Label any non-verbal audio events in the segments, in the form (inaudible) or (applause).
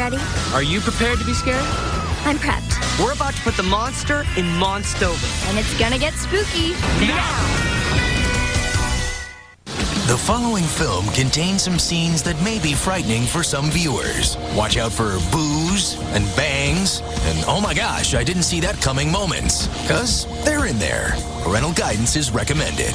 ready? Are you prepared to be scared? I'm prepped. We're about to put the monster in Monstober. And it's gonna get spooky. Now! The following film contains some scenes that may be frightening for some viewers. Watch out for boos and bangs and oh my gosh, I didn't see that coming moments. Because they're in there. Parental guidance is recommended.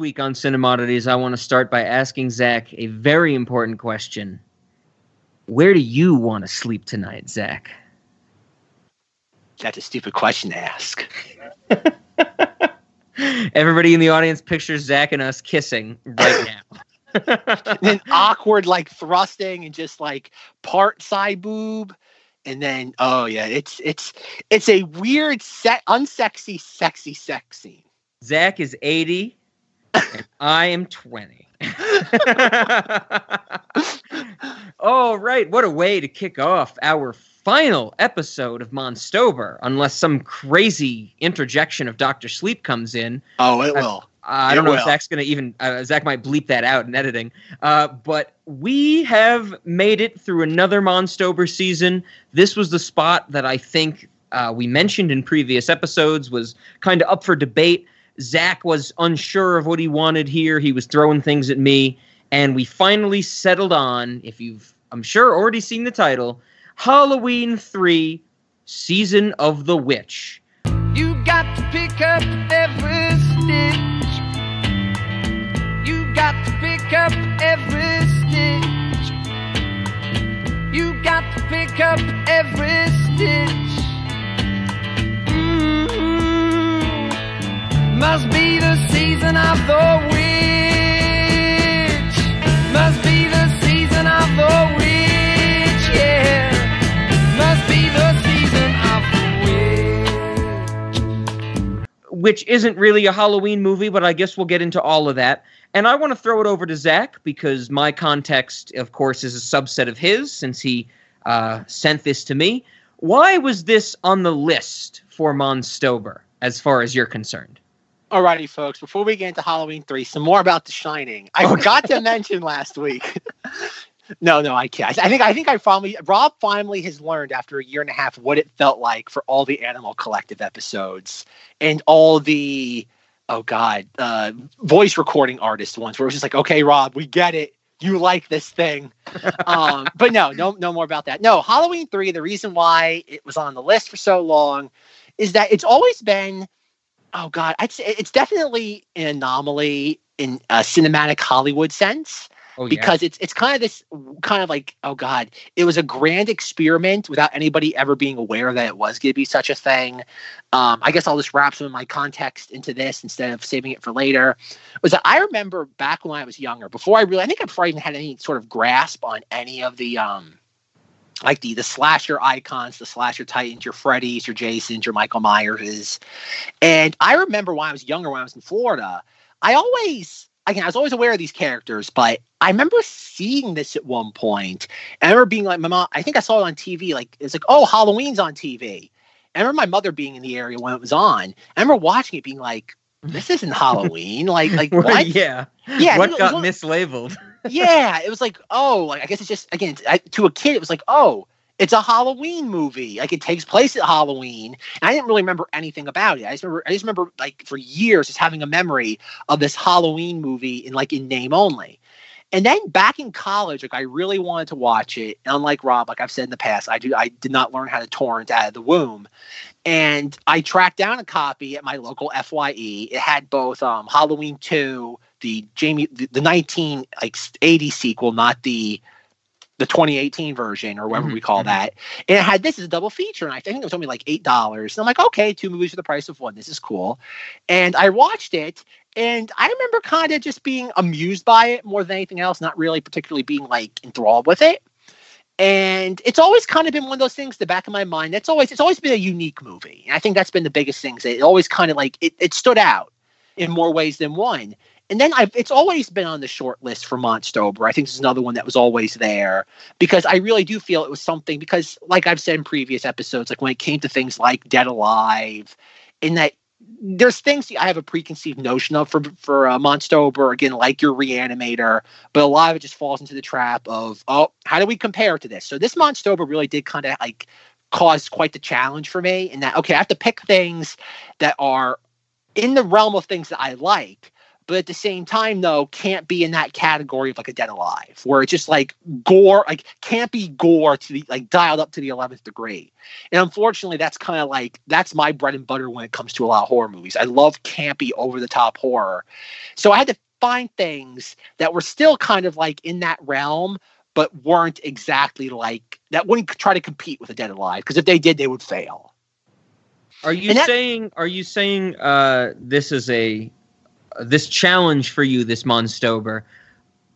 Week on Cinemodities, I want to start by asking Zach a very important question. Where do you want to sleep tonight, Zach? That's a stupid question to ask. (laughs) Everybody in the audience pictures Zach and us kissing right (laughs) now. and then awkward like thrusting and just like part side boob and then oh yeah it's it's it's a weird set unsexy sexy sex scene Zach is 80 and I am 20. (laughs) All right. What a way to kick off our final episode of Monstober, unless some crazy interjection of Dr. Sleep comes in. oh it will I It don't know if will. Zach's going to even, uh, Zach might bleep that out in editing. Uh, but we have made it through another Monstober season. This was the spot that I think uh, we mentioned in previous episodes was kind of up for debate. Zach was unsure of what he wanted here. He was throwing things at me. And we finally settled on, if you've, I'm sure, already seen the title Halloween 3 Season of the Witch. You got to pick up every stitch. You got to pick up every stitch. You got to pick up every stitch. Must be the season of the witch. Must be the season of the witch, yeah. Must be the season of the witch. which isn't really a Halloween movie, but I guess we'll get into all of that. And I want to throw it over to Zach because my context, of course, is a subset of his since he uh, sent this to me. Why was this on the list for Monstober, as far as you're concerned? Alrighty, folks. Before we get into Halloween three, some more about The Shining. I forgot to mention last week. (laughs) no, no, I can't. I think I think I finally Rob finally has learned after a year and a half what it felt like for all the Animal Collective episodes and all the oh god uh, voice recording artist ones where it was just like, okay, Rob, we get it. You like this thing, (laughs) um, but no, no, no more about that. No, Halloween three. The reason why it was on the list for so long is that it's always been oh god. I'd say it's definitely an anomaly in a cinematic hollywood sense Oh, because it's it's kind of this kind of like oh god it was a grand experiment without anybody ever being aware that it was going to be such a thing. Um, i guess i'll just wrap some of my context into this instead of saving it for later. Was that i remember back when i was younger before i really i think before i even had any sort of grasp on any of the um like the the slasher icons, the slasher titans, your Freddy's, your Jasons, your Michael Myers. And I remember when I was younger, when I was in Florida, I always again I was always aware of these characters, but I remember seeing this at one point. And I remember being like, my mom, I think I saw it on TV, like it's like, oh, Halloween's on TV. And I remember my mother being in the area when it was on. I remember watching it being like, this isn't Halloween. Like, like (laughs) what? yeah. Yeah, What got one- mislabeled? Yeah, it was like, oh, like I guess it's just again I, to a kid, it was like, oh, it's a Halloween movie. Like it takes place at Halloween. And I didn't really remember anything about it. I just remember, I just remember like for years just having a memory of this Halloween movie in like in name only. And then back in college, like I really wanted to watch it. And unlike Rob, like I've said in the past, I do I did not learn how to torrent out of the womb. And I tracked down a copy at my local FYE. It had both um, Halloween 2, the Jamie the, the 19 like 80 sequel, not the the 2018 version or whatever Mhm, we call mhm. that. And it had this as a double feature. And I think it was only like eight dollars. And I'm like, okay, two movies for the price of one. This is cool. And I watched it and I remember kind of just being amused by it more than anything else, not really particularly being like enthralled with it. And it's always kind of been one of those things, the back of my mind. That's always it's always been a unique movie. And I think that's been the biggest thing. It always kind of like it, it stood out in more ways than one. And then I've it's always been on the short list for Monstober. I think this is another one that was always there because I really do feel it was something because like I've said in previous episodes, like when it came to things like Dead Alive, in that there's things I have a preconceived notion of for for uh, Monstober again, like your Reanimator, but a lot of it just falls into the trap of oh, how do we compare to this? So this Monstober really did kind of like cause quite the challenge for me in that okay, I have to pick things that are in the realm of things that I like, but at the same time though can't be in that category of like a Dead Alive, where it's just like gore, like can't be gore to the like dialed up to the eleventh degree. And unfortunately, that's kind of like that's my bread and butter when it comes to a lot of horror movies. I love campy, over the top horror. So I had to find things that were still kind of like in that realm, but weren't exactly like that wouldn't try to compete with a Dead Alive because if they did, they would fail. Are you that- saying? Are you saying uh, this is a this challenge for you, this Monstober,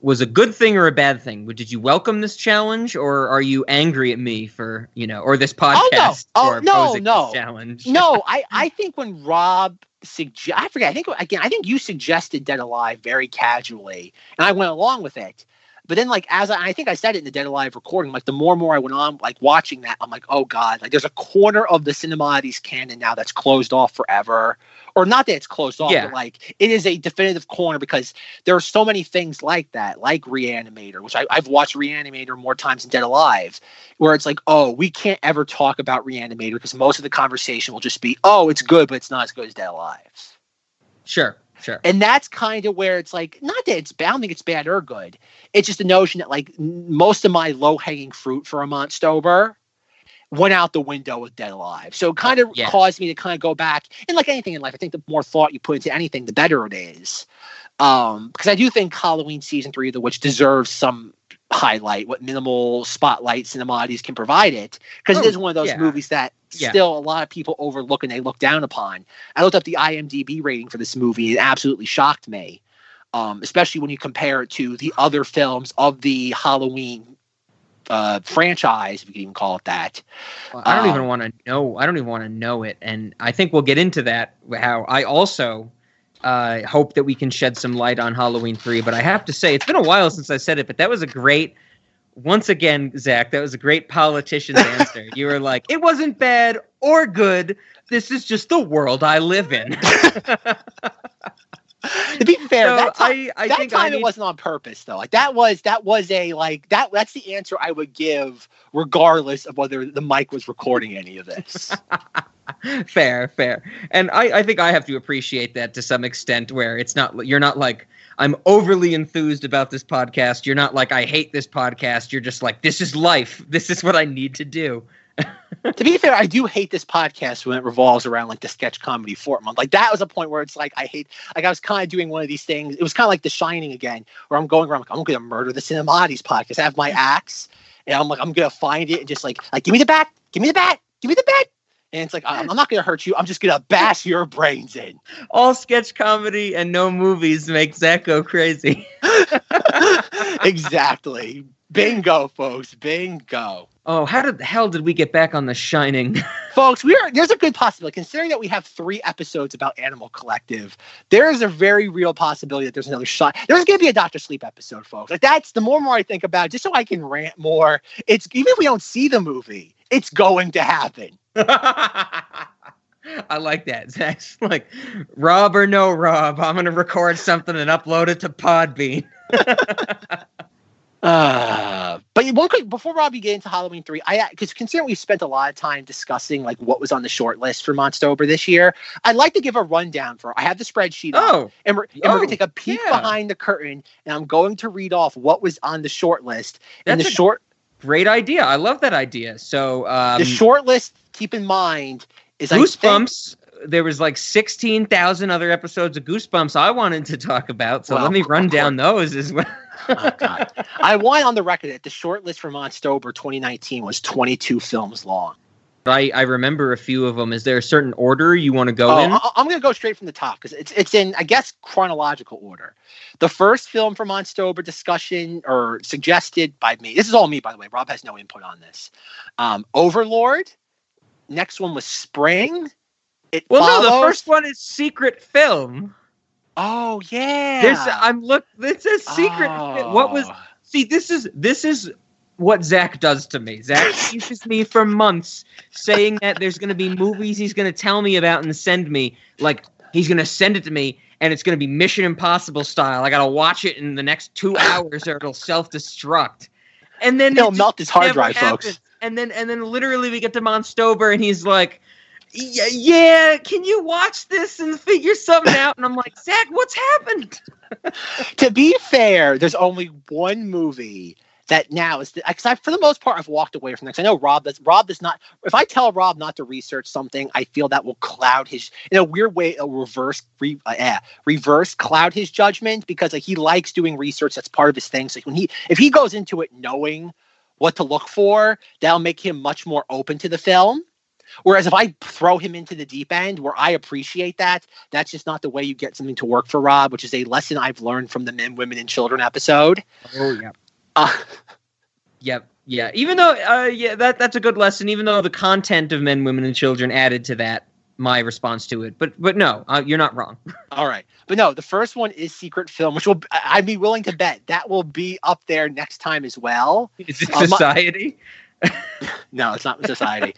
was a good thing or a bad thing? Did you welcome this challenge, or are you angry at me for you know, or this oh, podcast Oh, for no, posing no. this challenge? no, (laughs) I I think when Rob suggest I forget I think again I think you suggested Dead Alive very casually and I went along with it. But then like as I, I think I said it in the Dead Alive recording, like the more and more I went on like watching that, I'm like, oh god, like there's a corner of the Cinemati's canon now that's closed off forever. Or not that it's closed off, Yeah. but like it is a definitive corner because there are so many things like that, like Reanimator, which I, I've watched Reanimator more times than Dead Alive, where it's like, oh, we can't ever talk about Reanimator because most of the conversation will just be, oh, it's good, but it's not as good as Dead Alive. Sure, sure. And that's kind of where it's like, not that it's bad, I don't think it's bad or good. It's just the notion that like most of my low hanging fruit for a Monstober went out the window with Dead Alive. So it kind of Yeah. caused me to kind of go back. And like anything in life, I think the more thought you put into anything, the better it is. Um, because I do think Halloween season three of the witch deserves some highlight, what minimal spotlight cinematics can provide it. Because it Oh, is one of those yeah. movies that Yeah. still a lot of people overlook and they look down upon. I looked up the IMDb rating for this movie. It absolutely shocked me, um, especially when you compare it to the other films of the Halloween uh, franchise, if you can even call it that. Well, I don't even Um, want to know. I don't even want to know it, and I think we'll get into that. How I also uh, hope that we can shed some light on Halloween three. But I have to say, it's been a while since I said it, but that was a great. Once again, Zach, that was a great politician's (laughs) answer. You were like, it wasn't bad or good. This is just the world I live in. (laughs) (laughs) To be fair, So that time, I, I that think I time it wasn't on purpose though. Like that was that was a like that. That's the answer I would give, regardless of whether the mic was recording any of this. (laughs) fair, fair. And I, I think I have to appreciate that to some extent where it's not you're not like I'm overly enthused about this podcast. You're not like I hate this podcast. You're just like this is life. This is what I need to do. to be fair, I do hate this podcast when it revolves around like the sketch comedy fort month. Like that was a point where it's like I hate like I was kind of doing one of these things. It was kind of like The Shining again, where I'm going around like I'm gonna murder the Cinemati's podcast. I have my axe, and I'm like I'm gonna find it and just like like give me the bat, give me the bat, give me the bat. And it's like I'm, not (laughs) gonna hurt you. I'm just gonna bash your brains in. All sketch comedy and no movies make Zach go crazy. (laughs) exactly. Bingo, folks. Bingo. Oh, how did the hell did we get back on The Shining? (laughs) Folks, we are there's a good possibility, considering that we have three episodes about Animal Collective, there is a very real possibility that there's another shot. There's gonna be a Doctor Sleep episode, folks. Like that's the more and more I think about it, just so I can rant more. It's even if we don't see the movie, it's going to happen. (laughs) I like that. Zach's like, Rob or no Rob, I'm gonna record something and upload it to Podbean. (laughs) (laughs) Uh, but one quick before Robbie get into Halloween three, I because considering we spent a lot of time discussing like what was on the short list for Monstober this year, I'd like to give a rundown for. I have the spreadsheet. up, Oh, and we're, and we're oh, gonna take a peek yeah. behind the curtain, and I'm going to read off what was on the short list. and the a- short great idea. I love that idea. So um, the short list. Keep in mind is I think- Goosebumps. There was like sixteen thousand other episodes of Goosebumps I wanted to talk about. So Well, let me (laughs) run down those as well. oh God. I want on the record that the short list for Monstober 2019 was 22 films long. I, I remember a few of them. Is there a certain order you want to go Oh, in? I- I'm going to go straight from the top because it's it's in I guess chronological order. The first film for Monstober discussion or suggested by me. This is all me, by the way. Rob has no input on this. Um, Overlord. Next one was Spring. It well, no, the first one is secret film. Oh yeah. There's I'm look. This is secret. fi- What was? Oh. See, this is this is what Zach does to me. Zach teases me for months, saying that there's going to be movies he's going to tell me about and send me. Like he's going to send it to me, and it's going to be Mission Impossible style. I got to watch it in the next two hours, or it'll self destruct. And then He'll melt his hard drive, folks. And then and then literally we get to Monstober, and he's like. Yeah, yeah, can you watch this and figure something out? And I'm like, Zach, what's happened? (laughs) to be fair, there's only one movie that now is because I, for the most part, I've walked away from this. I know Rob does. Rob does not. If I tell Rob not to research something, I feel that will cloud his in a weird way. A reverse, re, uh, yeah, reverse cloud his judgment because like he likes doing research. That's part of his thing. So when he if he goes into it knowing what to look for, that'll make him much more open to the film. Whereas if I throw him into the deep end, where I appreciate that, that's just not the way you get something to work for Rob, which is a lesson I've learned from the Men, Women, and Children episode. Oh yeah. Uh, (laughs) Yep. Yeah. Even though, uh, yeah, that that's a good lesson. Even though the content of men, women, and children added to that, my response to it. But but no, uh, you're not wrong. (laughs) all right, but no, the first one is Secret Film, which will I'd be willing to bet that will be up there next time as well. Is it my- society? (laughs) No, it's not Society.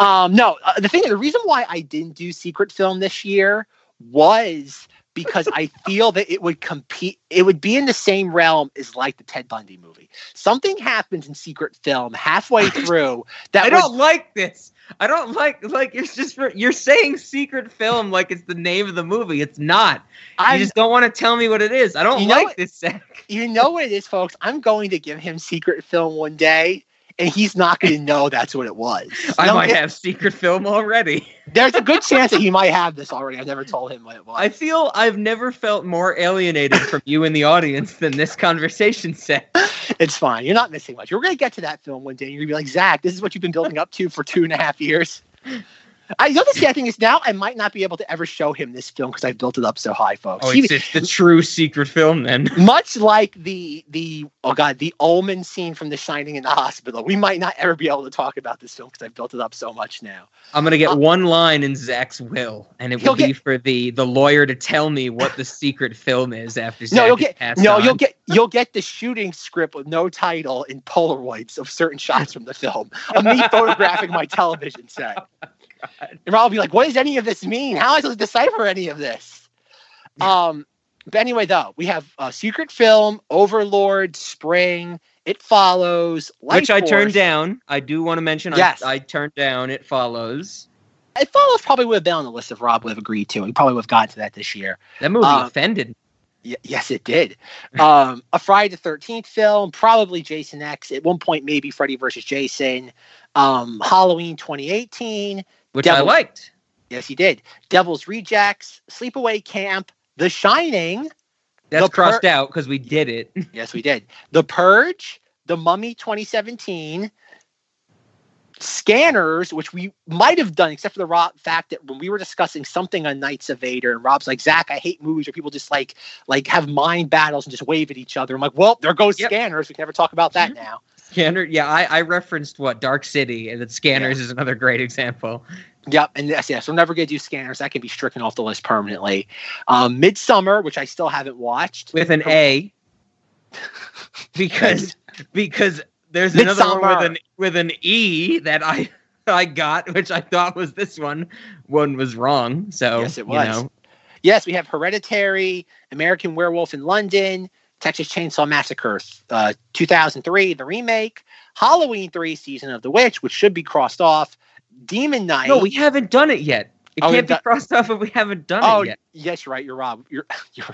um, no, uh, the thing, the reason why I didn't do Secret Film this year was because I feel that it would compete. It would be in the same realm as like the Ted Bundy movie. Something happens in Secret Film halfway (laughs) through that I would- don't like this. I don't like like it's just for you're saying secret film like it's the name of the movie. It's not. I just don't want to tell me what it is. I don't know like this, Zach. you know what it is, folks. I'm going to give him Secret Film one day, and he's not going to know that's what it was. I No, might it- have secret film already. (laughs) There's a good chance that he might have this already. I've never told him what it was. I feel I've never felt more alienated from you in the audience than this conversation set. (laughs) It's fine. You're not missing much. We're gonna get to that film one day. And you're gonna be like, Zach, this is what you've been building up to for two and a half years. I know the sad thing is now I might not be able to ever show him this film because I've built it up so high, folks. Oh, it's, it's the true secret film then. (laughs) much like the the oh god the Ullman scene from The Shining in the hospital, we might not ever be able to talk about this film because I've built it up so much now. I'm gonna get Uh, one line in Zach's will, and it He'll be get- for the the lawyer to tell me what the secret film is after Zach no, you'll get no, on. you'll get you'll get the shooting script with no title in Polaroids of certain shots from the film of me (laughs) photographing my television set. And Rob will be like, "What does any of this mean? How am I supposed to decipher any of this?" Um, but anyway, though we have uh, Secret Film, Overlord, Spring, It Follows, Life which I turned down. I do want to mention. Yes. I, I turned down. It follows. It Follows probably would have been on the list if Rob would have agreed to. He probably would have gotten to that this year. That movie Uh, offended. Y- yes, it did. (laughs) Um, a Friday the Thirteenth film, probably Jason X. At one point, maybe Freddy versus Jason. Um, Halloween 2018. Which I liked. Yes, he did. Devil's Rejects, Sleepaway Camp, The Shining. That's The crossed per- out because we did it. (laughs) Yes, we did. The Purge, The Mummy 2017. Scanners, which we might have done, except for the raw fact that when we were discussing something on Knights of Vader, and Rob's like, Zach, I hate movies where people just like like have mind battles and just wave at each other. I'm like, well, there goes Yep. Scanners. We can never talk about that mm-hmm. now. Scanner. Yeah, I, I referenced what Dark City, and that Scanners is another great example. Yep, and yes, yes, we're never gonna do Scanners. That can be stricken off the list permanently. Um, Midsummer, which I still haven't watched. with an A (laughs) because because there's another one with an with an E that I I got which I thought was this one one was wrong so Yes, it you was. know Yes, we have Hereditary, American Werewolf in London, Texas Chainsaw Massacre, uh, 2003, the remake, Halloween 3, Season of the Witch, which should be crossed off, Demon Knight. No, we haven't done it yet. It Oh, can't be done- crossed off if we haven't done Oh, it yet. Oh yes, you're right. You're Rob. You're, (laughs) you're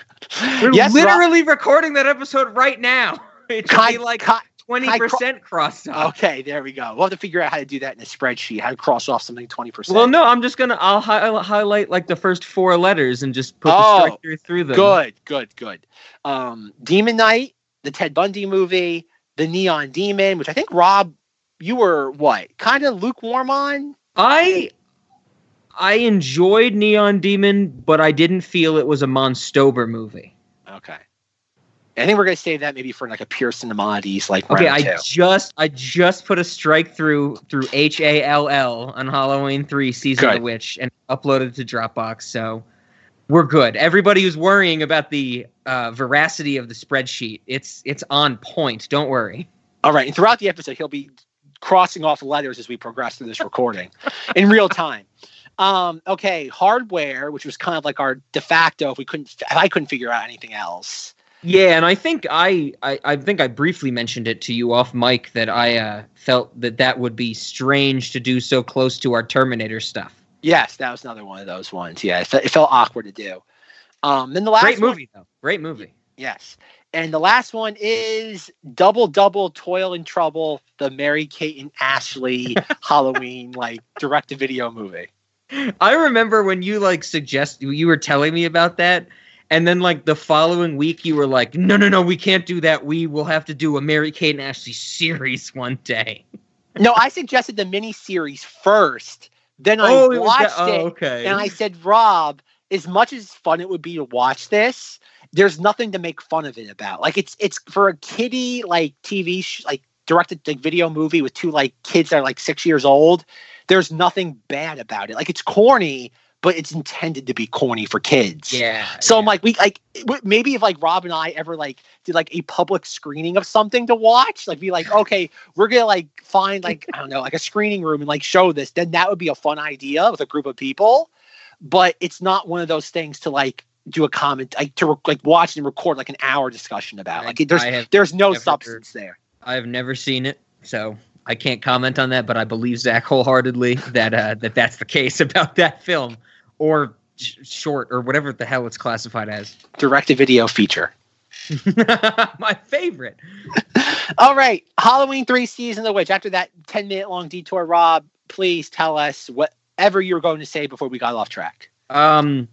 We're yes, Rob. literally recording that episode right now. (laughs) It should be like ki- twenty percent crossed off. Okay, there we go. We'll have to figure out how to do that in a spreadsheet. How to cross off something twenty percent. Well, no, I'm just gonna I'll hi- highlight like the first four letters and just put Oh, the strike through through them. Good, good, good. Um, Demon Knight, the Ted Bundy movie, the Neon Demon, which I think Rob, you were what kind of lukewarm on? I I enjoyed Neon Demon, but I didn't feel it was a Monstober movie. Okay. I think we're gonna save that maybe for like a pure cinemodies like Okay, I two. just I just put a strike through through H A L L on Halloween three season of Good. the witch and uploaded to Dropbox, so we're good. Everybody who's worrying about the uh, veracity of the spreadsheet, it's it's on point. Don't worry. All right, and throughout the episode, he'll be crossing off letters as we progress through this recording in real time. Um, okay, hardware, which was kind of like our de facto if we couldn't if I couldn't figure out anything else. Yeah, and I think I, I I think I briefly mentioned it to you off mic that I uh, felt that that would be strange to do so close to our Terminator stuff. Yes, that was another one of those ones. Yeah, it, it felt awkward to do. Um, then the last Great one- movie though. Great movie. yes, and the last one is Double Double Toil and Trouble, the Mary Kate and Ashley (laughs) Halloween like direct to video movie. I remember when you like suggest you were telling me about that, and then like the following week you were like, "No, no, no, we can't do that. We will have to do a Mary Kate and Ashley series (laughs) one day." No, I suggested the mini series first. Then I Oh, it was watched oh, it, okay. and I said, Rob, as much as fun it would be to watch this, there's nothing to make fun of it about. Like it's it's for a kiddie like TV sh- like directed like video movie with two like kids that are like six years old. There's nothing bad about it. Like it's corny, but it's intended to be corny for kids. Yeah. So I'm like, we like maybe if like Rob and I ever like did like a public screening of something to watch, like be like, okay, we're gonna like find like I don't know, like a screening room and like show this, then that would be a fun idea with a group of people. But it's not one of those things to like do a comment like to like watch and record like an hour discussion about. Like there's have there's no substance there. I've never seen it, so I can't comment on that. But I believe Zach wholeheartedly that uh, that that's the case (laughs) about that film or sh- short or whatever the hell it's classified as. (laughs) Direct to video feature. (laughs) My favorite. (laughs) All right, Halloween three season of the witch. After that ten minute long detour, Rob, please tell us whatever you were going to say before we got off track. Um,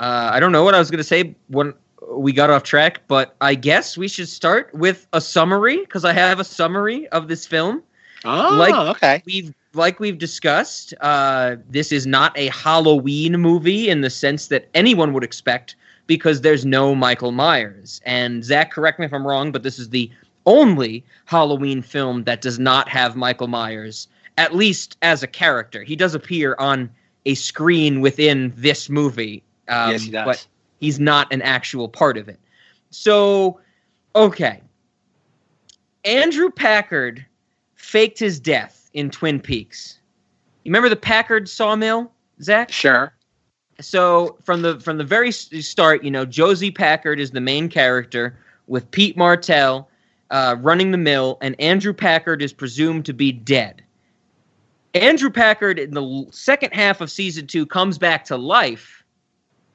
uh, I don't know what I was going to say when we got off track, but I guess we should start with a summary because I have a summary of this film. Oh, Like- okay. We've like we've discussed, uh, this is not a Halloween movie in the sense that anyone would expect because there's no Michael Myers. And Zach, correct me if I'm wrong, but this is the only Halloween film that does not have Michael Myers, at least as a character. He does appear on a screen within this movie. Um, yes, he does. But he's not an actual part of it. So, okay. Andrew Packard faked his death in Twin Peaks. You remember the Packard sawmill, Zach? Sure. So from the from the very start, you know, Josie Packard is the main character with Pete Martell uh, running the mill, and Andrew Packard is presumed to be dead. Andrew Packard in the second half of season two comes back to life.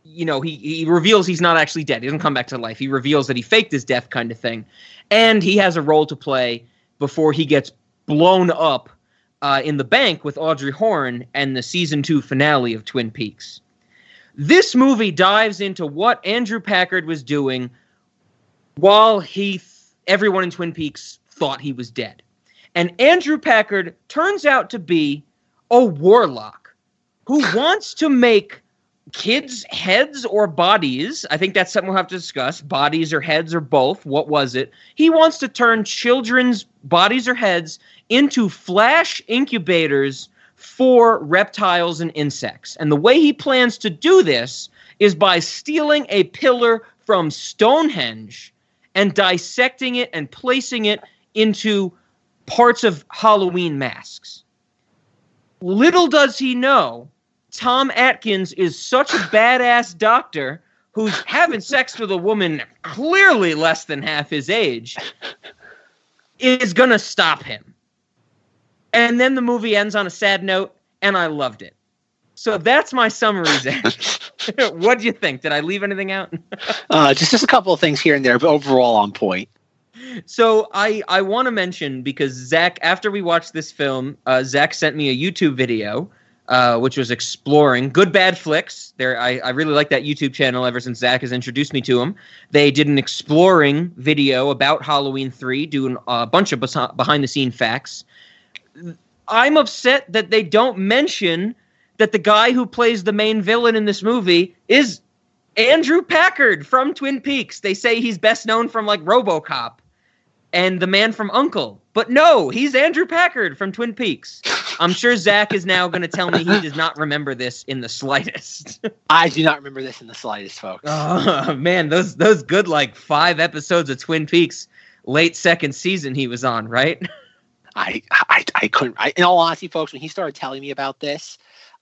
You know, he, he reveals he's not actually dead. He doesn't come back to life. He reveals that he faked his death, kind of thing. And he has a role to play before he gets blown up uh, in the bank with Audrey Horne and the season two finale of Twin Peaks. This movie dives into what Andrew Packard was doing while he th- everyone in Twin Peaks thought he was dead. And Andrew Packard turns out to be a warlock who (laughs) wants to make kids' heads or bodies. I think that's something we'll have to discuss. Bodies or heads or both. What was it? He wants to turn children's bodies or heads into flash incubators for reptiles and insects. And the way he plans to do this is by stealing a pillar from Stonehenge and dissecting it and placing it into parts of Halloween masks. Little does he know, Tom Atkins is such a badass doctor who's having sex with a woman clearly less than half his age is gonna stop him. And then the movie ends on a sad note, and I loved it. So that's my summary, Zach. (laughs) what do you think? Did I leave anything out? Uh, just just a couple of things here and there, but overall on point. So I I want to mention because Zach, after we watched this film, uh, Zach sent me a YouTube video, uh, which was exploring good bad flicks. There, I I really like that YouTube channel ever since Zach has introduced me to him. They did an exploring video about Halloween three, doing a bunch of behind the scene facts. I'm upset that they don't mention that the guy who plays the main villain in this movie is Andrew Packard from Twin Peaks. They say he's best known from like RoboCop and the man from Uncle. But no, he's Andrew Packard from Twin Peaks. I'm sure Zach is now going to tell me he does not remember this in the slightest. (laughs) I do not remember this in the slightest, folks. oh man, those those good like five episodes of Twin Peaks, late second season he was on, right? (laughs) I, I, I couldn't. I, in all honesty, folks, when he started telling me about this,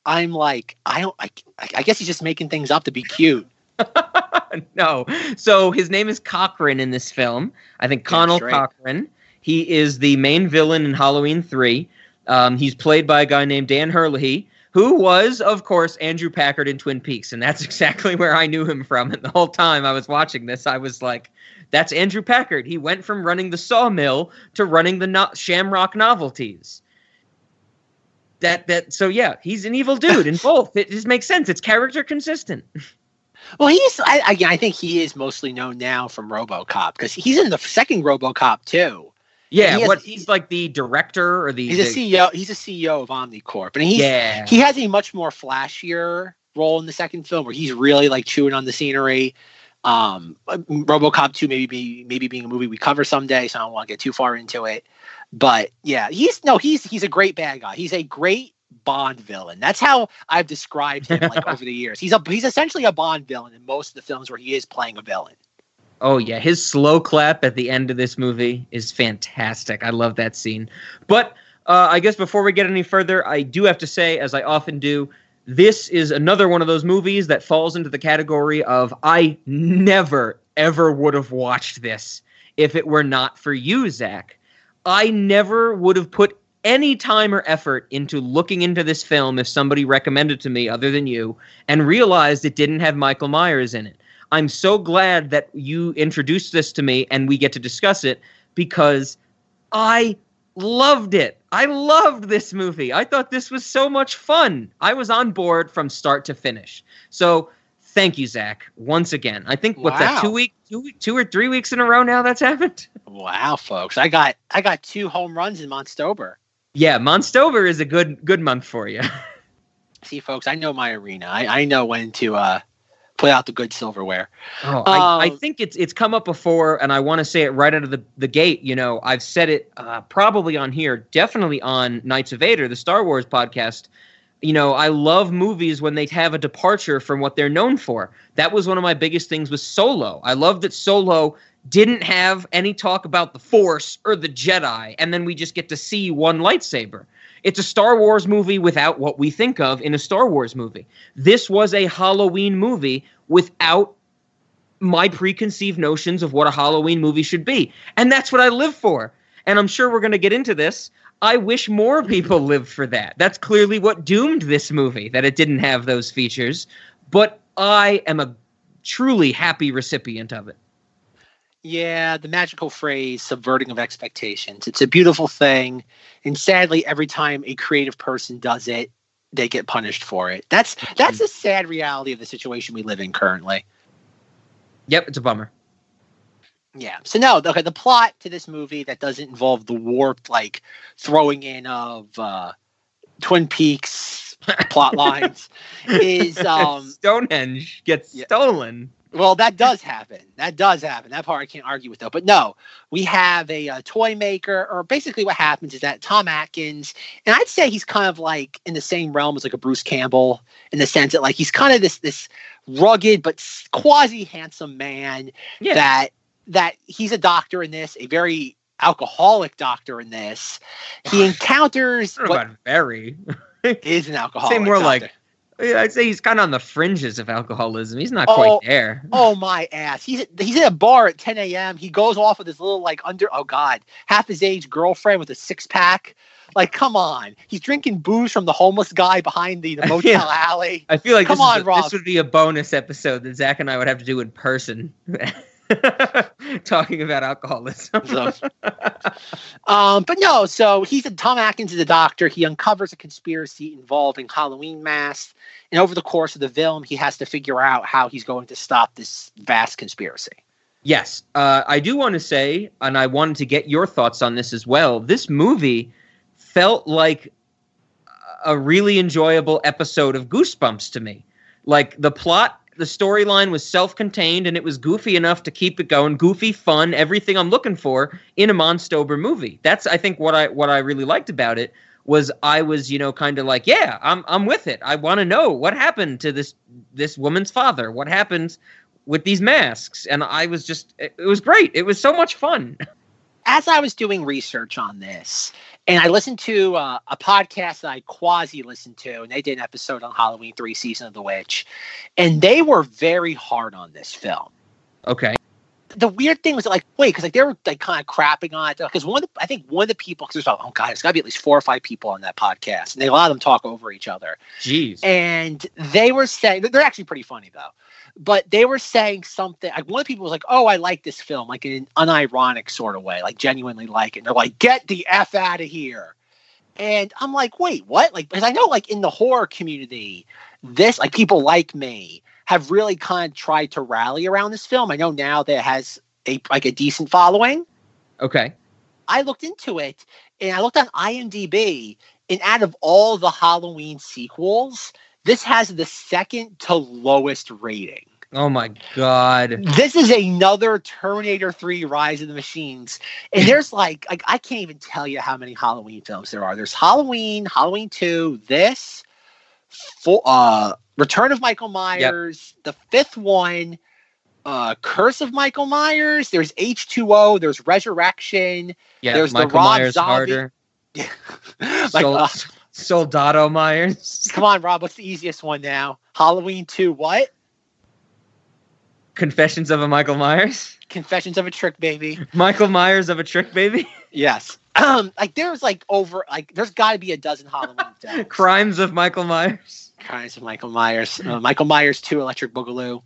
I'm like, I don't. I, I guess he's just making things up to be cute. (laughs) no. So his name is Cochran in this film. I think Conal right. Cochran. He is the main villain in Halloween 3. Um, he's played by a guy named Dan Herlihy, who was, of course, Andrew Packard in Twin Peaks. And that's (laughs) exactly where I knew him from. And the whole time I was watching this, I was like, that's Andrew Packard. He went from running the sawmill to running the no- Shamrock novelties. That that so yeah, he's an evil dude in (laughs) both. It just makes sense. It's character consistent. (laughs) Well, he's. I, again, I think he is mostly known now from RoboCop because he's in the second RoboCop too. Yeah, he has- what he's like the director or the He's a CEO. He's a CEO of OmniCorp, and he Yeah. he has a much more flashier role in the second film where he's really like chewing on the scenery. Um, RoboCop two maybe be maybe being a movie we cover someday, so I don't want to get too far into it. But yeah, he's no, he's he's a great bad guy. He's a great Bond villain. That's how I've described him like (laughs) over the years. He's a he's essentially a Bond villain in most of the films where he is playing a villain. Oh yeah, his slow clap at the end of this movie is fantastic. I love that scene. But uh, I guess before we get any further, I do have to say, as I often do, this is another one of those movies that falls into the category of I never ever would have watched this if it were not for you, Zach. I never would have put any time or effort into looking into this film if somebody recommended to me other than you and realized it didn't have Michael Myers in it. I'm so glad that you introduced this to me and we get to discuss it because I loved it. I loved this movie. I thought this was so much fun. I was on board from start to finish. So thank you, Zach, once again. I think what's that two week, two, two or three weeks in a row now that's happened. Wow, folks, I got I got two home runs in Monstober. Yeah, Monstober is a good good month for you. (laughs) See, folks, I know my arena. I, I know when to uh, put out the good silverware. Oh, I, I Um, think it's it's come up before, and I want to say it right out of the, the gate. You know, I've said it uh, probably on here, definitely on Knights of Vader, the Star Wars podcast. You know, I love movies when they have a departure from what they're known for. That was one of my biggest things with Solo. I love that Solo didn't have any talk about the Force or the Jedi, and then we just get to see one lightsaber. It's a Star Wars movie without what we think of in a Star Wars movie. This was a Halloween movie without my preconceived notions of what a Halloween movie should be. And that's what I live for. And I'm sure we're going to get into this. I wish more people (laughs) lived for that. That's clearly what doomed this movie, that it didn't have those features. But I am a truly happy recipient of it. Yeah, the magical phrase subverting of expectations. It's a beautiful thing. And sadly, every time a creative person does it, they get punished for it. That's that's a sad reality of the situation we live in currently. Yep, it's a bummer. Yeah. So no, okay, the plot to this movie that doesn't involve the warped like throwing in of uh Twin Peaks (laughs) plot lines is um Stonehenge gets Yeah. stolen. Well, that does happen. That does happen. That part I can't argue with, though. But no, we have a, uh toy maker, or basically what happens is that Tom Atkins, and I'd say he's kind of like in the same realm as like a Bruce Campbell, in the sense that like he's kind of this this rugged but quasi handsome man Yeah. that that he's a doctor in this, a very alcoholic doctor in this. He (sighs) encounters I don't know what very. (laughs) is an alcoholic. Say more like doctor. I'd say he's kind of on the fringes of alcoholism. He's not Oh, quite there. (laughs) Oh my ass! He's he's in a bar at 10 a.m. He goes off with his little like under oh god half his age girlfriend with a six pack. Like come on, he's drinking booze from the homeless guy behind the, the (laughs) motel alley. I feel like Come this, on, a- Rob. this would be a bonus episode that Zach and I would have to do in person. (laughs) (laughs) Talking about alcoholism. (laughs) So- Um, but no, so he's a Tom Atkins is a doctor. He uncovers a conspiracy involving Halloween masks, and over the course of the film, he has to figure out how he's going to stop this vast conspiracy. Yes, uh, I do want to say, and I wanted to get your thoughts on this as well. This movie felt like a really enjoyable episode of Goosebumps to me. Like the plot, the storyline was self-contained, and it was goofy enough to keep it going. Goofy, fun, everything I'm looking for in a Monstober movie. That's I think what I what I really liked about it was I was you know kind of like yeah I'm I'm with it. I want to know what happened to this this woman's father. What happened with these masks and i was just it, it was great it was so much fun (laughs) As I was doing research on this, and I listened to uh, a podcast that I quasi listened to, and they did an episode on Halloween Three: Season of the Witch, and they were very hard on this film. okay the weird thing was like, wait, because like they were like kind of crapping on it. Because one of the, I think one of the people, because there's like, oh god, it's got to be at least four or five people on that podcast, and they, a lot of them talk over each other. jeez And they were saying they're actually pretty funny though, but they were saying something. Like one of the people was like, "Oh, I like this film," like in an unironic sort of way, like genuinely like it. And they're like, "Get the f out of here." And I'm like, wait, what? Like, because I know, like, in the horror community, this, like, people like me have really kind of tried to rally around this film. I know now that it has a like a decent following. okay I looked into it and I looked on IMDb, and out of all the Halloween sequels, this has the second to lowest rating. oh my god This is another Terminator 3 Rise of the Machines. And there's like, like I can't even tell you how many Halloween films there are. There's Halloween, Halloween 2, this, full, uh, Return of Michael Myers, the fifth one, uh, Curse of Michael Myers, there's H2O, there's Resurrection. yeah There's the michael Rob myers Zombie- harder like, uh, soldado myers come on, Rob, what's the easiest one now? Halloween 2, what? confessions of a michael myers Confessions of a Trick Baby. michael myers of a trick baby Yes. Um, like there's like over like there's got to be a dozen Halloween (laughs) crimes of michael myers Crimes of Michael Myers. Uh, Michael Myers 2 Electric Boogaloo.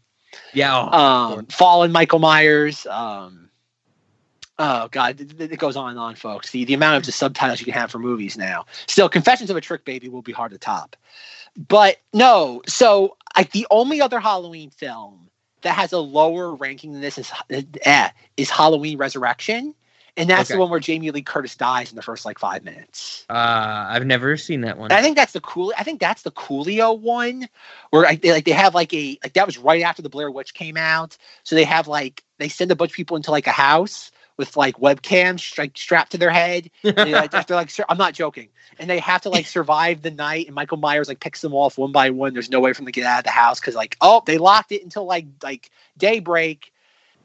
yeah oh, Um, Fallen Michael Myers. Um, oh god, it, goes on and on, folks. The the amount of the subtitles you can have for movies now. Still, Confessions of a Trick Baby will be hard to top. But no, so like the only other Halloween film that has a lower ranking than this is eh, is Halloween Resurrection. And that's Okay. the one where Jamie Lee Curtis dies in the first like five minutes. uh i've never seen that one And I think that's the cool. I think that's the Coolio one, where they like they have like a like that was right after the Blair Witch came out. So they have like they send a bunch of people into like a house with like webcams like strapped to their head. They, like, (laughs) have to, like sur- I'm not joking, and they have to like survive the night. And Michael Myers like picks them off one by one. There's no way for them to get out of the house because like oh they locked it until like like daybreak,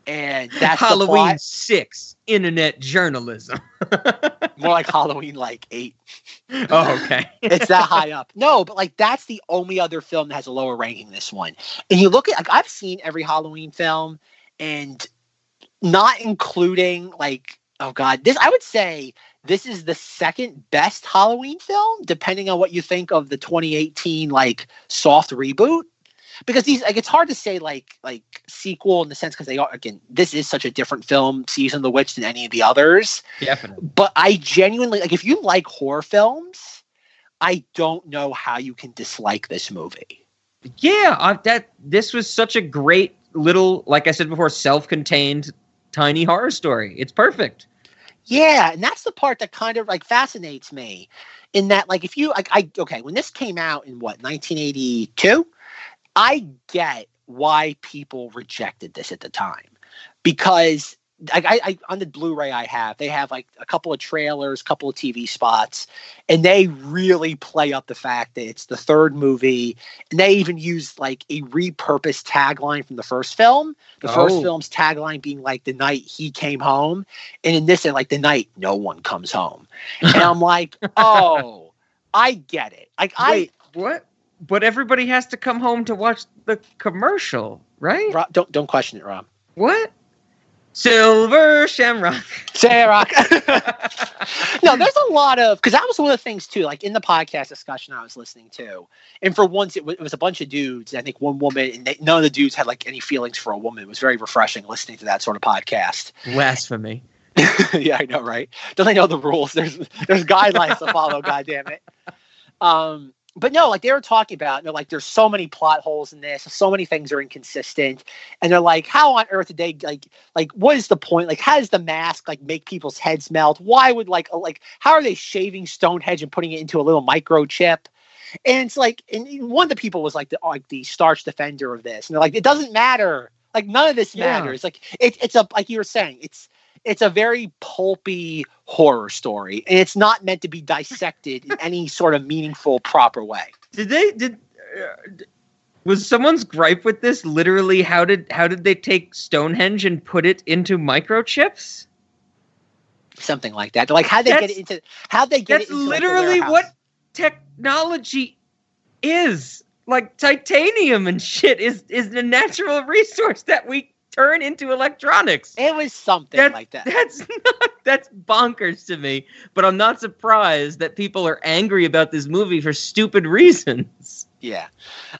and that's halloween. 6 internet journalism (laughs) more like Halloween like eight. oh okay (laughs) it's that high up. No, but like that's the only other film that has a lower ranking than this one. And you look at like I've seen every Halloween film and not including like oh god, this I would say this is the second best Halloween film depending on what you think of the 2018 like soft reboot. Because these like it's hard to say like like sequel in the sense because they are again this is such a different film season of the witch than any of the others definitely but I genuinely like if you like horror films, I don't know how you can dislike this movie. Yeah, uh, that this was such a great little, like I said before, self-contained tiny horror story. It's perfect. Yeah, and that's the part that kind of like fascinates me. In that, like, if you like, I okay, when this came out in what 1982, I get why people rejected this at the time because I, I on the Blu-ray I have, they have like a couple of trailers, couple of TV spots, and they really play up the fact that it's the third movie, and they even use like a repurposed tagline from the first film. The first Oh. film's tagline being like the night he came home, and in this, like the night no one comes home, and I'm (laughs) like, oh, I get it. Like I what? but everybody has to come home to watch the commercial, right? Rob, don't don't question it, Rob. What? Silver Shamrock. Sarah. (laughs) no, there's a lot of because that was one of the things too. Like in the podcast discussion I was listening to, and for once it, w- it was a bunch of dudes. I think one woman, and they, none of the dudes had like any feelings for a woman. It was very refreshing listening to that sort of podcast. Blasphemy. (laughs) yeah, I know, right? Don't they know the rules? There's there's guidelines to follow. (laughs) God damn it. Um, but no, like they were talking about, they're like, there's so many plot holes in this, so many things are inconsistent, and they're like, how on earth did they like, like, what is the point? Like, how does the mask like make people's heads melt? Why would like, uh, like, how are they shaving Stonehenge and putting it into a little microchip? And it's like, and one of the people was like the like the starch defender of this, and they're like, it doesn't matter. Like none of this Yeah. matters. Like it, it's a like you were saying, it's it's a very pulpy horror story, and it's not meant to be dissected in any sort of meaningful, proper way. Did they did uh, was someone's gripe with this literally how did how did they take Stonehenge and put it into microchips? Something like that. Like, how they get it into? How they get That's it into literally warehouse? what technology is. Like titanium and shit is is a natural resource that we turn into electronics. It was something That's like that. that's (laughs) not that's bonkers to me. But I'm not surprised that people are angry about this movie for stupid reasons. Yeah.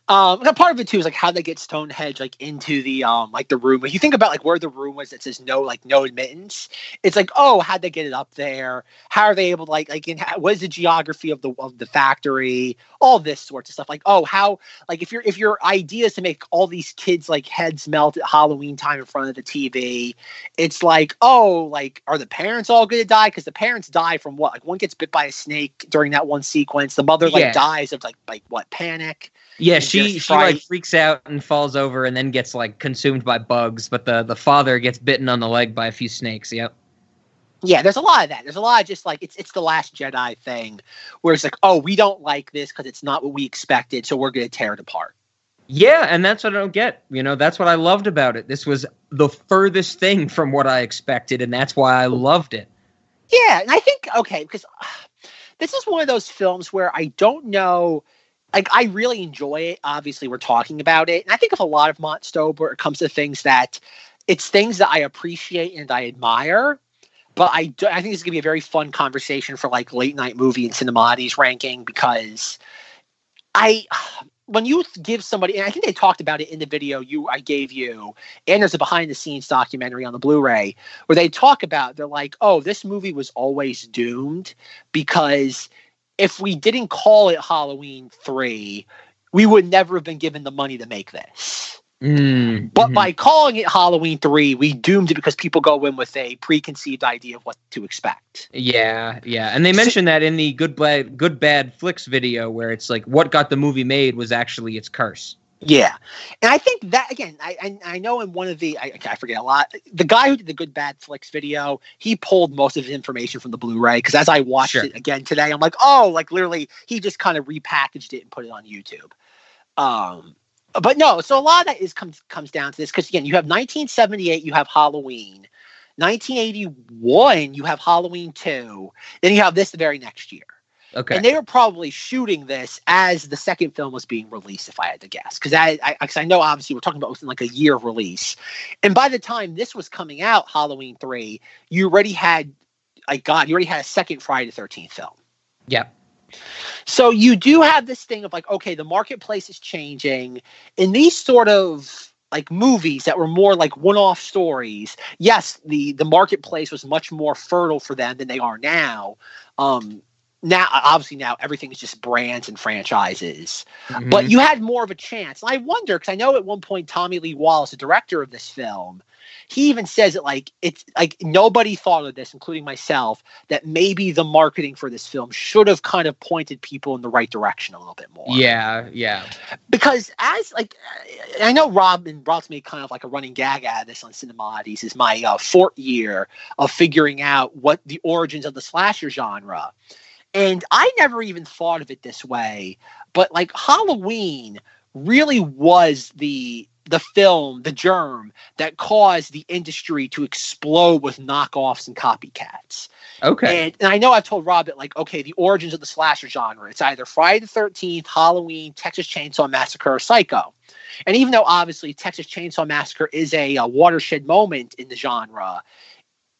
Um, part of it too is like how they get Stonehenge like into the um like the room. If you think about like where the room was that says no like no admittance, it's like oh how'd they get it up there? How are they able to like like in, how, what is the geography of the of the factory? All this sorts of stuff. Like oh how like if your if your idea is to make all these kids like heads melt at Halloween time in front of the TV, it's like oh like are the parents all going to die? Because the parents die from what? Like one gets bit by a snake during that one sequence. The mother like Yeah. dies of like like what panic. Yeah, she she like freaks out and falls over and then gets like consumed by bugs, but the the father gets bitten on the leg by a few snakes. Yep. Yeah, there's a lot of that. There's a lot of just like it's it's the last Jedi thing, where it's like, oh, we don't like this because it's not what we expected, so we're gonna tear it apart. Yeah, and that's what I don't get. You know, that's what I loved about it. This was the furthest thing from what I expected, and that's why I loved it. Yeah, and I think okay because uh, (sighs) this is one of those films where I don't know. Like I really enjoy it. Obviously, we're talking about it, and I think of a lot of Mont Stober. It comes to things that it's things that I appreciate and I admire. But I, do, I think this is gonna be a very fun conversation for like late night movie and cinemati's ranking because I when you give somebody and I think they talked about it in the video you I gave you and there's a behind the scenes documentary on the Blu-ray where they talk about they're like oh this movie was always doomed because if we didn't call it Halloween 3 we would never have been given the money to make this. Mm, but by calling it Halloween 3 we doomed it because people go in with a preconceived idea of what to expect. Yeah, yeah, and they mentioned that in the good bad good bad flicks video where it's like what got the movie made was actually its curse. Yeah, and I think that again, I I, I know in one of the I, I forget a lot. The guy who did the Good Bad Flicks video, he pulled most of his information from the Blu-ray because as I watched Sure. it again today, I'm like, oh, like literally, he just kind of repackaged it and put it on YouTube. Um, but no, so a lot of that is comes comes down to this because again, you have 1978, you have Halloween. 1981, you have Halloween 2. Then you have this the very next year. Okay. And they were probably shooting this as the second film was being released, if I had to guess, because I, I, 'cause I know obviously we're talking about within like a year of release, and by the time this was coming out, Halloween three, you already had, like God, you already had a second Friday the Thirteenth film. Yep. So you do have this thing of like, okay, the marketplace is changing. In these sort of like movies that were more like one-off stories, yes, the the marketplace was much more fertile for them than they are now. Um, now, obviously, now everything is just brands and franchises. Mhm. But you had more of a chance. And I wonder because I know at one point Tommy Lee Wallace, the director of this film, he even says it like it's like nobody thought of this, including myself, that maybe the marketing for this film should have kind of pointed people in the right direction a little bit more. yeah, yeah. Because as like I know Rob and Rob's made kind of like a running gag out of this on Cinemodities is my uh, fourth year of figuring out what the origins of the slasher genre. And I never even thought of it this way, but like Halloween really was the the film, the germ that caused the industry to explode with knockoffs and copycats. Okay. And, and I know I've told Rob that, like, okay, the origins of the slasher genre, it's either Friday the 13th, Halloween, Texas Chainsaw Massacre, or Psycho. And even though obviously Texas Chainsaw Massacre is a, uh watershed moment in the genre,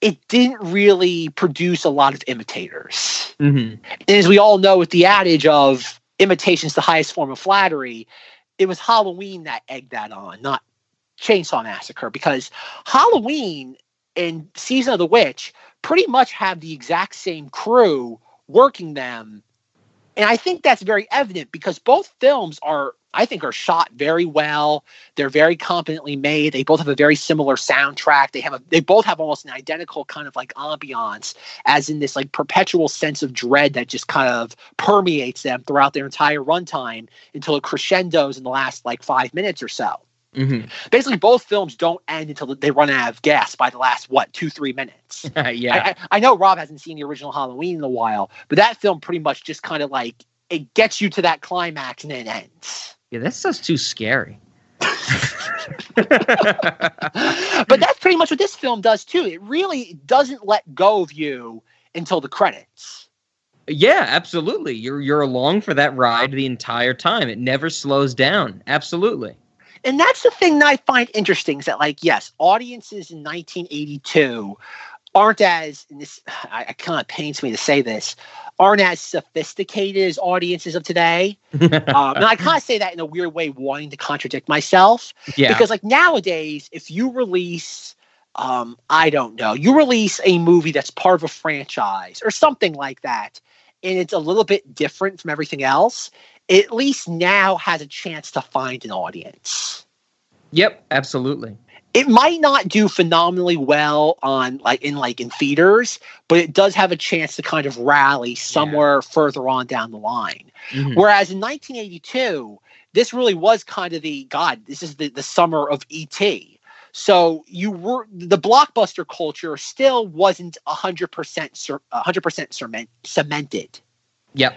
it didn't really produce a lot of imitators. hmm And as we all know, with the adage of imitation is the highest form of flattery, it was Halloween that egged that on, not Chainsaw Massacre, because Halloween and Season of the Witch pretty much have the exact same crew working them. And I think that's very evident because both films are, I think, are shot very well. They're very competently made. They both have a very similar soundtrack. They have a, they both have almost an identical kind of like ambiance, as in this like perpetual sense of dread that just kind of permeates them throughout their entire runtime until it crescendos in the last like five minutes or so hmm basically both films don't end until they run out of gas by the last what two three minutes (laughs) yeah. I, I, know rob hasn't seen the original halloween in a while but that film pretty much just kind of like it gets you to that climax and then it ends yeah, that stuff's too scary. (laughs) but that's pretty much what this film does too it really doesn't let go of you until the credits Yeah, absolutely. You're you're along for that ride the entire time. It never slows down. Absolutely. And that's the thing that I find interesting is that, like, yes, audiences in 1982 aren't as, and this, (sighs) I, I kind of pains me to say this, aren't as sophisticated as audiences of today. (laughs) Um, and I kind of say that in a weird way, wanting to contradict myself. yeah. Because, like, nowadays, if you release, um, I don't know, you release a movie that's part of a franchise or something like that, and it's a little bit different from everything else, at least now has a chance to find an audience. Yep, absolutely. it might not do phenomenally well on like in like in theaters but it does have a chance to kind of rally somewhere further on down the line. Mhm. whereas in 1982 this really was kind of the god this is the, the summer of et so you were the blockbuster culture still wasn't 100% cer- 100% cement, cemented Yep.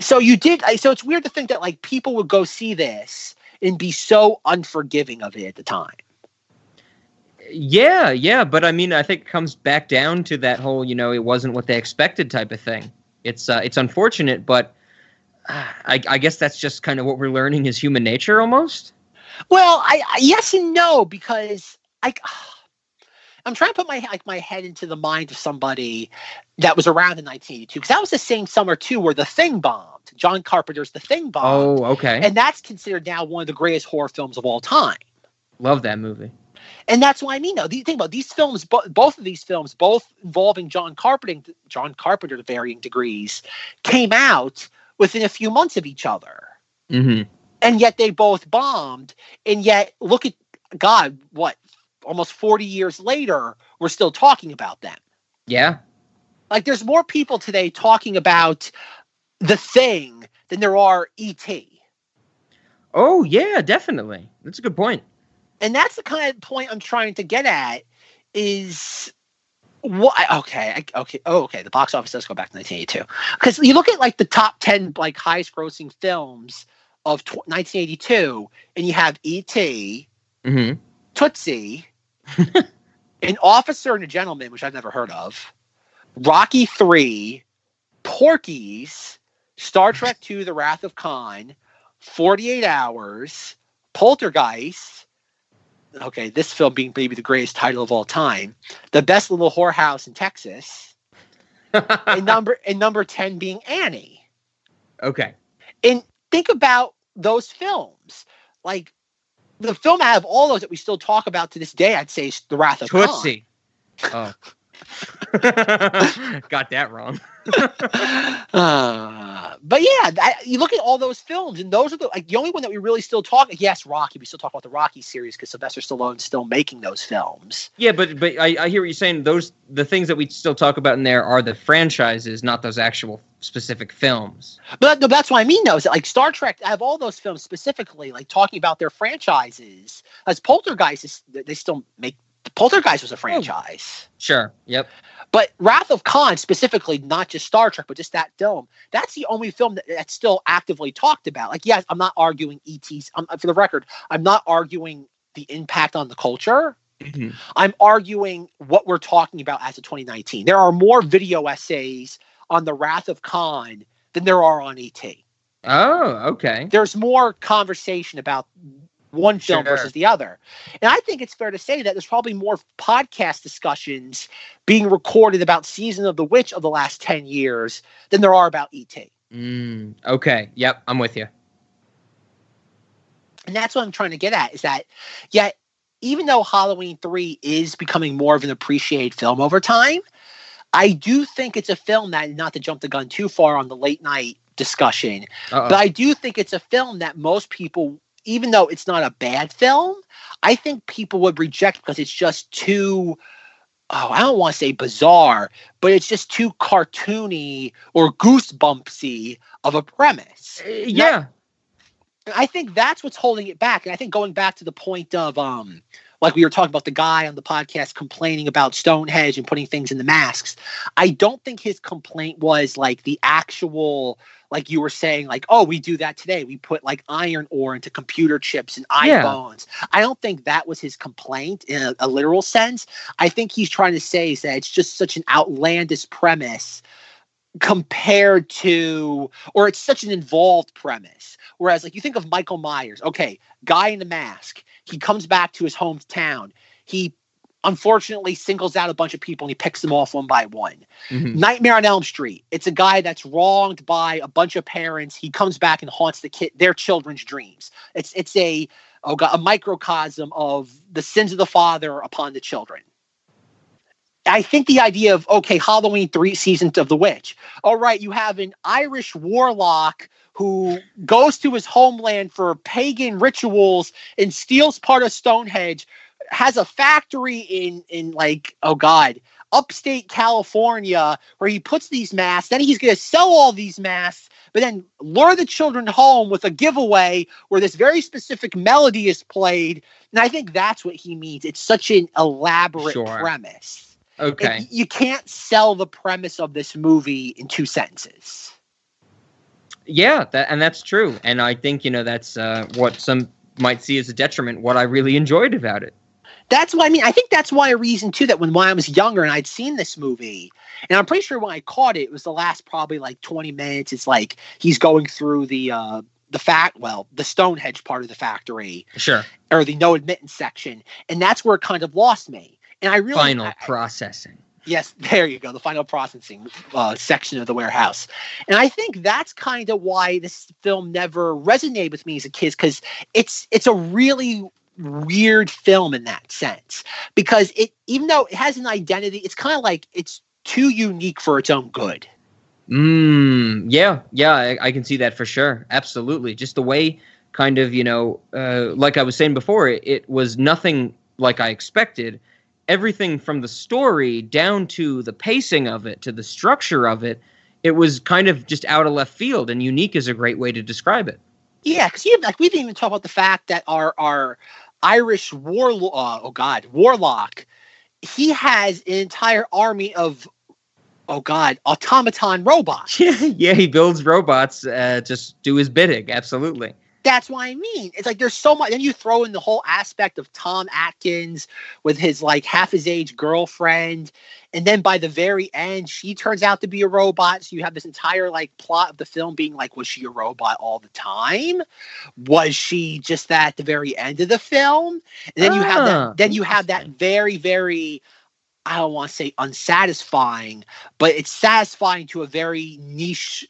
so you did so it's weird to think that like people would go see this and be so unforgiving of it at the time Yeah, yeah, but I mean, I think it comes back down to that whole, you know, it wasn't what they expected type of thing. It's uh, it's unfortunate, but uh, I, I guess that's just kind of what we're learning is human nature, almost. Well, I, I yes and no because I I'm trying to put my like my head into the mind of somebody that was around in 1982 because that was the same summer too where The Thing bombed. John Carpenter's The Thing bombed, Oh, okay. and that's considered now one of the greatest horror films of all time. Love that movie. And that's what I mean. Though, the thing about these films, bo- both of these films, both involving John Carpenter, John Carpenter to varying degrees, came out within a few months of each other. hmm and yet they both bombed and yet look at god what almost 40 years later we're still talking about them Yeah. like there's more people today talking about the thing than there are et Oh, yeah, definitely. That's a good point. and that's the kind of point i'm trying to get at is what okay okay oh okay the box office does go back to 1982 because you look at like the top 10 like highest grossing films of tw- 1982 and you have et hmm Tootsie, an officer and a gentleman, which I've never heard of, Rocky Three, Porky's, Star Trek Two: The Wrath of Khan, Forty Eight Hours, Poltergeist. Okay, this film being maybe the greatest title of all time. The best little whorehouse in Texas, (laughs) and number and number ten being Annie. okay. And think about those films, like the film out of all those that we still talk about to this day. I'd say is The Wrath of Khan. Oh. (laughs) Got that wrong. (laughs) Uh, but yeah, that, you look at all those films, and those are the like the only one that we really still talk. Yes, Rocky. We still talk about the Rocky series because Sylvester Stallone's still making those films. Yeah, but but I, I hear what you're saying. Those the things that we still talk about in there are the franchises, not those actual specific films. But no, that's what I mean, though. Is that like Star Trek? I have all those films specifically, like talking about their franchises. As Poltergeist is, they still make Poltergeist was a franchise. Sure. Yep. But Wrath of Khan, specifically, not just Star Trek, but just that film, that's the only film that, that's still actively talked about. Like, yes, I'm not arguing ET's. Um, for the record, I'm not arguing the impact on the culture. Mhm. I'm arguing what we're talking about as of 2019. There are more video essays on the Wrath of Khan than there are on ET. Oh, okay. There's more conversation about one film Sure. versus the other. And I think it's fair to say that there's probably more podcast discussions being recorded about Season of the Witch of the last 10 years than there are about ET. Mm, okay. Yep, I'm with you. And that's what I'm trying to get at is that, yet, even though Halloween 3 is becoming more of an appreciated film over time, I do think it's a film that, not to jump the gun too far on the late night discussion, Uh-oh. but I do think it's a film that most people, even though it's not a bad film, I think people would reject because it's just too. Oh, I don't want to say bizarre, but it's just too cartoony or goosebumpsy of a premise. Uh, yeah. And I think that's what's holding it back. And I think going back to the point of um like we were talking about the guy on the podcast complaining about Stonehenge and putting things in the masks. I don't think his complaint was like the actual like you were saying like oh we do that today. We put like iron ore into computer chips and Yeah. iPhones. I don't think that was his complaint in a, a literal sense. I think he's trying to say is that it's just such an outlandish premise compared to or it's such an involved premise whereas like you think of michael myers okay guy in the mask he comes back to his hometown. He unfortunately singles out a bunch of people and he picks them off one by one. Mhm. nightmare on elm street. It's a guy that's wronged by a bunch of parents. He comes back and haunts the kid their children's dreams. It's it's a oh god a microcosm of the sins of the father upon the children. I think the idea of okay, Halloween three seasons of the witch. All right, you have an Irish warlock who goes to his homeland for pagan rituals and steals part of Stonehenge, has a factory in in like oh god, upstate California where he puts these masks. Then he's going to sell all these masks, but then lure the children home with a giveaway where this very specific melody is played. And I think that's what he means. It's such an elaborate Sure. premise. Okay. It- you can't sell the premise of this movie in two sentences. Yeah, that and that's true. And I think, you know, that's uh, what some might see as a detriment, what I really enjoyed about it. That's why I mean. I think that's why a reason too that when, when I was younger and I'd seen this movie, and I'm pretty sure when I caught it, it was the last probably like 20 minutes. It's like he's going through the uh the fact well the Stonehenge part of the factory Sure. or the no admittance section, and that's where it kind of lost me. And I really Final I- processing. Yes, (laughs) there you go. The final processing uh, section of the warehouse, and I think that's kind of why this film never resonated with me as a kid because it's it's a really weird film in that sense because it even though it has an identity, it's kind of like it's too unique for its own good. Mm, yeah, yeah, I, I can see that for sure. Absolutely. Just the way, kind of, you know, uh, like I was saying before, it, it was nothing like I expected. Everything from the story down to the pacing of it to the structure of it, it was kind of just out of left field, and unique is a great way to describe it. Yeah, because like we didn't even talk about the fact that our our Irish war uh, oh god warlock, he has an entire army of oh god automaton robots. Yeah, (laughs) yeah, he builds robots, uh, just do his bidding. Absolutely. That's what I mean. It's like there's so much. Then you throw in the whole aspect of Tom Atkins with his like half his age girlfriend, and then by the very end, she turns out to be a robot. So you have this entire like plot of the film being like, was she a robot all the time? Was she just that at the very end of the film? And then you have Ah, that. Then you have that very very. I don't want to say unsatisfying, but it's satisfying to a very niche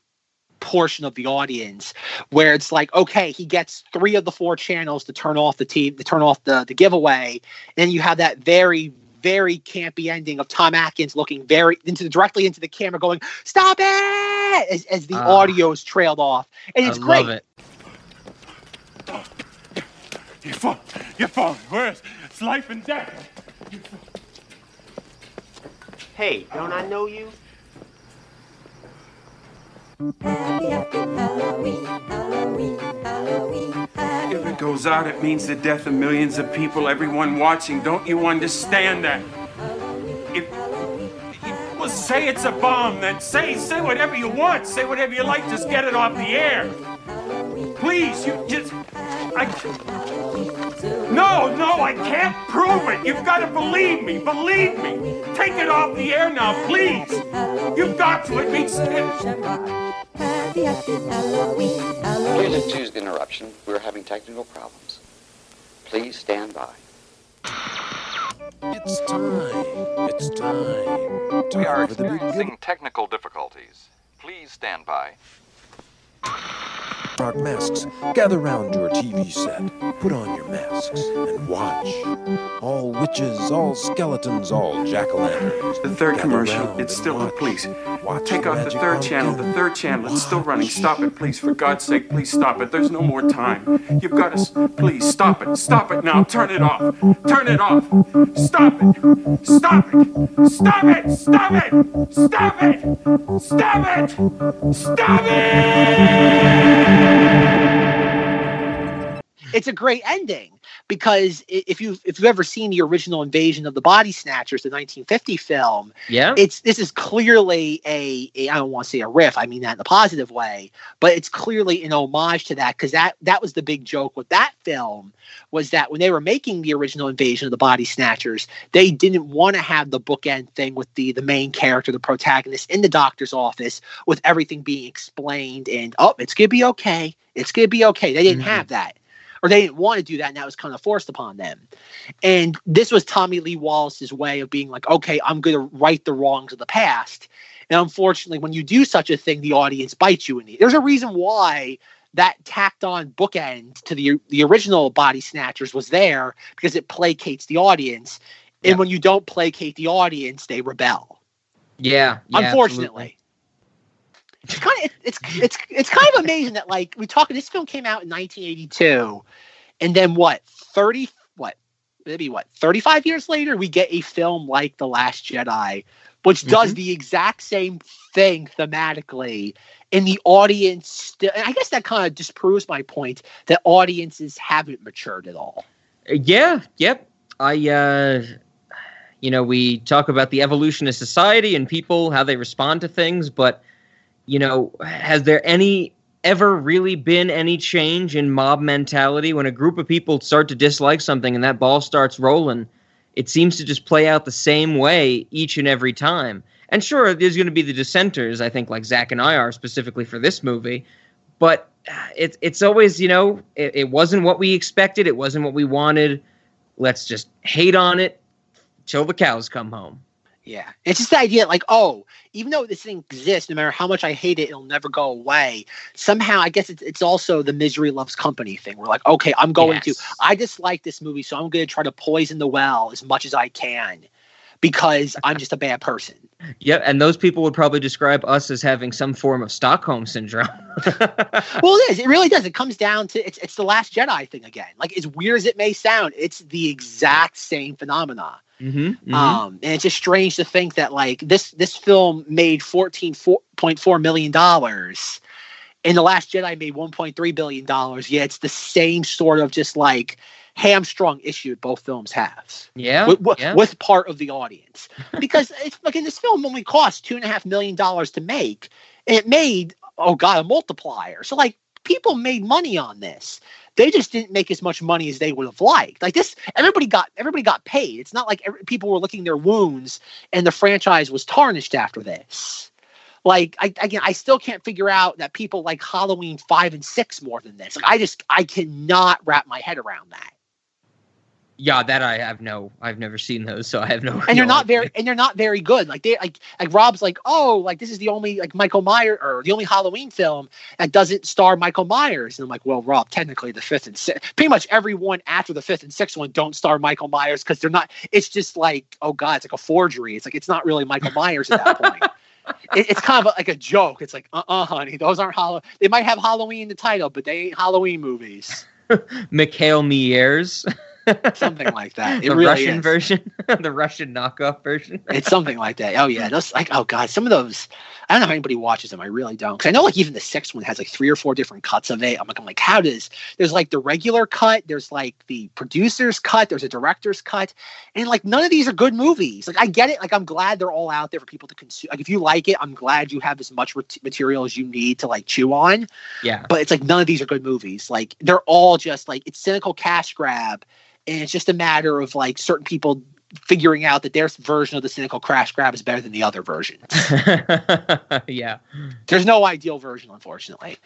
portion of the audience where it's like okay he gets three of the four channels to turn off the team to turn off the, the giveaway and then you have that very very campy ending of tom atkins looking very into directly into the camera going stop it as, as the Ah. audio is trailed off and it's I great love it. You're falling. You're falling. Where's it's life and death? Hey, don't I know you? Happy, happy Halloween, Halloween, Halloween, happy. If it goes out, it means the death of millions of people, everyone watching. Don't you understand that? If, well, say it's a bomb, then say say whatever you want. Say whatever you like. Just get it off the air. Please, you just. I. No, no, I can't prove it. You've got to believe me. Believe me. Take it off the air now, please. You've got to. It makes. Happy, happy Here's a Tuesday interruption. We're having technical problems. Please stand by. It's time. It's time. We are Time for the big experiencing technical difficulties. Please stand by. Dark masks, gather round your TV set. Put on your masks and watch. All witches, all skeletons, all jack o' lanterns. The third Gather commercial. It's still on, watch. please. Watch Take off the third channel. The third channel. It's still running. Stop it, please. For God's sake, please stop it. There's no more time. You've got to. s- Please stop it. Stop it now. Turn it off. Turn it off. Stop it. Stop it. Stop it. Stop it. Stop it. Stop it. Stop it. It's a great ending because if you if you've ever seen the original Invasion of the Body Snatchers, the 1950 film, Yeah. it's this is clearly a, a I don't want to say a riff, I mean that in a positive way, but it's clearly an homage to that because that that was the big joke with that film was that when they were making the original Invasion of the Body Snatchers, they didn't want to have the bookend thing with the the main character, the protagonist in the doctor's office with everything being explained and oh, it's gonna be okay, it's gonna be okay. They didn't Mhm. have that. Or they didn't want to do that, and that was kind of forced upon them. And this was Tommy Lee Wallace's way of being like, okay, I'm going to right the wrongs of the past. And unfortunately, when you do such a thing, the audience bites you in the. There's a reason why that tacked on bookend to the the original Body Snatchers was there because it placates the audience. And Yeah. when you don't placate the audience, they rebel. Yeah. yeah, unfortunately. It's kind of it's it's it's kind of amazing that like we talk. This film came out in 1982, and then what? 30 what? Maybe what? 35 years later, we get a film like The Last Jedi, which does the exact same thing thematically, and the audience. And I guess that kind of disproves my point that audiences haven't matured at all. Yeah, yep. I uh you know, we talk about the evolution of society and people how they respond to things, but you know, has there any ever really been any change in mob mentality when a group of people start to dislike something and that ball starts rolling? It seems to just play out the same way each and every time. And sure, there's going to be the dissenters, I think, like Zach and I are specifically for this movie, but uh, it's it's always you know it, it wasn't what we expected, it wasn't what we wanted. Let's just hate on it till the cows come home. Yeah. It's just the idea like, oh, even though this thing exists, no matter how much I hate it, it'll never go away. Somehow, I guess it's, it's also the misery loves company thing. We're like, okay, I'm going to, I dislike this movie, so I'm going to try to poison the well as much as I can because (laughs) I'm just a bad person. Yep, and those people would probably describe us as having some form of Stockholm syndrome. (laughs) well, it is. It really does. It comes down to it's, it's the Last Jedi thing again. Like, as weird as it may sound, it's the exact same phenomena. Mm-hmm, Um, and it's just strange to think that like this this film made fourteen point four million dollars, and the Last Jedi made one point three billion dollars. Yeah, it's the same sort of just like hamstrung issue both films have yeah, with, with, yeah. with part of the audience because (laughs) it's like in this film only cost two and a half million dollars to make, and it made oh god a multiplier. So like people made money on this. They just didn't make as much money as they would have liked. Like this, everybody got everybody got paid. It's not like every, people were licking their wounds and the franchise was tarnished after this. Like I again, I still can't figure out that people like Halloween five and six more than this. Like I just I cannot wrap my head around that. Yeah, that I have no, I've never seen those, so I have no. and they're no not idea. very and they're not very good. Like they like like Rob's like, oh, like this is the only like Michael Myers or the only Halloween film that doesn't star Michael Myers. And I'm like, well, Rob, technically the fifth and sixth, pretty much every one after the fifth and sixth one don't star Michael Myers because they're not. It's just like, oh god, it's like a forgery. It's like it's not really Michael Myers at that (laughs) point. It, it's kind of like a joke. It's like, uh, uh honey, those aren't Halloween. They might have Halloween in the title, but they ain't Halloween movies. (laughs) Mikhail Miers. (laughs) something like that. (laughs) It the really Russian is. version, (laughs) the Russian knockoff version. It's something like that. Oh yeah, those like oh god, some of those. I don't know how anybody watches them. I really don't. Because I know like even the sixth one has like three or four different cuts of it. I'm like, I'm like, how does there's like the regular cut, there's like the producer's cut, there's a director's cut, and like none of these are good movies. Like I get it. Like I'm glad they're all out there for people to consume. Like if you like it, I'm glad you have as much ret- material as you need to like chew on. Yeah. But it's like none of these are good movies. Like they're all just like it's cynical cash grab, and it's just a matter of like certain people figuring out that their version of the cynical crash grab is better than the other version. (laughs) yeah. There's no ideal version, unfortunately.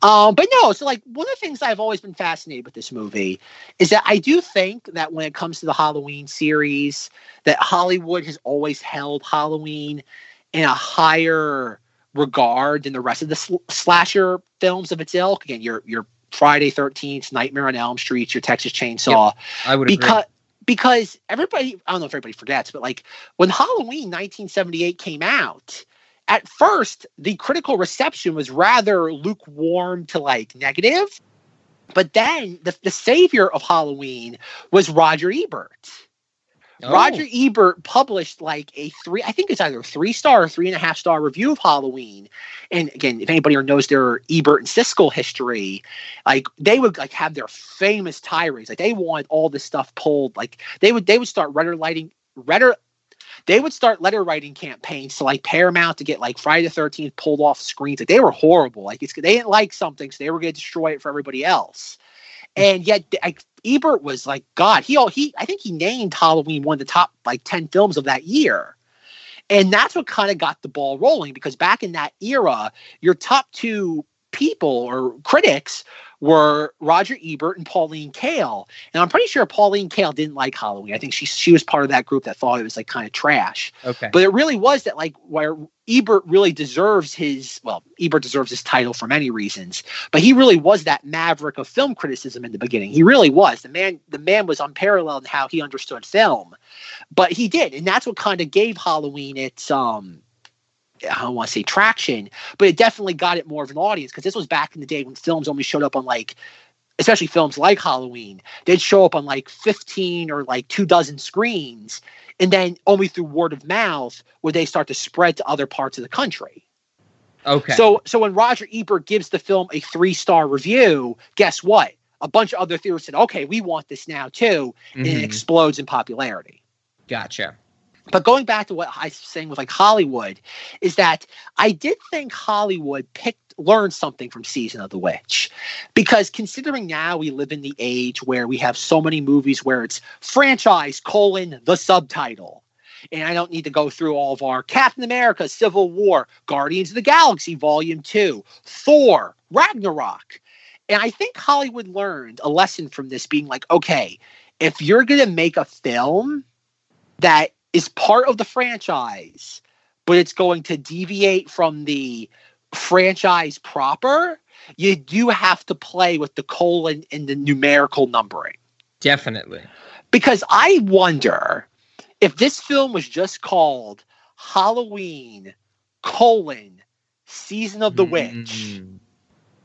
Um, but no, so like one of the things I've always been fascinated with this movie is that I do think that when it comes to the Halloween series, that Hollywood has always held Halloween in a higher regard than the rest of the sl- slasher films of its ilk. Again, your your Friday Thirteenth, Nightmare on Elm Street, your Texas Chainsaw, I would because agree. because everybody I don't know if everybody forgets, but like when Halloween 1978 came out, at first the critical reception was rather lukewarm to like negative. But then the, the savior of Halloween was Roger Ebert. Oh. Roger Ebert published like a three, I think it's either three star or three and a half star review of Halloween. And again, if anybody knows their Ebert and Siskel history, like they would like have their famous tirades. Like they want all this stuff pulled. Like they would they would start letter lighting letter they would start letter writing campaigns to like Paramount to get like Friday the 13th pulled off screens. Like they were horrible. Like it's, they didn't like something, so they were going to destroy it for everybody else. Hmm. And yet, like Ebert was like God. He all he I think he named Halloween one of the top like ten films of that year. And that's what kind of got the ball rolling because back in that era, your top two people or critics were Roger Ebert and Pauline Kael. And I'm pretty sure Pauline Kael didn't like Halloween. I think she she was part of that group that thought it was like kind of trash. Okay. But it really was that like where Ebert really deserves his well, Ebert deserves his title for many reasons, but he really was that maverick of film criticism in the beginning. He really was. The man the man was unparalleled in how he understood film. But he did, and that's what kind of gave Halloween its um I don't want to say traction, but it definitely got it more of an audience because this was back in the day when films only showed up on like especially films like Halloween, they'd show up on like 15 or like two dozen screens. And then only through word of mouth would they start to spread to other parts of the country. Okay. So so when Roger Ebert gives the film a three-star review, guess what? A bunch of other theorists said, okay, we want this now too. And it Mhm. explodes in popularity. Gotcha. But going back to what I was saying with like Hollywood, is that I did think Hollywood picked learned something from Season of the Witch. Because considering now we live in the age where we have so many movies where it's franchise colon the subtitle. And I don't need to go through all of our Captain America, Civil War, Guardians of the Galaxy Volume 2, Thor, Ragnarok. And I think Hollywood learned a lesson from this being like, okay, if you're going to make a film that is part of the franchise, but it's going to deviate from the franchise proper, you do have to play with the colon and the numerical numbering. Definitely. Because I wonder if this film was just called Halloween colon season of the witch. Mm-hmm.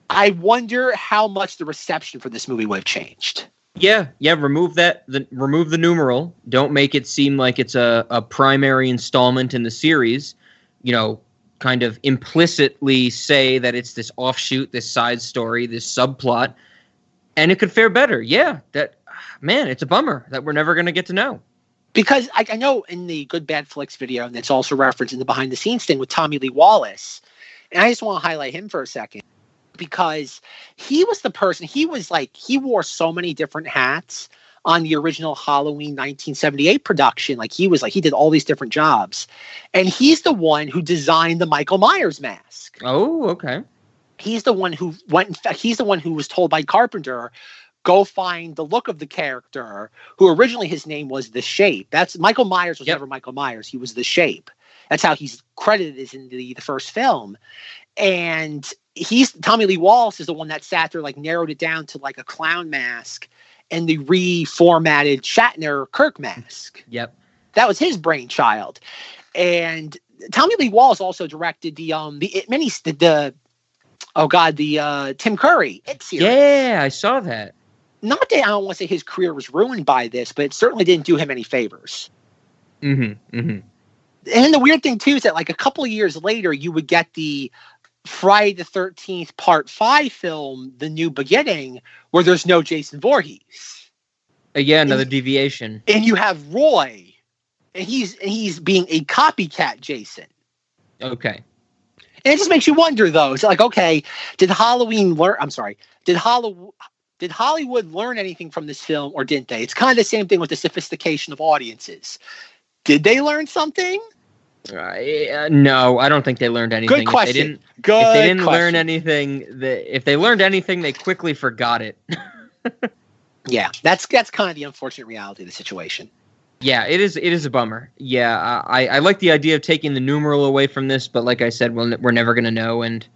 I wonder how much the reception for this movie would have changed. Yeah, yeah. Remove that. The remove the numeral. Don't make it seem like it's a, a primary installment in the series. You know, kind of implicitly say that it's this offshoot, this side story, this subplot, and it could fare better. Yeah, that man, it's a bummer that we're never going to get to know. Because I, I know in the Good Bad Flicks video, and it's also referenced in the behind the scenes thing with Tommy Lee Wallace, and I just want to highlight him for a second because he was the person, he was like, he wore so many different hats on the original Halloween 1978 production. Like, he was like, he did all these different jobs. And he's the one who designed the Michael Myers mask. Oh, okay. He's the one who went, in fact, he's the one who was told by Carpenter, go find the look of the character who originally his name was the shape that's michael myers was never michael myers he was the shape that's how he's credited as in the, the first film and he's tommy lee wallace is the one that sat there like narrowed it down to like a clown mask and the reformatted shatner kirk mask (laughs) Yep. that was his brainchild and tommy lee wallace also directed the um the it mini the, the oh god the uh tim curry it series Yeah, I saw that. not that I don't want to say his career was ruined by this, but it certainly didn't do him any favors. Mm-hmm. Mm-hmm. And the weird thing too is that like a couple of years later, you would get the Friday the Thirteenth Part Five film, The New Beginning, where there's no Jason Voorhees, Uh, yeah, another deviation. and you have Roy, and he's and he's being a copycat Jason. Okay. And it just makes you wonder, though. It's like, okay, did Halloween learn? I'm sorry, did Hollywood did Hollywood learn anything from this film, or didn't they? It's kind of the same thing with the sophistication of audiences. Did they learn something? Uh, no, I don't think they learned anything. Good If they question. didn't, Good if they didn't question. learn anything, the, if they learned anything, they quickly forgot it. (laughs) Yeah, that's that's kind of the unfortunate reality of the situation. Yeah, it is. It is a bummer. Yeah, I, I like the idea of taking the numeral away from this, but like I said, we'll, we're never going to know, and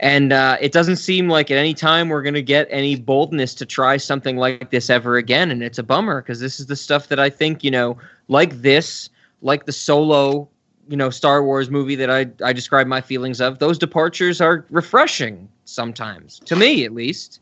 and uh, it doesn't seem like at any time we're going to get any boldness to try something like this ever again, and it's a bummer because this is the stuff that I think you know, like this, like the Solo, you know, Star Wars movie that I I describe my feelings of. Those departures are refreshing sometimes, to me at least.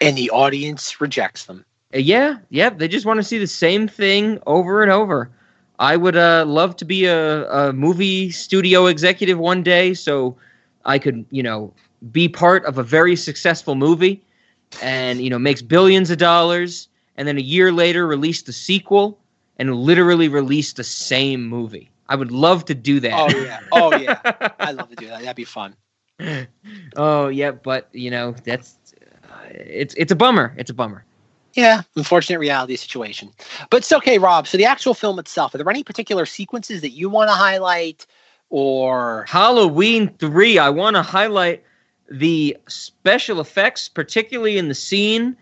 And the audience rejects them. Uh, Yeah, yeah, they just want to see the same thing over and over. I would uh, love to be a, a movie studio executive one day, so I could, you know, be part of a very successful movie, and you know, makes billions of dollars, and then a year later release the sequel, and literally release the same movie. I would love to do that. Oh yeah, oh yeah, (laughs) I'd love to do that. That'd be fun. oh yeah, but you know, that's uh, it's it's a bummer. It's a bummer. Yeah, unfortunate reality situation. But it's okay, Rob. So the actual film itself, are there any particular sequences that you want to highlight or Halloween 3, I want to highlight the special effects, particularly in the scene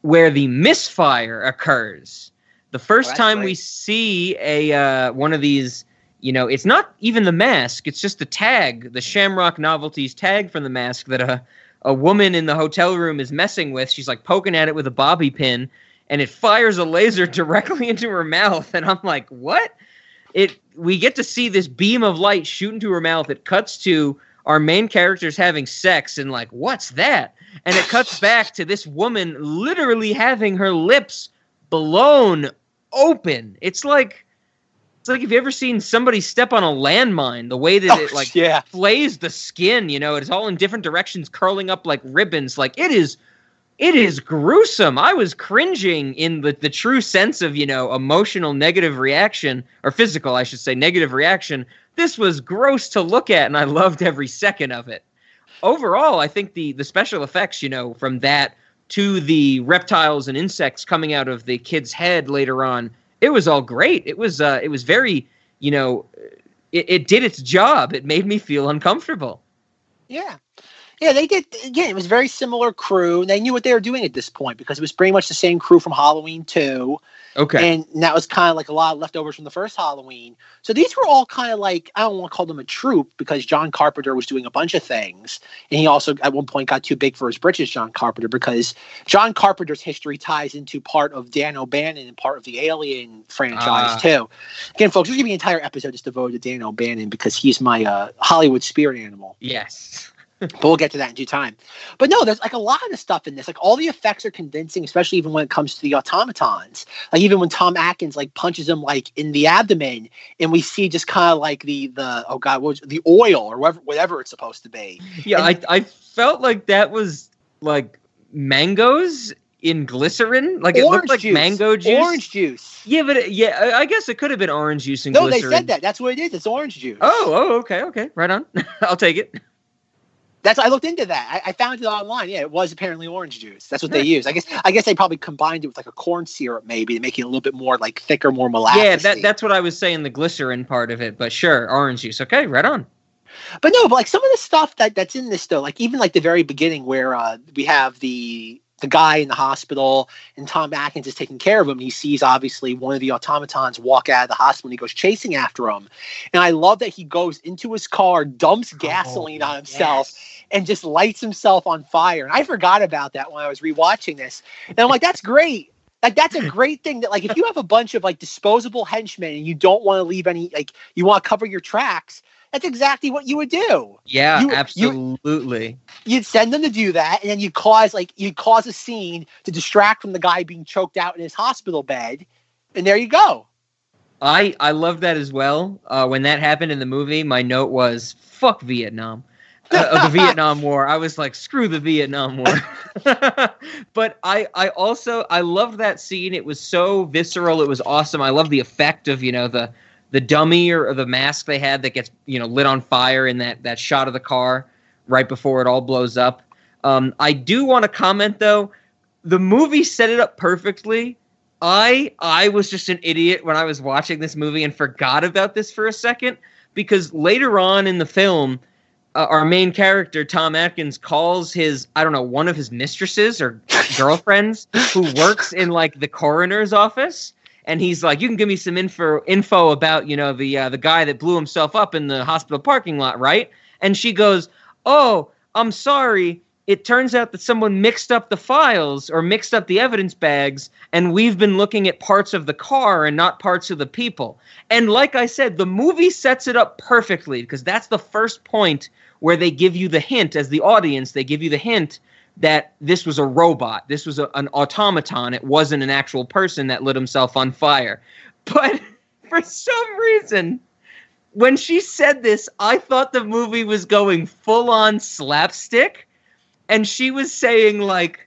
where the misfire occurs. The first that's time we see a uh, one of these, you know, it's not even the mask; it's just the tag, the Shamrock Novelties tag from the mask that a a woman in the hotel room is messing with. She's like poking at it with a bobby pin, and it fires a laser (laughs) directly into her mouth. And I'm like, what? It we get to see this beam of light shoot into her mouth. It cuts to our main characters having sex, and like, what's that? And it cuts back to this woman literally having her lips blown open. It's like it's like if you ever seen somebody step on a landmine, the way that Oh, it like (laughs) yeah. flays the skin, you know, it's all in different directions, curling up like ribbons. Like it is it is gruesome. I was cringing in the, the true sense of, you know, emotional negative reaction, or physical, I should say, negative reaction. This was gross to look at, and I loved every second of it. Overall, I think the the special effects, you know, from that to the reptiles and insects coming out of the kid's head later on, it was all great. It was uh it was very, you know, it, it did its job. It made me feel uncomfortable. Yeah. Yeah, they did. Again, it was very similar crew. They knew what they were doing at this point because it was pretty much the same crew from Halloween 2. Okay. And that was kind of like a lot of leftovers from the first Halloween. So these were all kind of like, I don't want to call them a troupe because John Carpenter was doing a bunch of things. And he also, at one point, got too big for his britches, John Carpenter, because John Carpenter's history ties into part of Dan O'Bannon and part of the Alien franchise, Ah. too. Again, folks, there's going to be an entire episode just devoted to Dan O'Bannon because he's my uh, Hollywood spirit animal yes. But we'll get to that in due time. But no, there's like a lot of the stuff in this. Like all the effects are convincing, especially even when it comes to the automatons. Like even when Tom Atkins like punches him like in the abdomen, and we see just kind of like the the oh god, what was the oil or whatever whatever it's supposed to be. Yeah, And- I I felt like that was like mangoes in glycerin. Like it looked like juice. mango juice. Orange juice. Yeah, but it, yeah, I- I guess it could have been orange juice and No, they said that. That's what it is. It's orange juice. Oh, oh, okay, okay, right on. (laughs) I'll take it. That's I looked into that. I, I found it online. Yeah, it was apparently orange juice. That's what they use. I guess I guess they probably combined it with like a corn syrup maybe to make it a little bit more like thicker, more molasses. Yeah, that that's what I was saying. The glycerin part of it, but sure, orange juice. Okay, right on. But no, but like some of the stuff that that's in this though, like even like the very beginning where uh, we have the the guy in the hospital and Tom Atkins is taking care of him. He sees obviously one of the automatons walk out of the hospital and he goes chasing after him. And I love that he goes into his car, dumps gasoline on himself, and just lights himself on fire. And I forgot about that when I was rewatching this. And I'm like, that's great. Like that's a great thing that like if you have a bunch of like disposable henchmen and you don't want to leave any like you want to cover your tracks, That's exactly what you would do. Yeah, You- you- absolutely. You'd send them to do that, and then you'd cause like you'd cause a scene to distract from the guy being choked out in his hospital bed, and there you go. I I love that as well. Uh, when that happened in the movie, my note was "fuck Vietnam." (laughs) Of the Vietnam (laughs) War, I was like, "Screw the Vietnam War." (laughs) but I I also I loved that scene. It was so visceral. It was awesome. I love the effect of you know the the dummy or, or the mask they had that gets you know lit on fire in that that shot of the car right before it all blows up. Um, I do want to comment though, the movie set it up perfectly. I I was just an idiot when I was watching this movie and forgot about this for a second because later on in the film, uh, our main character Tom Atkins calls his I don't know one of his mistresses or (laughs) girlfriends who works in like the coroner's office. And he's like you can give me some info info about you know the uh, the guy that blew himself up in the hospital parking lot right? And she goes oh I'm sorry. It turns out that someone mixed up the files or mixed up the evidence bags and we've been looking at parts of the car and not parts of the people. And like i said the movie sets it up perfectly because that's the first point where they give you the hint as the audience they give you the hint that this was a robot. This was a, an automaton. It wasn't an actual person that lit himself on fire. (laughs) But for some reason when she said this i thought the movie was going full on slapstick. And she was saying like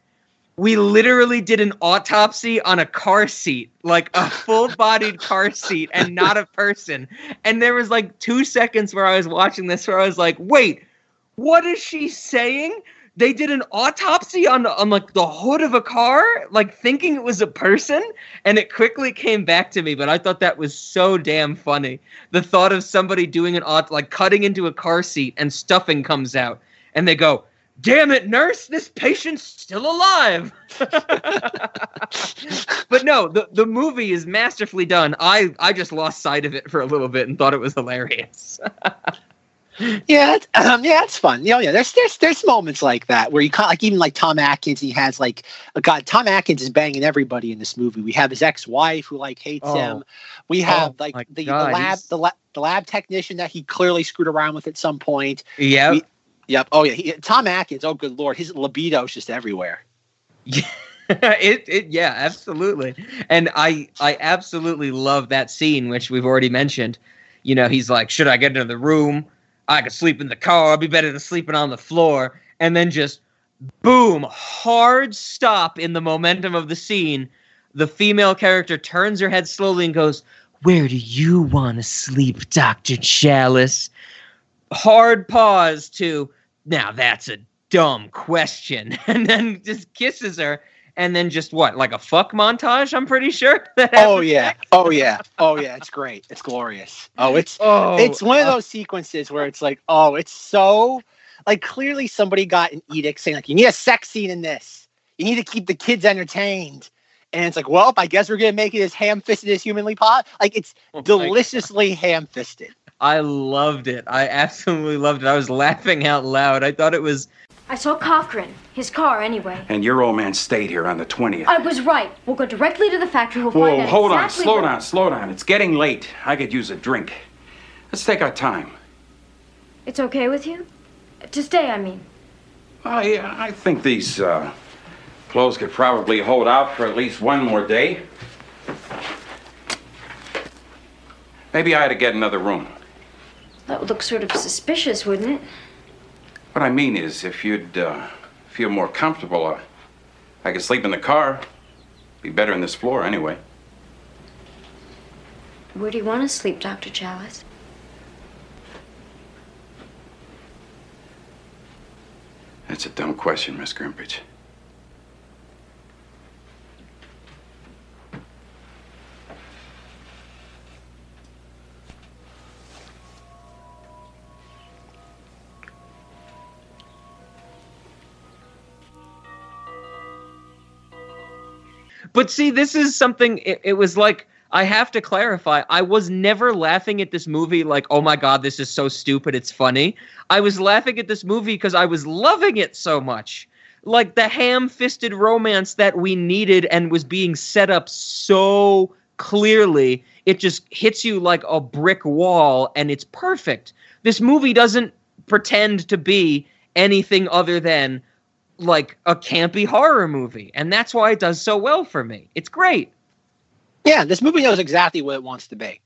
we literally did an autopsy on a car seat like a full-bodied car seat and not a person. And there was like two seconds where i was watching this where i was like wait what is she saying? They did an autopsy on on like the hood of a car like thinking it was a person? And it quickly came back to me but i thought that was so damn funny. The thought of somebody doing an aut like cutting into a car seat and stuffing comes out. And they go damn it nurse this patient's still alive (laughs) but no the, the movie is masterfully done i i just lost sight of it for a little bit and thought it was hilarious (laughs) Yeah, it's, um, yeah, it's fun. You know, yeah, there's there's there's moments like that where you kind like even like Tom Atkins. He has like, uh, God, Tom Atkins is banging everybody in this movie. We have his ex-wife who like hates Oh. him. We have Oh, like the, God, the lab the lab the lab technician that he clearly screwed around with at some point. yeah We- Yep. Oh yeah. He, Tom Atkins. Oh good lord, his libido's just everywhere. Yeah. (laughs) it, it yeah absolutely and i i absolutely love that scene which we've already mentioned you know he's like should i get into the room i could sleep in the car i'd be better than sleeping on the floor and then just boom hard stop in the momentum of the scene the female character turns her head slowly and goes where do you want to sleep dr challis hard pause to now that's a dumb question (laughs) and then just kisses her and then just what like a fuck montage i'm pretty sure (laughs) Oh yeah. next. Oh yeah. Oh yeah. It's great. It's glorious. Oh, it's oh it's one of uh, those sequences where it's like, oh, it's so like clearly somebody got an edict saying like you need a sex scene in this. You need to keep the kids entertained. And it's like, well, I guess we're gonna make it as ham-fisted as humanly possible. Like it's oh deliciously ham-fisted. I loved it i absolutely loved it i was laughing out loud i thought it was I saw Cochran. His car, anyway. And your old man stayed here on the 20th. I was right. We'll go directly to the factory. We'll find Whoa, out hold on, slow where- down, slow down. It's getting late. I could use a drink. Let's take our time. It's okay with you? To stay, I mean. I, I think these uh, clothes could probably hold out for at least one more day. Maybe I ought to get another room. That would look sort of suspicious, wouldn't it? What I mean is, if you'd uh, feel more comfortable, uh, I could sleep in the car. Be better in this floor anyway. Where do you want to sleep, Dr. Challis? That's a dumb question, Miss Grimbridge. But see, this is something. It, it was like I have to clarify. I was never laughing at this movie like, "Oh my god, this is so stupid. It's funny." I was laughing at this movie because I was loving it so much. Like the ham-fisted romance that we needed and was being set up so clearly it just hits you like a brick wall and it's perfect. This movie doesn't pretend to be anything other than like a campy horror movie and that's why it does so well for me. It's great. Yeah, this movie knows exactly what it wants to be.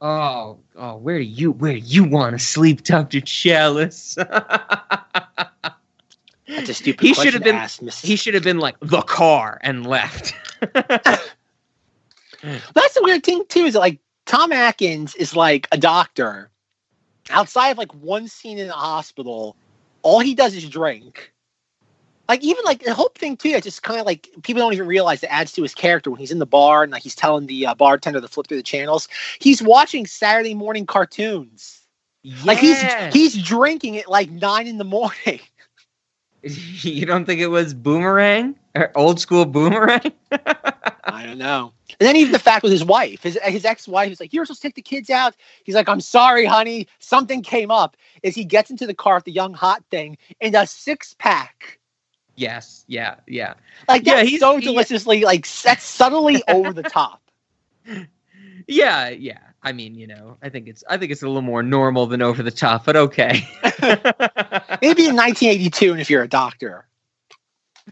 Oh, oh, where do you where do you want to sleep, Doctor Challis? (laughs) That's a stupid he question should have been ask, he should have been like the car and left. (laughs) That's the weird thing too. Is that like Tom Atkins is like a doctor. Outside of like one scene in the hospital, all he does is drink. Like even like the whole thing too, it's just kind of like people don't even realize it adds to his character when he's in the bar and like he's telling the uh, bartender to flip through the channels. He's watching Saturday morning cartoons. Like he's he's drinking at like nine in the morning. (laughs) (laughs) you don't think it was Boomerang or old school Boomerang? (laughs) I don't know. And then even the fact with his wife, his his ex wife is like, "You're supposed to take the kids out." He's like, "I'm sorry, honey, something came up." As he gets into the car with the young hot thing and a six pack, yes, yeah, yeah. like Yeah, he's- so deliciously, like set subtly (laughs) over the top. Yeah, yeah. I mean, you know, I think it's I think it's a little more normal than over the top, but okay. (laughs) Maybe in 1982, and if you're a doctor,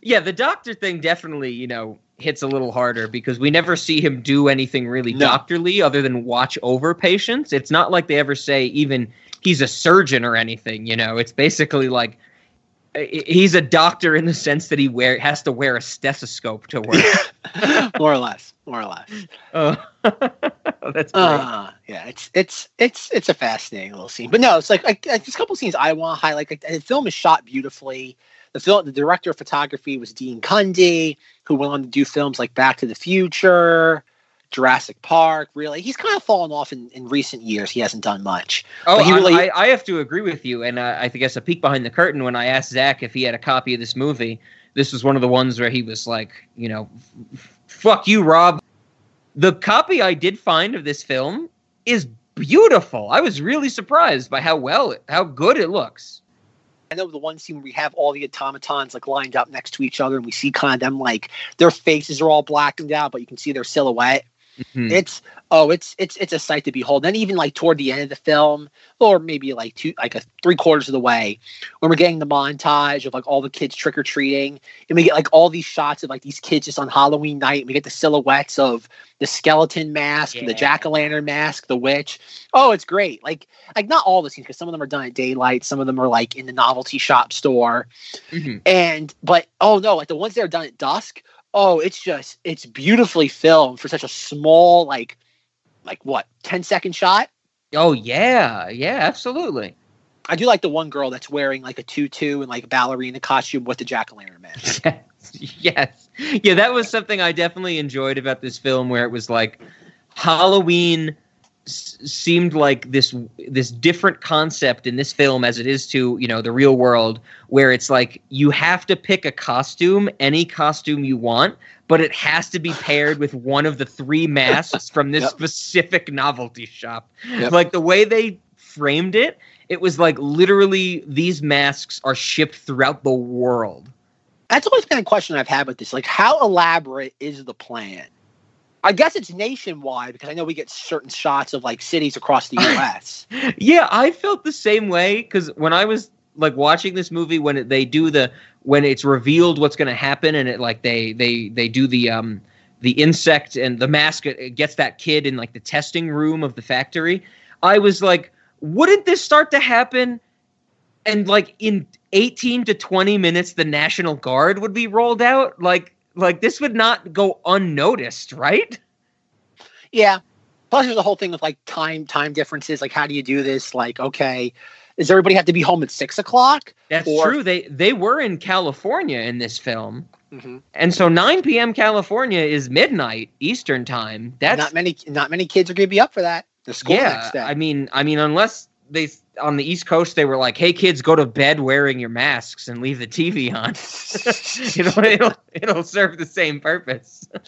yeah, the doctor thing definitely, you know, hits a little harder because we never see him do anything really No. doctorly other than watch over patients. It's not like they ever say even he's a surgeon or anything, you know. It's basically like he's a doctor in the sense that he wear has to wear a stethoscope to work. (laughs) more or less, more or less. (laughs) oh, (laughs) that's. Uh, yeah, it's it's it's it's a fascinating little scene. But no, it's like, like, like there's a couple scenes I want to highlight. Like, the film is shot beautifully. The film, the director of photography was Dean Cundey, who went on to do films like Back to the Future, Jurassic Park. Really, he's kind of fallen off in, in recent years. He hasn't done much. Oh, But he I- really- I, I have to agree with you, and uh, I guess a peek behind the curtain when I asked Zach if he had a copy of this movie. This was one of the ones where he was like, you know, "Fuck you, Rob." The copy I did find of this film is beautiful. I was really surprised by how well, it, how good it looks. I know the one scene where we have all the automatons like lined up next to each other, and we see kind of them like their faces are all blackened out, but you can see their silhouette. Mhm. It's oh, it's it's it's a sight to behold. Then even like toward the end of the film, or maybe like two like a three quarters of the way, when we're getting the montage of like all the kids trick or treating, and we get like all these shots of like these kids just on Halloween night, and we get the silhouettes of the skeleton mask, the jack o' lantern mask, the witch. Oh, it's great. Like like not all the scenes because some of them are done at daylight, some of them are like in the novelty shop store, Mhm. and but oh no, like the ones that are done at dusk. Oh, it's just it's beautifully filmed for such a small like like what 10 second shot. Oh yeah, yeah, absolutely. I do like the one girl that's wearing like a tutu and like a ballerina costume with the jack o' lantern mask. Yes, (laughs) yes, yeah. That was something I definitely enjoyed about this film, where it was like Halloween s- seemed like this this different concept in this film as it is to you know the real world, where it's like you have to pick a costume, any costume you want, but it has to be paired with one of the three masks from this (laughs) Yep. specific novelty shop. Yep. Like the way they framed it, it was like literally these masks are shipped throughout the world. That's always been a question I've had with this. Like, how elaborate is the plan? I guess it's nationwide because I know we get certain shots of like cities across the (laughs) US. Yeah, I felt the same way because when I was like watching this movie, when it, they do the when it's revealed what's going to happen, and it like they they they do the um the insect and the mask it, it gets that kid in like the testing room of the factory. I was like, wouldn't this start to happen? And like in eighteen to twenty minutes, the National Guard would be rolled out. Like like this would not go unnoticed, right? Yeah. Plus, there's the whole thing with like time time differences. Like, how do you do this? Like, okay, does everybody have to be home at six o'clock? That's Or- true. They they were in California in this film. Mm-hmm. And so 9 p.m. California is midnight Eastern time. That's not many. Not many kids are going to be up for that. The school yeah. next day. I mean, I mean, unless they on the East Coast they were like, "Hey kids, go to bed wearing your masks and leave the TV on." it'll, it'll it'll serve the same purpose. (laughs)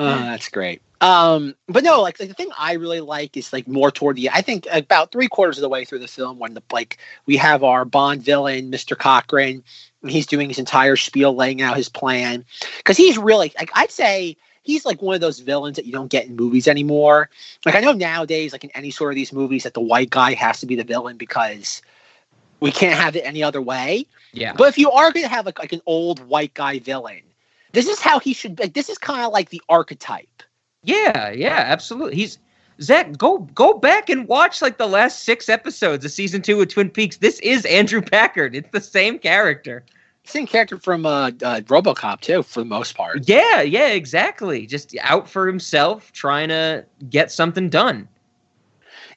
Oh, that's great. Um, but no, like, like the thing I really like is like more toward the. I think about three quarters of the way through the film when the like we have our Bond villain, Mister Cochran, and he's doing his entire spiel, laying out his plan because he's really like I'd say he's like one of those villains that you don't get in movies anymore. Like I know nowadays, like in any sort of these movies, that the white guy has to be the villain because we can't have it any other way. Yeah. But if you are going to have like, like an old white guy villain, this is how he should. Like this is kind of like the archetype. Yeah, yeah, absolutely. He's Zach. Go go back and watch like the last six episodes of season two of Twin Peaks. This is Andrew Packard. It's the same character. Same character from uh, uh, RoboCop too, for the most part. Yeah, yeah, exactly. Just out for himself, trying to get something done.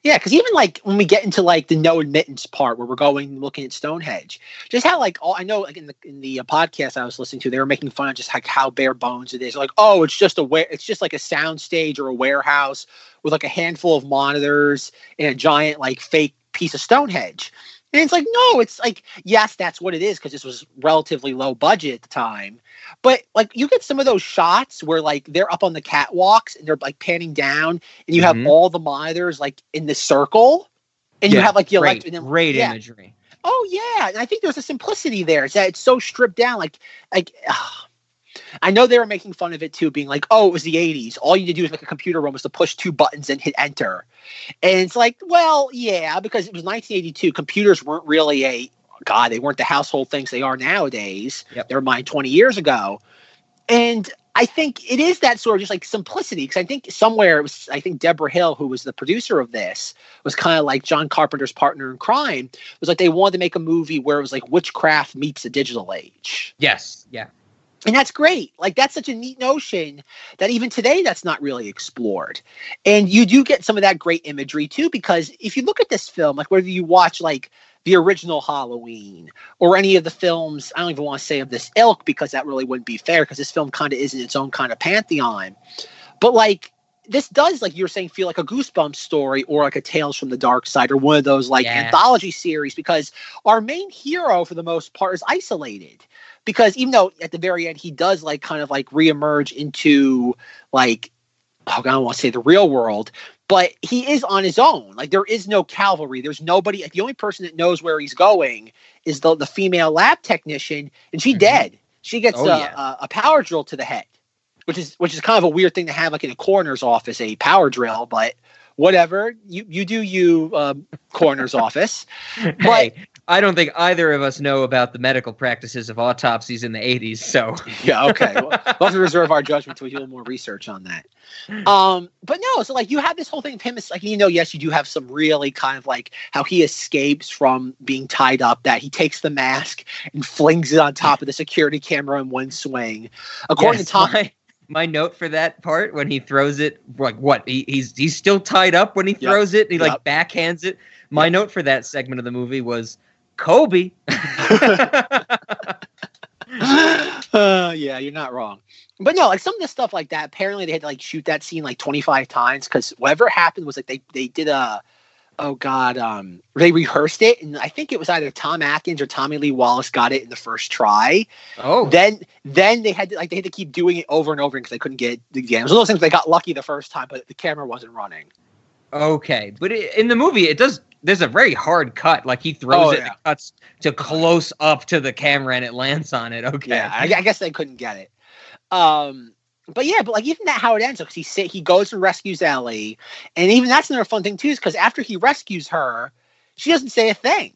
Yeah, because even like when we get into like the no admittance part where we're going looking at Stonehenge, just how like all I know like in the in the uh, podcast I was listening to, they were making fun of just like how bare bones it is. Like, oh, it's just a where it's just like a sound stage or a warehouse with like a handful of monitors and a giant like fake piece of Stonehenge. And it's like, no, it's like, yes, that's what it is because this was relatively low budget at the time. But like, you get some of those shots where like they're up on the catwalks and they're like panning down, and you Mhm. have all the monitors like in the circle, and you have like the great, electric. great yeah. imagery. Oh yeah, and I think there's a simplicity there. It's that it's so stripped down. Like, like ah. I know they were making fun of it too, being like, "Oh, it was the '80s. All you had to do was make a computer room was to push two buttons and hit enter." And it's like, well, yeah, because it was 1982. Computers weren't really a God. They weren't the household things they are nowadays. Yep. Never mind 20 years ago. And I think it is that sort of just like simplicity because I think somewhere it was I think Debra Hill, who was the producer of this, was kind of like John Carpenter's partner in crime. It was like they wanted to make a movie where it was like witchcraft meets the digital age. Yes, yeah. And that's great. Like that's such a neat notion that even today that's not really explored. And you do get some of that great imagery too, because if you look at this film, like whether you watch like the original Halloween or any of the films, I don't even want to say of this ilk because that really wouldn't be fair because this film kind of is in its own kind of pantheon. But like this does, like you were saying, feel like a Goosebumps story or like a Tales from the Dark Side or one of those like anthology series because our main hero, for the most part, is isolated. Because even though at the very end he does like kind of like reemerge into like oh, God, I don't want to say the real world, but he is on his own. Like there is no cavalry. There's nobody. The only person that knows where he's going is the the female lab technician, and she mm-hmm. dead. She gets Oh, a, yeah. a, a power drill to the head, which is which is kind of a weird thing to have like in a coroner's office, a power drill. But whatever, you you do you, um, coroner's (laughs) office. Hey, I don't think either of us know about the medical practices of autopsies in the 80s, so (laughs) Yeah, okay. Well, we'll have to reserve our judgment until we do a little more research on that. Um, but no, so like you have this whole thing of him. It's like you know, yes, you do have some really kind of like how he escapes from being tied up. That he takes the mask and flings it on top of the security camera in one swing. According Yes, to Tom, my, my note for that part when he throws it, like what he, he's he's still tied up when he Yep. throws it. He like backhands it. My note for that segment of the movie was Kobe. uh, (laughs) (laughs) yeah, you're not wrong. But no, like some of the stuff like that. Apparently, they had to like shoot that scene like 25 times because whatever happened was like they they did a oh god, um, they rehearsed it, and I think it was either Tom Atkins or Tommy Lee Wallace got it in the first try. Oh, Then then they had to like they had to keep doing it over and over because they couldn't get the again. It was one of those things they got lucky the first time, but the camera wasn't running. okay, but it, in the movie, it does. There's a very hard cut. Like he throws Oh, it, yeah. and cuts to close up to the camera, and it lands on it. Okay, Yeah, I, I guess they couldn't get it. Um, but yeah, but like even that how it ends because he say he goes and rescues Ellie, and even that's another fun thing too, is because after he rescues her, she doesn't say a thing,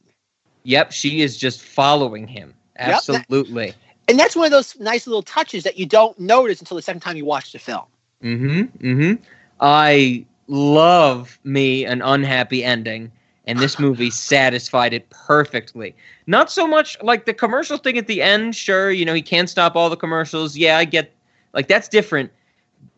Yep, she is just following him. that- Absolutely. and that's one of those nice little touches that you don't notice until the second time you watch the film. Mm-hmm. Mm-hmm. I love me an unhappy ending, and this movie (laughs) satisfied it perfectly. Not so much like the commercial thing at the end. Sure, you know he can't stop all the commercials. Yeah, I get like that's different.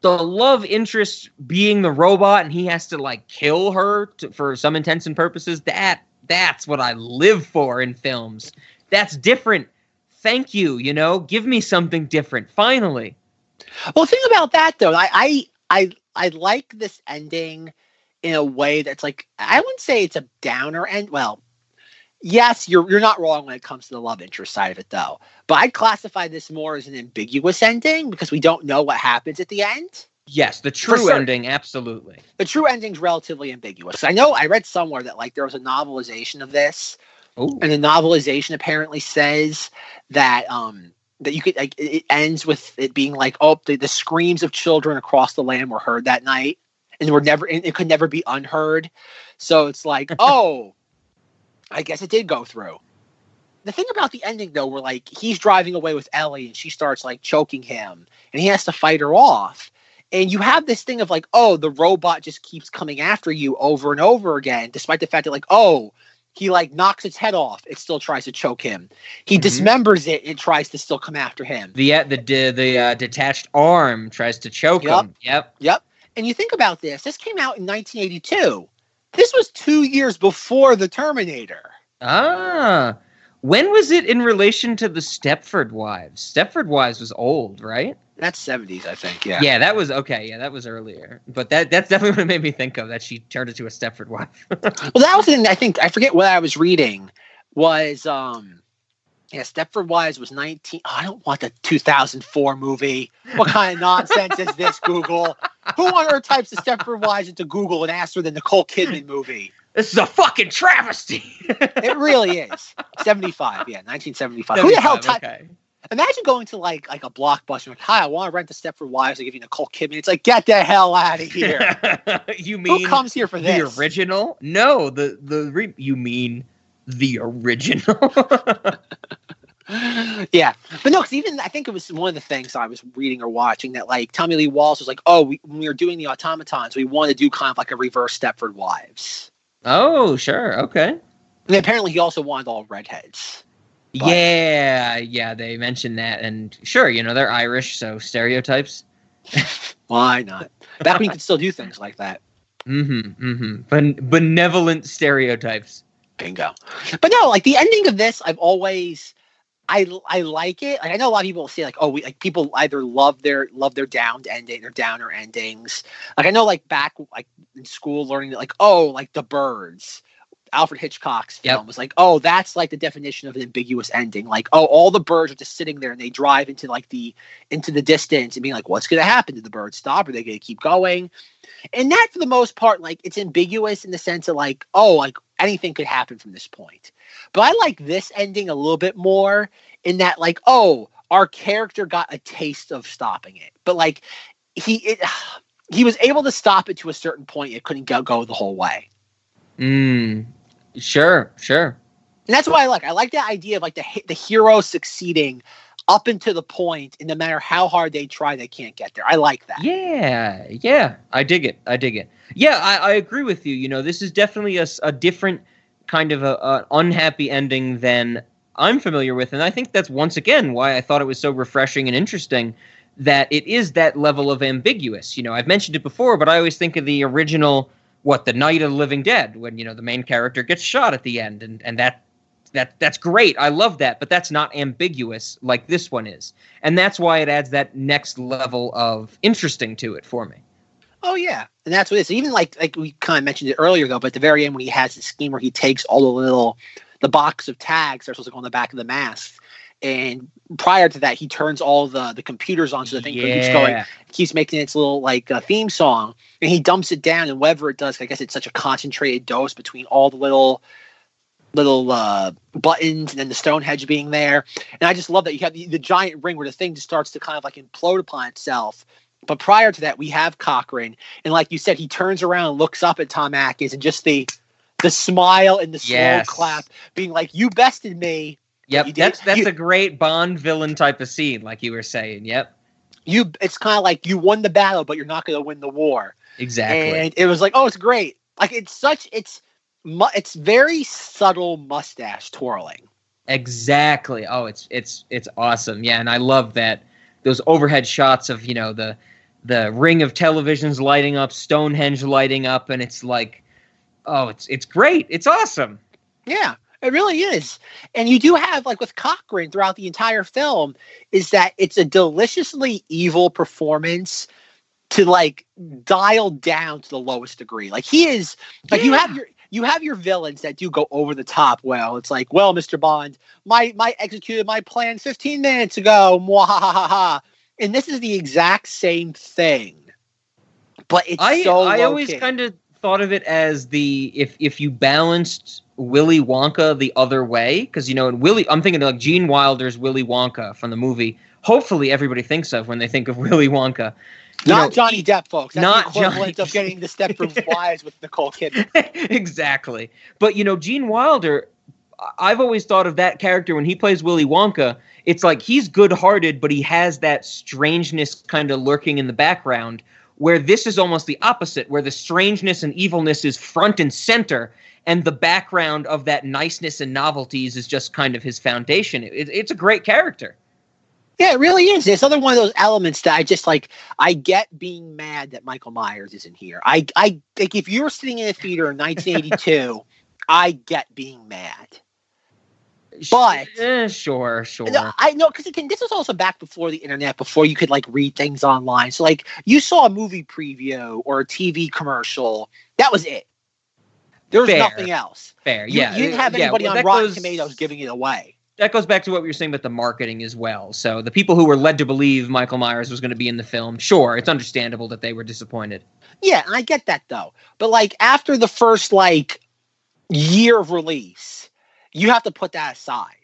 The love interest being the robot, and he has to like kill her to, for some intents and purposes. That that's what I live for in films. That's different. Thank you. You know, give me something different. Finally. Well, the thing about that though, I I I, I like this ending in a way that's like I wouldn't say it's a downer end. Well, yes, you're you're not wrong when it comes to the love interest side of it though. But I'd classify this more as an ambiguous ending because we don't know what happens at the end. Yes, the true ending, absolutely. The true ending's relatively ambiguous. I know I read somewhere that like there was a novelization of this, Oh, and the novelization apparently says that um that you could like it it ends with it being like oh the, the screams of children across the land were heard that night and were never and it could never be unheard so it's like (laughs) oh i guess it did go through the thing about the ending though where like he's driving away with ellie and she starts like choking him and he has to fight her off and you have this thing of like oh the robot just keeps coming after you over and over again despite the fact that like oh he like knocks its head off it still tries to choke him he Mhm. dismembers it it tries to still come after him The uh, the the, the uh, detached arm tries to choke Yup. him. Yep. Yep. And you think about this, this came out in 1982. This was two years before The Terminator. Ah. When was it in relation to the Stepford Wives? Stepford Wives was old, right? That's 70s, I think. Yeah. Yeah, that was okay. Yeah, that was earlier. But that that's definitely what it made me think of that she turned into a Stepford wife. (laughs) Well, that was the thing I think, I forget what I was reading, was, um, yeah, Stepford Wives was 19. I don't want the 2004 movie. What kind of nonsense is this, Google? Who on earth types the Stepford Wives into Google and asks for the Nicole Kidman movie? this is a fucking travesty. It really is. 75, yeah, 1975. Who the hell 75, okay. Imagine going to like like a blockbuster. Like, Hi, I want to rent the Stepford Wives. I give you Nicole Kidman. It's like, get the hell out of here. (laughs) you mean Who comes here for this? the original? No, the the re- you mean the original? (laughs) yeah, but no, because even I think it was one of the things I was reading or watching that like Tommy Lee Wallace was like, oh, we, when we were doing the automatons, we want to do kind of like a reverse Stepford Wives. oh, sure. Okay. And apparently, he also wanted all redheads. But- Yeah, yeah, they mentioned that and sure, you know, they're Irish, so stereotypes. (laughs) Why not? Back when you could still do things like that. Mm Mhm. Mm Mhm. Ben- benevolent stereotypes. Bingo. But no, like the ending of this, I've always I I like it. Like I know a lot of people say like, oh, we like people either love their love their downed ending or downer endings. Like I know like back like in school learning that like, oh, like the birds. Alfred Hitchcock's film Yep. was like, oh, that's like the definition of an ambiguous ending. Like, oh, all the birds are just sitting there and they drive into like the into the distance and being like, what's gonna happen? Did the birds stop? Are they gonna keep going? And that for the most part, like it's ambiguous in the sense of like, oh, like anything could happen from this point. But I like this ending a little bit more in that, like, oh, our character got a taste of stopping it, but like he it, (sighs) he was able to stop it to a certain point. It couldn't go, go the whole way. Mm. Sure, sure. And that's why I like. I like that idea of like the the hero succeeding up until the point, and no matter how hard they try, they can't get there. I like that. Yeah, yeah, I dig it. I dig it. Yeah, I, I agree with you. You know, this is definitely a, a different kind of a, a unhappy ending than I'm familiar with, and I think that's once again why I thought it was so refreshing and interesting that it is that level of ambiguous. You know, I've mentioned it before, but I always think of the original, what the Night of the Living Dead, when you know the main character gets shot at the end, and and that that that's great. I love that, but that's not ambiguous like this one is. And that's why it adds that next level of interesting to it for me. Oh yeah, and that's what it is. Even like like we kind of mentioned it earlier though, but at the very end when he has the scheme where he takes all the little the box of tags that are supposed to go on the back of the mask, and prior to that he turns all the the computers on so the thing keeps going, keeps making its little like uh, theme song, and he dumps it down, and whatever it does, I guess it's such a concentrated dose between all the little little uh buttons and then the Stonehenge being there. And I just love that you have the, the giant ring where the thing just starts to kind of like implode upon itself. But prior to that, we have Cochran, and like you said, he turns around and looks up at Tom Atkins, and just the the smile and the slow Yes. clap, being like, "You bested me. Yep, that's that's you- a great Bond villain type of scene, like you were saying. Yep, You." It's kind of like you won the battle, but you're not going to win the war. exactly. And it was like, oh, it's great. Like it's such it's it's very subtle mustache twirling. Exactly. Oh, it's it's it's awesome. Yeah, and I love that those overhead shots of you know the the ring of televisions lighting up, Stonehenge lighting up, and it's like, oh, it's it's great. It's awesome. Yeah, it really is. And you do have like with Cochran throughout the entire film is that it's a deliciously evil performance to like dial down to the lowest degree. Like he is like you have your you have your villains that do go over the top. Well, it's like, well, Mr. Bond, my my executed my plan 15 minutes ago. Mwahaha. And this is the exact same thing. But it's I so I always kind of thought of it as the if if you balanced Willy Wonka the other way because you know in Willy I'm thinking like Gene Wilder's Willy Wonka from the movie. Hopefully everybody thinks of when they think of (laughs) Willy Wonka. You Not know, Johnny Depp, folks. That's not the equivalent Johnny- of getting the Stepford (laughs) Wives with Nicole Kidman. (laughs) exactly. But you know, Gene Wilder, I've always thought of that character when he plays Willy Wonka. It's like he's good-hearted, but he has that strangeness kind of lurking in the background. Where this is almost the opposite, where the strangeness and evilness is front and center, and the background of that niceness and novelties is just kind of his foundation. It, it's a great character. Yeah, it really is. It's another one of those elements that I just like. I get being mad that Michael Myers isn't here. I, I like if you were sitting in a theater in 1982, (laughs) I get being mad. But Eh, sure, sure. No, I know because again, this was also back before the internet, before you could like read things online. So like, you saw a movie preview or a TV commercial. That was it. There was Fair. nothing else. Fair, You, yeah. you didn't have yeah, anybody well, on Rotten goes- Tomatoes giving it away. that goes back to what we were saying about the marketing as well. So the people who were led to believe Michael Myers was going to be in the film, sure, it's understandable that they were disappointed. Yeah, and I get that though. But like after the first like year of release, you have to put that aside.